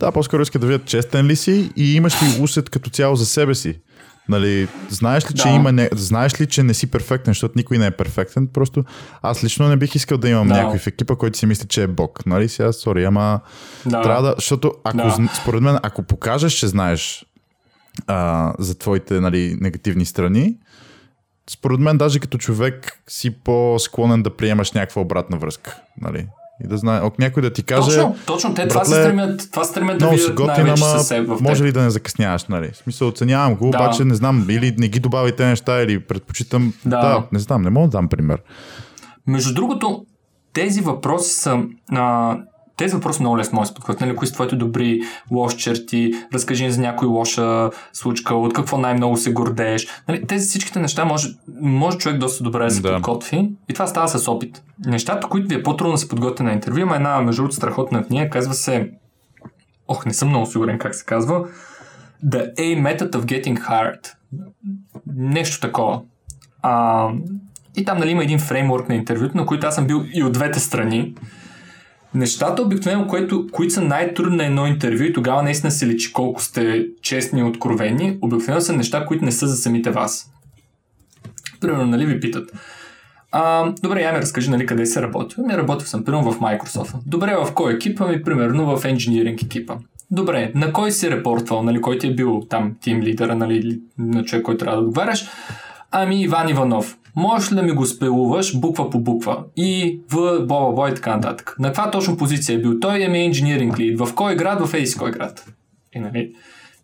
да, по-скоро иска да видят честен ли си и имаш ли усет като цяло за себе си. Нали, знаеш ли, че да. има не, знаеш ли, че не си перфектен, защото никой не е перфектен. Просто аз лично не бих искал да имам да. някой в екипа, който си мисли, че е бог. Нали, сега, сори, ама да. трябва да, защото ако, да. според мен, ако покажеш, че знаеш а, за твоите нали, негативни страни, според мен, даже като човек си по-склонен да приемаш някаква обратна връзка. Нали? И да знае, ако някой да ти каже. Точно, точно те това се стремят, това стремят да видят готин, ама в Може ли да не закъсняваш, нали? В смисъл, оценявам го, да. обаче не знам, или не ги добавите неща, или предпочитам. Да. да, не знам, не мога да дам пример. Между другото, тези въпроси са. А, тези въпроси много лесно може да се подходят. Нали, кои са твоите добри лоши черти? Разкажи ни за някой лоша случка, от какво най-много се гордееш. Нали, тези всичките неща може, може човек доста добре да се да. подготви и това става с опит. Нещата, които ви е по-трудно да се подготвите на интервю, има една между другото страхотна книга, казва се Ох, не съм много сигурен как се казва. The A Method of Getting Hard. Нещо такова. А, и там нали, има един фреймворк на интервюто, на който аз съм бил и от двете страни. Нещата, обикновено, което, които са най-трудни на едно интервю и тогава наистина се личи колко сте честни и откровени, обикновено са неща, които не са за самите вас. Примерно, нали ви питат. А, добре, я ми разкажи, нали, къде се работил. Ми работил съм, примерно, в Microsoft. Добре, в кой екип? Ми, примерно, в Engineering екипа. Добре, на кой си репортвал, нали, кой ти е бил там тим лидера, нали, на човек, който трябва да отговаряш? Ами Иван Иванов можеш ли да ми го спелуваш буква по буква? И в бла бла и така нататък. На каква точно позиция е бил? Той е ми инженеринг лид. В кой град? В Ейси кой град? И нали,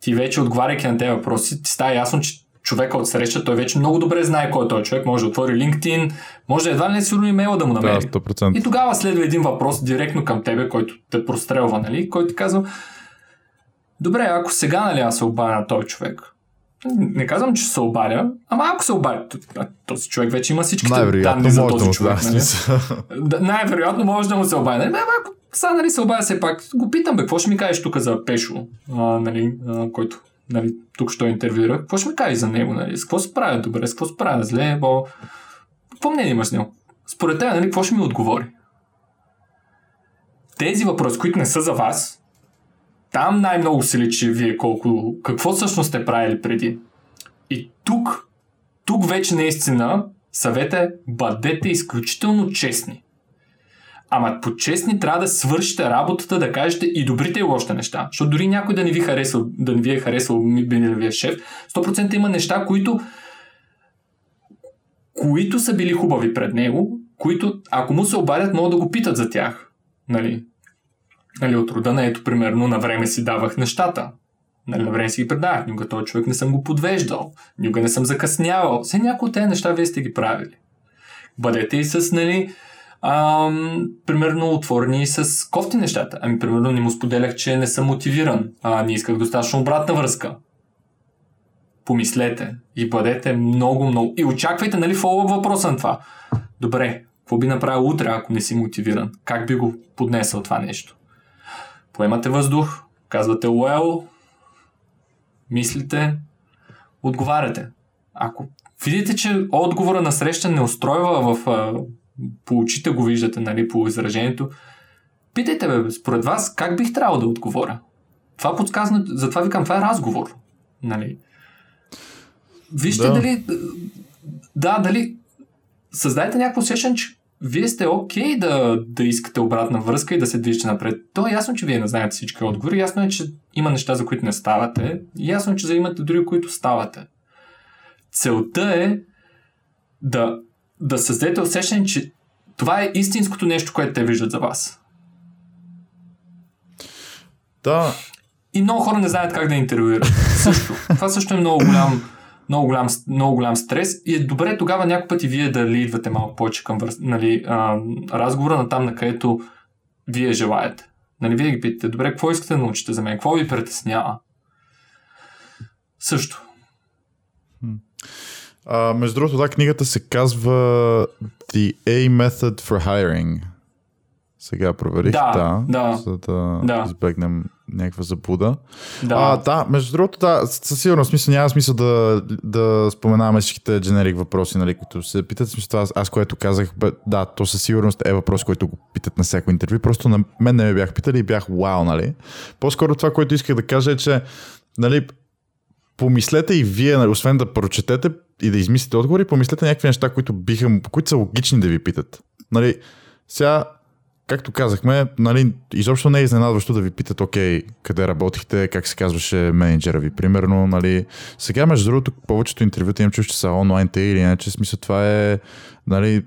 ти вече отговаряйки на тези въпроси, ти става ясно, че човека от среща, той вече много добре знае кой е той човек, може да отвори LinkedIn, може едва ли не сигурно имейла да му намери. Да, 100%. И тогава следва един въпрос директно към тебе, който те прострелва, нали? който ти казва, добре, ако сега нали, аз се обадя на този човек, не казвам, че се обадя, ама ако се обадя, този човек вече има всичките данни за този човек. (laughs) Да, нали? Най-вероятно може да му се обадя. Нали? Ако сега нали, се обадя все пак, го питам, бе, какво ще ми кажеш тук за Пешо, а, нали, а, който нали, тук ще интервюира, какво ще ми кажеш за него, нали? с какво се правя добре, с какво се правя зле, бо... какво мнение имаш с него? Според теб, нали, какво ще ми отговори? Тези въпроси, които не са за вас, там най-много се личи вие колко, какво всъщност сте правили преди. И тук, тук вече наистина съвета е бъдете изключително честни. Ама по честни трябва да свършите работата, да кажете и добрите и лошите неща. Защото дори някой да не ви харесва, да не ви е харесал вие шеф, 100% има неща, които които са били хубави пред него, които ако му се обадят, могат да го питат за тях. Нали? Нали, от рода на ето, примерно, на време си давах нещата. Нали, на време си ги предавах. Никога този човек не съм го подвеждал. Никога не съм закъснявал. Все някои от тези неща вие сте ги правили. Бъдете и с, нали, ам, примерно отворени с кофти нещата. Ами, примерно, не му споделях, че не съм мотивиран. А, не исках достатъчно обратна връзка. Помислете и бъдете много, много. И очаквайте, нали, фоллоуп въпроса на това. Добре, какво би направил утре, ако не си мотивиран? Как би го поднесъл това нещо? Поемате въздух, казвате well, мислите, отговаряте. Ако видите, че отговора на среща не устройва в... по очите го виждате, нали, по изражението, питайте, бе, според вас, как бих трябвало да отговоря? Това подсказано, затова викам, това е разговор. Нали? Вижте да. дали... Да, дали... Създайте някакво усещане, че вие сте окей okay да, да искате обратна връзка и да се движите напред. То е ясно, че вие не знаете всички отговори. Ясно е, че има неща, за които не ставате. Ясно е, че имате дори, които ставате. Целта е да, да създадете усещане, че това е истинското нещо, което те виждат за вас. Да. И много хора не знаят как да интервюират. Също. Това също е много голям много голям, много голям стрес и е добре тогава някой път и вие да идвате малко повече към нали, а, разговора на там, на където вие желаете. Нали, вие ги питате, добре, какво искате да научите за мен? Какво ви притеснява? Също. А, между другото, да, книгата се казва The A Method for Hiring. Сега проверих, да, да, да за да, да избегнем някаква забуда. Да. А, да, между другото, да, със сигурност смисъл, няма смисъл да, да споменаваме всичките дженерик въпроси, нали, които се питат. Смисъл, аз, аз което казах, бе, да, то със сигурност е въпрос, който го питат на всяко интервю. Просто на мен не ме бях питали и бях вау, нали. По-скоро това, което исках да кажа е, че нали, помислете и вие, нали, освен да прочетете и да измислите отговори, помислете някакви неща, които биха, които са логични да ви питат. Нали, сега както казахме, нали, изобщо не е изненадващо да ви питат, окей, къде работихте, как се казваше менеджера ви, примерно, нали. Сега, между другото, повечето интервюта имам чуш, че са онлайн те или иначе, смисъл това е, нали,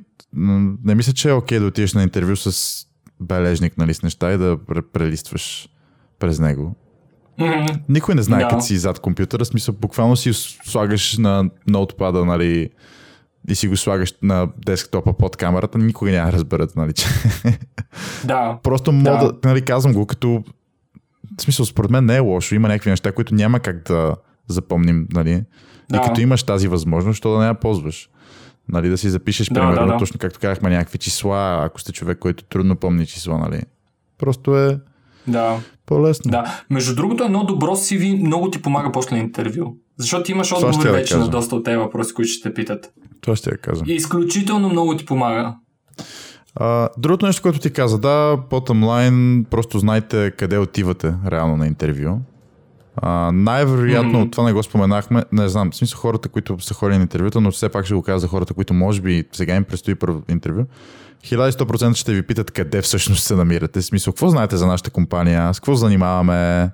не мисля, че е окей да отидеш на интервю с бележник, нали, с неща и да прелистваш през него. Mm-hmm. Никой не знае Да. като си зад компютъра, смисъл буквално си слагаш на ноутпада, нали, и си го слагаш на десктопа под камерата, никога няма да разберат, нали, че... (laughs) Да. Просто мога Да. нали, казвам го като... В смисъл, според мен не е лошо. Има някакви неща, които няма как да запомним, нали? Да. И като имаш тази възможност, що да не я ползваш. Нали, да си запишеш, Да, примерно, да, да. точно както казахме, някакви числа, ако сте човек, който трудно помни числа, нали? Просто е Да. по-лесно. Да. Между другото, едно добро CV много ти помага после интервю. Защото имаш Това отговори я да вече на доста от тези въпроси, които ще те питат. Това ще я казвам. И изключително много ти помага. А, другото нещо, което ти каза, да, по-тъмлайн, просто знайте къде отивате реално на интервю. А, най-вероятно, Мгм. това не го споменахме, не знам, в смисъл хората, които са ходили на интервюта, но все пак ще го кажа за хората, които може би сега им предстои първо интервю. 1100% ще ви питат къде всъщност се намирате. В смисъл, какво знаете за нашата компания, с какво занимаваме,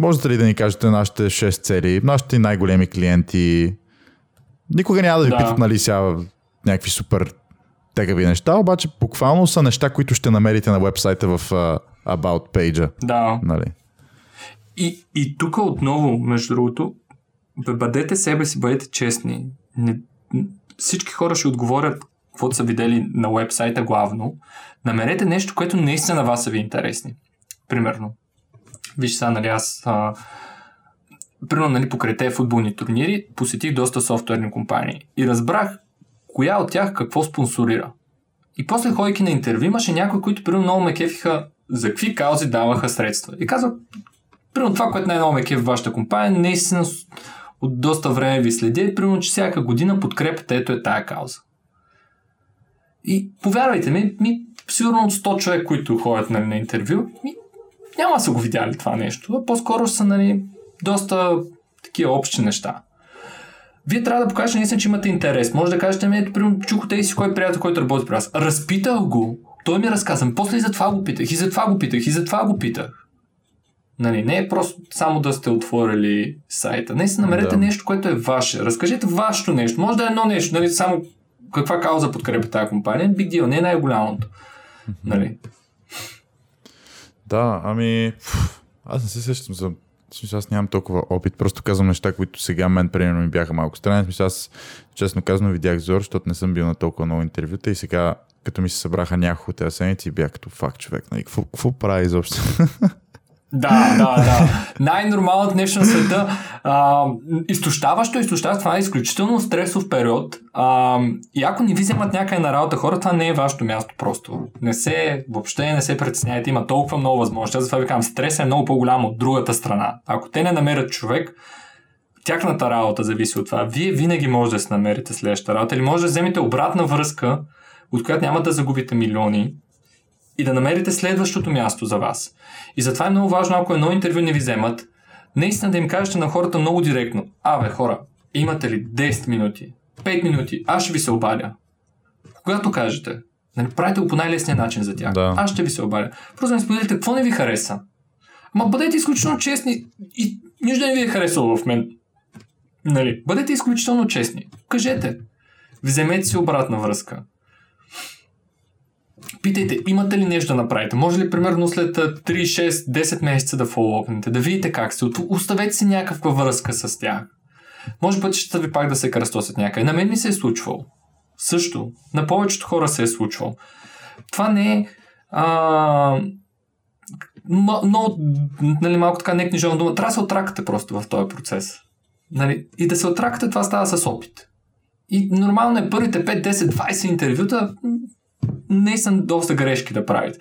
можете ли да ни кажете нашите 6 цели, нашите най-големи клиенти. Никога няма да ви Да. питат, нали, сега някакви супер тегави неща, обаче буквално са неща, които ще намерите на вебсайта в uh, About page Да. нали? И, и тук отново, между другото, бъдете себе си, бъдете честни. Не, всички хора ще отговорят каквото са видели на вебсайта главно. Намерете нещо, което наистина на вас са ви интересни. Примерно. Виж сега, нали, аз а, примерно, нали, покрай тези футболни турнири, посетих доста софтуерни компании и разбрах коя от тях какво спонсорира. И после ходейки на интервю, имаше някои, които примерно много ме кефиха за какви каузи даваха средства. И казах, примерно това, което най-много ме кефи в вашата компания, наистина от доста време ви следя, примерно, че всяка година подкрепата ето е тая кауза. И повярвайте ми, ми сигурно от 100 човек, които ходят нали, на интервю, ми, няма да са го видяли това нещо. А по-скоро са нали, доста такива общи неща. Вие трябва да покажете наистина, че имате интерес. Може да кажете ми, ето, примерно, чух тези си кой приятел, който работи при вас. Разпитах го, той ми разказа. После и за това го питах, и за това го питах, и за това го питах. Нали, не е просто само да сте отворили сайта. Не си намерете да. нещо, което е ваше. Разкажете вашето нещо. Може да е едно нещо, нали, само каква кауза подкрепя тази компания. Big deal, не е най-голямото. Нали? Да, ами... Аз не се сещам за смисъл, аз нямам толкова опит, просто казвам неща, които сега мен примерно ми бяха малко странни. Смисъл, аз честно казано видях Зор, защото не съм бил на толкова много интервюта и сега като ми се събраха няколко тези седмици, бях като факт човек. Нали, какво, какво прави изобщо? (laughs) Да, да, да. Най-нормалното нещо на света. А, изтощаващо, изтощаващо, това е изключително стресов период. А, и ако не ви вземат някъде на работа хора, това не е вашето място просто. Не се, въобще не се притесняйте, има толкова много възможности. Затова ви казвам, стресът е много по-голям от другата страна. Ако те не намерят човек, тяхната работа зависи от това. Вие винаги може да се намерите следващата работа или може да вземете обратна връзка, от която няма да загубите милиони и да намерите следващото място за вас. И затова е много важно, ако едно интервю не ви вземат, наистина да им кажете на хората много директно. Абе, хора, имате ли 10 минути, 5 минути, аз ще ви се обадя. Когато кажете, нали, правите го по най-лесния начин за тях. Да. Аз ще ви се обадя. Просто ми споделите какво не ви хареса. Ма бъдете изключително честни и нищо не ви е харесало в мен. Нали, бъдете изключително честни. Кажете. Вземете си обратна връзка. Питайте, имате ли нещо да направите? Може ли примерно след 3, 6, 10 месеца да фоллопнете, да видите как сте, оставете си някаква връзка с тях. Може пътищата ви пак да се кръстосят някъде. На мен ми се е случвало. Също. На повечето хора се е случвало. Това не е а, много, нали, малко така не книжовна дума. Трябва да се отракате просто в този процес. Нали? И да се отракате, това става с опит. И нормално е първите 5, 10, 20 интервюта не са доста грешки да правите.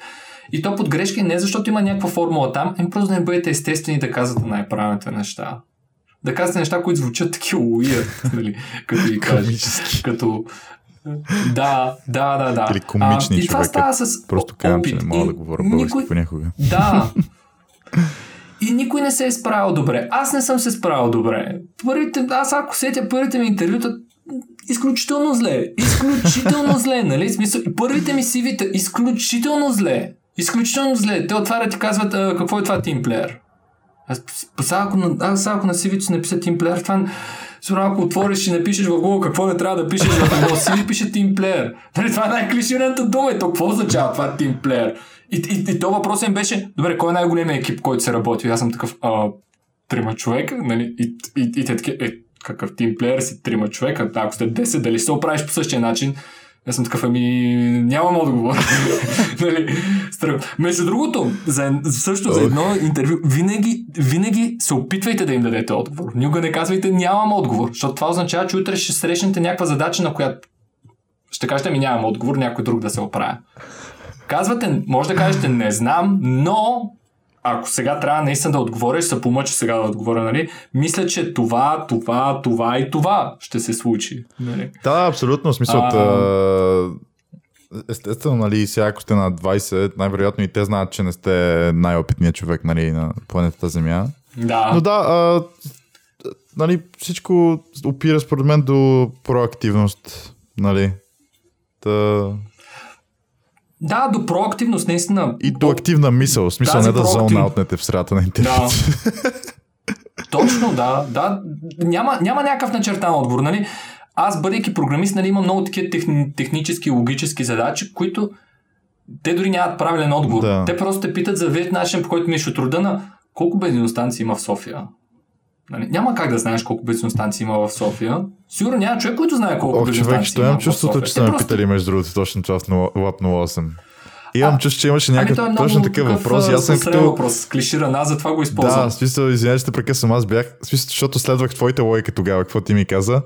И то под грешки не защото има някаква формула там, ами просто да не бъдете естествени да казвате най-правилните неща. Да казвате неща, които звучат такива уият, (laughs) нали, като ги кажеш. Като, да, да, да, да. Или комични а, и това става с Просто казвам, че не мога да говоря български никой... понякога. Да. (laughs) И никой не се е справил добре. Аз не съм се справил добре. Първите, аз ако сетя първите ми интервюта, изключително зле. Изключително зле, нали? Смисъл, първите ми сивите, изключително зле. Изключително зле. Те отварят и казват, а, какво е това тимплеер? Аз, ако, на, аз ако на CV си напиша тимплеер, това Сигурно ако отвориш и напишеш в Google какво не трябва да пишеш в едно CV, пише тимплеер. Нали, това е най-клишираната дума. И то какво означава това тимплеер? И, и, и то въпросът им беше, добре, кой е най-големият екип, който се работи? Аз съм такъв, а, трима човека, нали? И, и, и те такива, е, какъв тимплеер си, трима човека, ако сте 10, дали се оправиш по същия начин, аз съм такъв, ами нямам отговор. (laughs) нали? Между другото, за, също за едно интервю, винаги, винаги се опитвайте да им дадете отговор. Никога не казвайте нямам отговор, защото това означава, че утре ще срещнете някаква задача, на която ще кажете ми нямам отговор, някой друг да се оправя. Казвате, може да кажете не знам, но ако сега трябва наистина да отговориш, се помъча сега да отговоря, нали? Мисля, че това, това, това и това ще се случи. Нали? Да, абсолютно. В смисъл, а... естествено, нали, сега ако сте на 20, най-вероятно и те знаят, че не сте най-опитният човек нали, на планетата Земя. Да. Но да, а, нали, всичко опира според мен до проактивност. Нали. Та, да, до проактивност, наистина. И до активна мисъл, в смисъл не да проактив... зонаутнете в средата на интернет. Да. (laughs) Точно, да. да. Няма, няма някакъв начертан отговор, нали? Аз, бъдейки програмист, нали, имам много такива техни, технически, логически задачи, които те дори нямат правилен отговор. Да. Те просто те питат за вид начин, по който миш от рода на колко бензиностанции има в София. Нали, няма как да знаеш колко бензиностанции има в София. Сигурно няма човек, който знае колко Ох, бензиностанции човек, има. Имам чувството, че сме просто... питали между другото точно това в Lab 08. Имам а, чувство, че имаше някакъв ами точно такъв въпрос. Аз съм като... въпрос, клиширан, аз затова го използвам. Да, в смисъл, извинявай, ще прекъсвам. Аз бях, в смисъл, защото следвах твоите логика тогава, какво ти ми каза.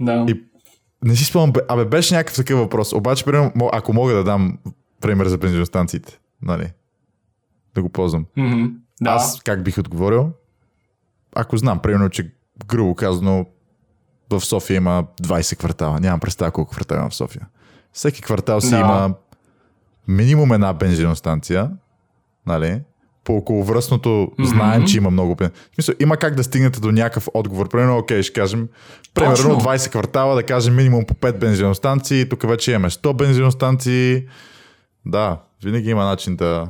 Да. И не си спомням, абе беше някакъв такъв въпрос. Обаче, примерно, ако мога да дам пример за бензиностанциите, нали? Да го ползвам. Mm-hmm, да. Аз как бих отговорил? Ако знам, примерно, че грубо казано в София има 20 квартала. Нямам представа колко квартала има в София. Всеки квартал си да. има минимум една бензиностанция, нали? По околовръстното mm-hmm. знаем, че има много бензин. Смисъл, има как да стигнете до някакъв отговор. Примерно, окей, ще кажем, примерно Точно. 20 квартала, да кажем минимум по 5 бензиностанции, тук вече имаме 100 бензиностанции. Да, винаги има начин да,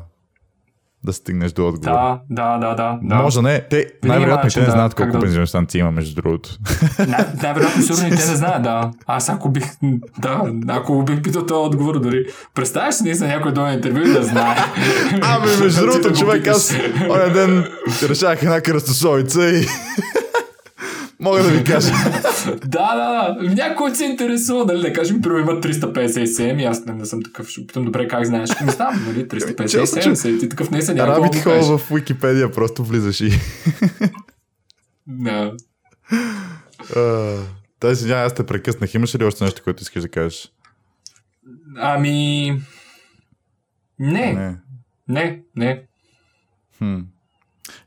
да стигнеш до отговор. Да, да, да, да. да. Може не. Те най-вероятно те не да, знаят колко да... бензиностанции има, между другото. Най- най-вероятно сигурно и те не знаят, да. Аз ако бих, да, ако бих питал този отговор, дори представяш си наистина някой до интервю и да знае. Ами, между другото, човек, аз оня ден решах една кръстосовица и Мога да ви (laughs) кажа. да, да, да. Някой се интересува, нали, да кажем, първо има 357 и аз не, не съм такъв, ще питам добре как знаеш. Не знам, нали, 357, ти такъв не са някой. Рабит хол в Википедия, просто влизаш и... Да. Тай си, аз те прекъснах. Имаш ли още нещо, което искаш да кажеш? Ами... Не. Не. Не, не. Хм.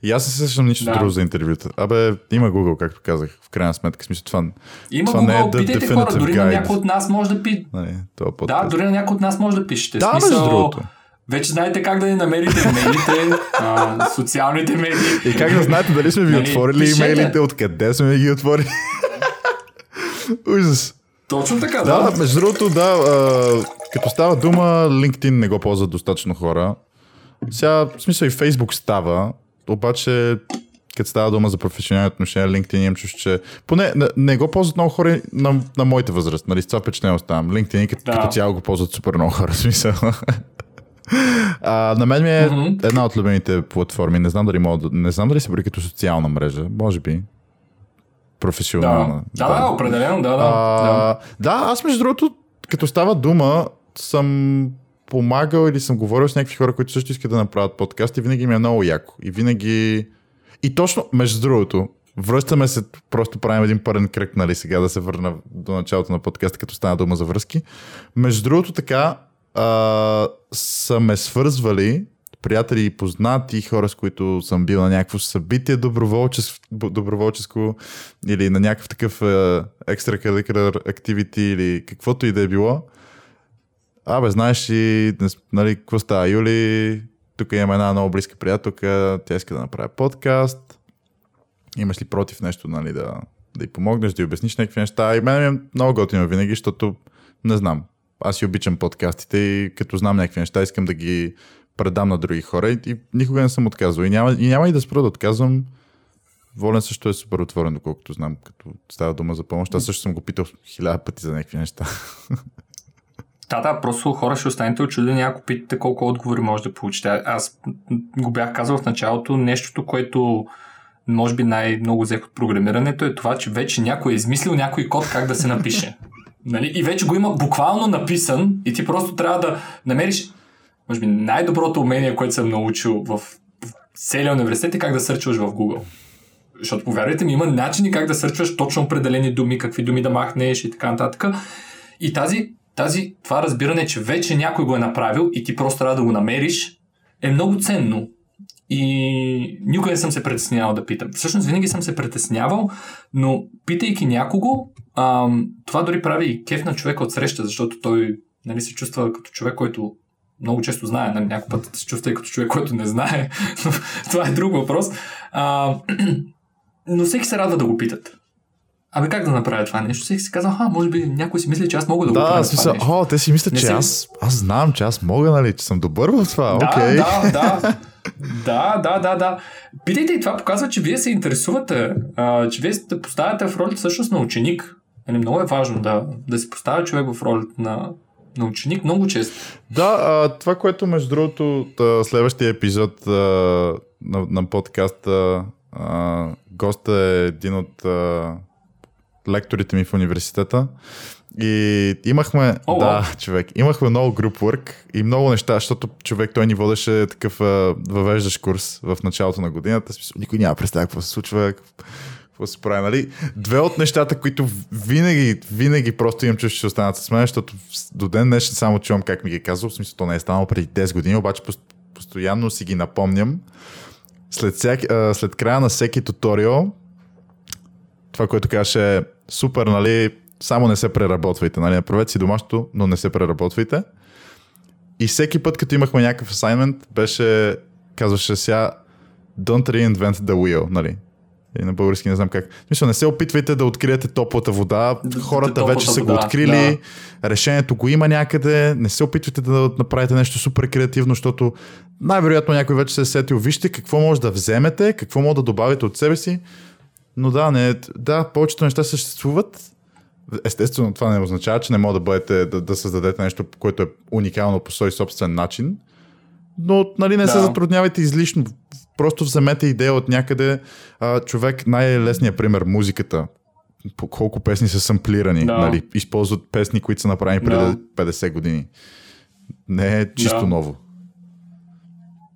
И аз не се сещам нищо да. друго за интервюта. Абе, има Google, както казах, в крайна сметка. Смисъл, това, има това Google, не е питайте хора, дори guide. на някой от нас може да пи... Нали, да, дори на някой от нас може да пишете. Да, смисъл, между другото. Вече знаете как да ни намерите имейлите, (laughs) а, социалните медии. И как да знаете дали сме ви нали, отворили пишете. имейлите, откъде сме ги отворили. (laughs) Ужас. Точно така, да. Да, между другото, да, а, като става дума, LinkedIn не го ползват достатъчно хора. Сега, в смисъл и Facebook става, обаче като става дума за професионални отношения, LinkedIn имам чуш, че поне не, не го ползват много хора на, на моята възраст, нали, с това впечатление оставам. LinkedIn като, да. като цяло го ползват супер много хора, (laughs) смисъл. а, на мен ми е mm-hmm. една от любимите платформи. Не знам дали мога, не знам дали се бори като социална мрежа. Може би. Професионална. Да, да, да определено, да, да. А, да. Да, аз между другото, като става дума, съм помагал или съм говорил с някакви хора, които също искат да направят подкаст и винаги ми е много яко. И винаги... И точно, между другото, връщаме се, просто правим един първен кръг, нали, сега да се върна до началото на подкаста, като стана дума за връзки. Между другото, така, а, са ме свързвали приятели и познати, хора, с които съм бил на някакво събитие доброволческо, доброволческо или на някакъв такъв extracurricular activity или каквото и да е било. Абе, знаеш ли, нали, какво става, Юли? Тук имаме една много близка приятелка, тя иска да направи подкаст. Имаш ли против нещо, нали, да, да й помогнеш, да й обясниш някакви неща? И мен е много готино винаги, защото не знам. Аз си обичам подкастите и като знам някакви неща, искам да ги предам на други хора и, и никога не съм отказвал. И няма, и няма и да спра да отказвам. Волен също е супер отворен, доколкото знам, като става дума за помощ. Аз също съм го питал хиляда пъти за някакви неща. (laughs) Да, да, просто хора ще останете очудени, ако питате колко отговори може да получите. Аз го бях казал в началото, нещото, което може би най-много взех от програмирането е това, че вече някой е измислил някой код как да се напише. (laughs) Нали? И вече го има буквално написан и ти просто трябва да намериш може би най-доброто умение, което съм научил в целия университет е как да сърчваш в Google. Защото, повярвайте ми, има начини как да сърчваш точно определени думи, какви думи да махнеш и така нататък. И тази тази, това разбиране, че вече някой го е направил и ти просто трябва да го намериш, е много ценно. И никога не съм се притеснявал да питам. Всъщност винаги съм се притеснявал, но питайки някого, ам, това дори прави и кеф на човека от среща, защото той нали, се чувства като човек, който много често знае, нали, някой път се чувства и като човек, който не знае, (laughs) това е друг въпрос. А, (clears throat) но всеки се радва да го питат. Абе как да направя това нещо? Всеки си казва, а, може би някой си мисли, че аз мога да, да го правя смисъл, това нещо. О, те си мислят, че си... аз, аз знам, че аз мога, нали, че съм добър в това. Да, okay. да, да. да, да, да, да. Питайте и това показва, че вие се интересувате, а, че вие се поставяте в ролята всъщност на ученик. Нали, много е важно да, да се поставя човек в ролята на, на ученик много често. Да, а, това, което между другото следващия епизод а, на, на подкаста а, госта е един от а, лекторите ми в университета. И имахме, О, да, човек, имахме много груп work и много неща, защото човек той ни водеше такъв а, въвеждащ курс в началото на годината. Никой няма представя какво се случва, какво се прави, нали? Две от нещата, които винаги, винаги просто имам чувство, че останат с мен, защото до ден днешен само чувам как ми ги е казал, в смисъл то не е станало преди 10 години, обаче постоянно си ги напомням. След, всяк, след края на всеки туториал, това, което казваше е супер, нали, само не се преработвайте, нали, направете си домашното, но не се преработвайте. И всеки път, като имахме някакъв асайнмент, беше, казваше сега don't reinvent the wheel, нали. И на български не знам как. Мисля, не се опитвайте да откриете топлата вода. Хората топлата вече са вода, го открили. Да. Решението го има някъде. Не се опитвайте да направите нещо супер креативно, защото най-вероятно някой вече се е сетил. Вижте какво може да вземете, какво може да добавите от себе си. Но да, не, да, повечето неща съществуват. Естествено, това не означава, че не може да бъдете, да, да създадете нещо, което е уникално по свой собствен начин. Но нали, не да. се затруднявайте излишно. Просто вземете идея от някъде. А, човек, най-лесният пример, музиката. По колко песни са самплирани. Да. Нали, използват песни, които са направени преди да. 50 години. Не е чисто да. ново.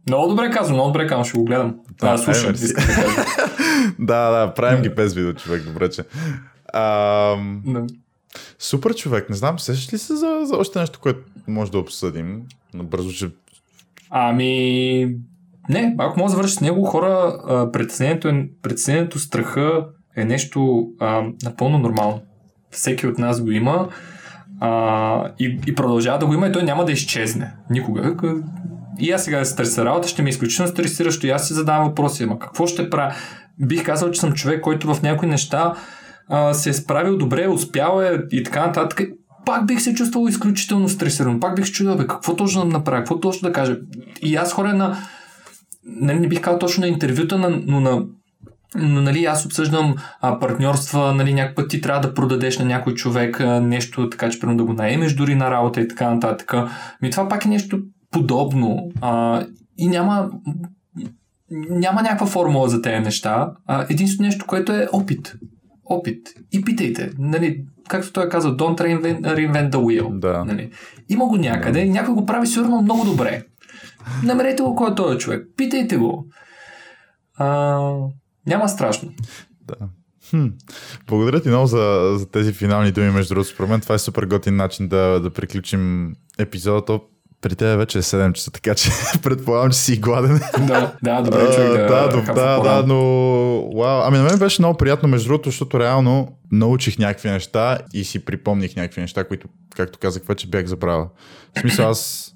Много добре казвам, много добре казвам, ще го гледам. Да, да слушам. Е, (laughs) да, да, правим ги без видео, човек, добре, че. А, да. Супер човек, не знам, сещаш ли се за, за още нещо, което може да обсъдим? Набързо, че... Ами, не, ако може да завършиш с него, хора, притеснението, е, притеснението страха е нещо а, напълно нормално. Всеки от нас го има а, и, и продължава да го има и той няма да изчезне. Никога. И аз сега се търся работа, ще ми е изключително стресиращо и аз си задавам въпроси. Ама какво ще правя? Бих казал, че съм човек, който в някои неща а, се е справил добре, успял е и така нататък. Пак бих се чувствал изключително стресиран. Пак бих чудил, бе, какво точно да направя, какво точно да кажа. И аз хора на... Не, не бих казал точно на интервюта, но на но нали, аз обсъждам а, партньорства, нали, някакъв път ти трябва да продадеш на някой човек а, нещо, така че примерно да го наемеш дори на работа и така нататък. Ми това пак е нещо подобно а, и няма няма някаква формула за тези неща. А, единствено нещо, което е опит. Опит. И питайте. Нали, както той е казал, don't reinvent, reinvent the wheel. Да. Нали. Има го някъде, да. някой го прави сигурно много добре. Намерете го кой е този човек. Питайте го. А, няма страшно. Да. Хм. Благодаря ти много за, за тези финални думи, между другото. Според мен това е супер готин начин да, да приключим епизода при теб вече е 7 часа, така че (laughs) предполагам, че си гладен. Да, да, добре човек да, да, да, да, да, но вау. Ами на мен беше много приятно, между другото, защото реално научих някакви неща и си припомних някакви неща, които, както казах, вече бях забравил. В смисъл аз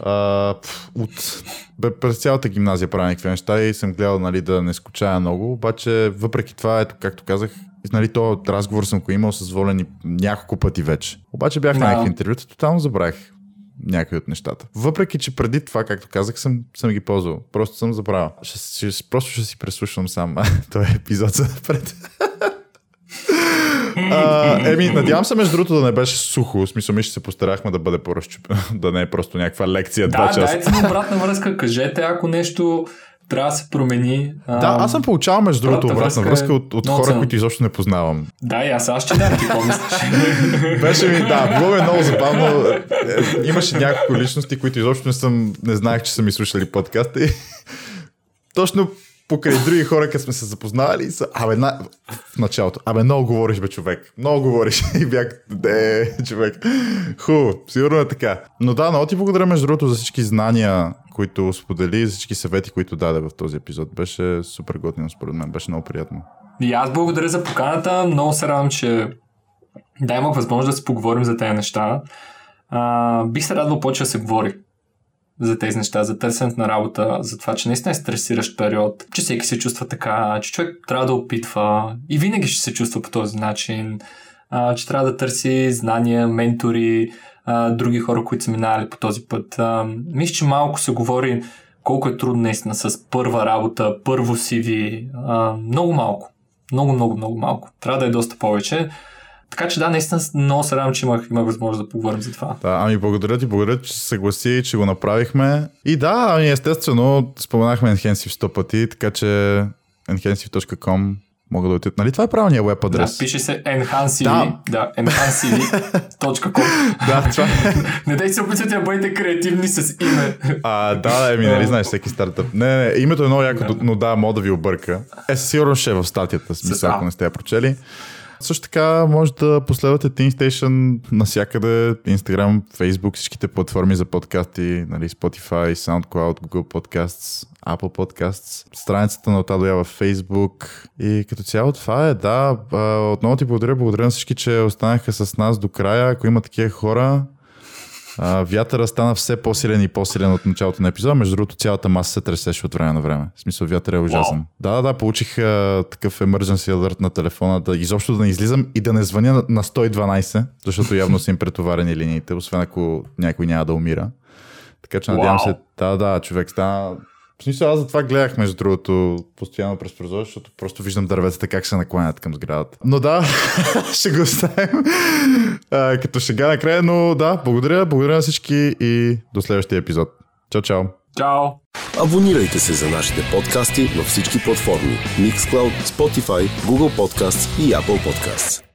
а, от, бе, през цялата гимназия правя някакви неща и съм гледал нали, да не скучая много, обаче въпреки това, ето както казах, нали, то разговор съм го имал с Волен няколко пъти вече. Обаче бях no. на някакви интервюта, тотално забравих някои от нещата. Въпреки, че преди това, както казах, съм, съм ги ползвал. Просто съм забравил. Ще, ще, просто ще си преслушвам сам (laughs) този епизод за напред. А, еми, надявам се, между другото, да не беше сухо. В смисъл, ми ще се постарахме да бъде по-разчупено, (laughs) да не е просто някаква лекция. Да, часа. дайте ми обратна връзка. Кажете, ако нещо трябва да се промени. Да, аз съм получавал между другото обратна връзка, от, от хора, които изобщо не познавам. Да, и аз аз ще дам, ти. (laughs) Беше ми, да, било е много забавно. Е, имаше няколко личности, които изобщо не съм, не знаех, че са ми слушали подкаста и (laughs) точно покрай други хора, като сме се запознавали, са, абе, на... в началото, абе, много говориш, бе, човек. Много говориш. (laughs) И бях, де, човек. Ху, сигурно е така. Но да, много ти благодаря, между другото, за всички знания, които сподели, за всички съвети, които даде в този епизод. Беше супер готино, според мен. Беше много приятно. И аз благодаря за поканата. Много се радвам, че да имах възможност да си поговорим за тези неща. А, бих се радвал повече да се говори за тези неща, за търсенето на работа, за това, че наистина е стресиращ период, че всеки се чувства така, че човек трябва да опитва и винаги ще се чувства по този начин, а, че трябва да търси знания, ментори, а, други хора, които са минали по този път. А, мисля, че малко се говори колко е трудно наистина с първа работа, първо CV, а, много малко. Много, много, много малко. Трябва да е доста повече. Така че да, наистина много се радвам, че имах, имах възможност да поговорим за това. Да, ами благодаря ти, благодаря, че се съгласи, че го направихме. И да, ами естествено, споменахме Enhensive 100 пъти, така че enhensive.com могат да отидат. Нали това е правилният веб адрес? Да, пише се enhancili. Да, да enhancili.com. (laughs) да, това Не дайте се опитвате да бъдете креативни с име. А, да, да, еми, нали знаеш всеки стартъп. Не, не, името е много яко, но да, мога да ви обърка. Е, сигурно ще е в статията, смисъл, ако не сте я прочели. Също така може да последвате Team Station навсякъде, Instagram, Facebook, всичките платформи за подкасти, нали, Spotify, SoundCloud, Google Podcasts, Apple Podcasts, страницата на Отадоя във Facebook и като цяло това е, да, отново ти благодаря, благодаря на всички, че останаха с нас до края. Ако има такива хора, а, вятъра стана все по-силен и по-силен от началото на епизода. Между другото, цялата маса се тресеше от време на време. В смисъл, вятър е ужасен. Wow. Да, да, да, получих а, такъв emergency alert на телефона, да изобщо да не излизам и да не звъня на, на 112, защото явно са им претоварени линиите, освен ако някой няма да умира. Така че надявам wow. се, да, да, човек стана в смисъл, аз за това гледах, между другото, постоянно през прозор, защото просто виждам дърветата как се накланят към сградата. Но да, (laughs) ще го оставим а, като шега накрая, но да, благодаря, благодаря на всички и до следващия епизод. Чао, чао! Чао! Абонирайте се за нашите подкасти във всички платформи Mixcloud, Spotify, Google Podcasts и Apple Podcasts.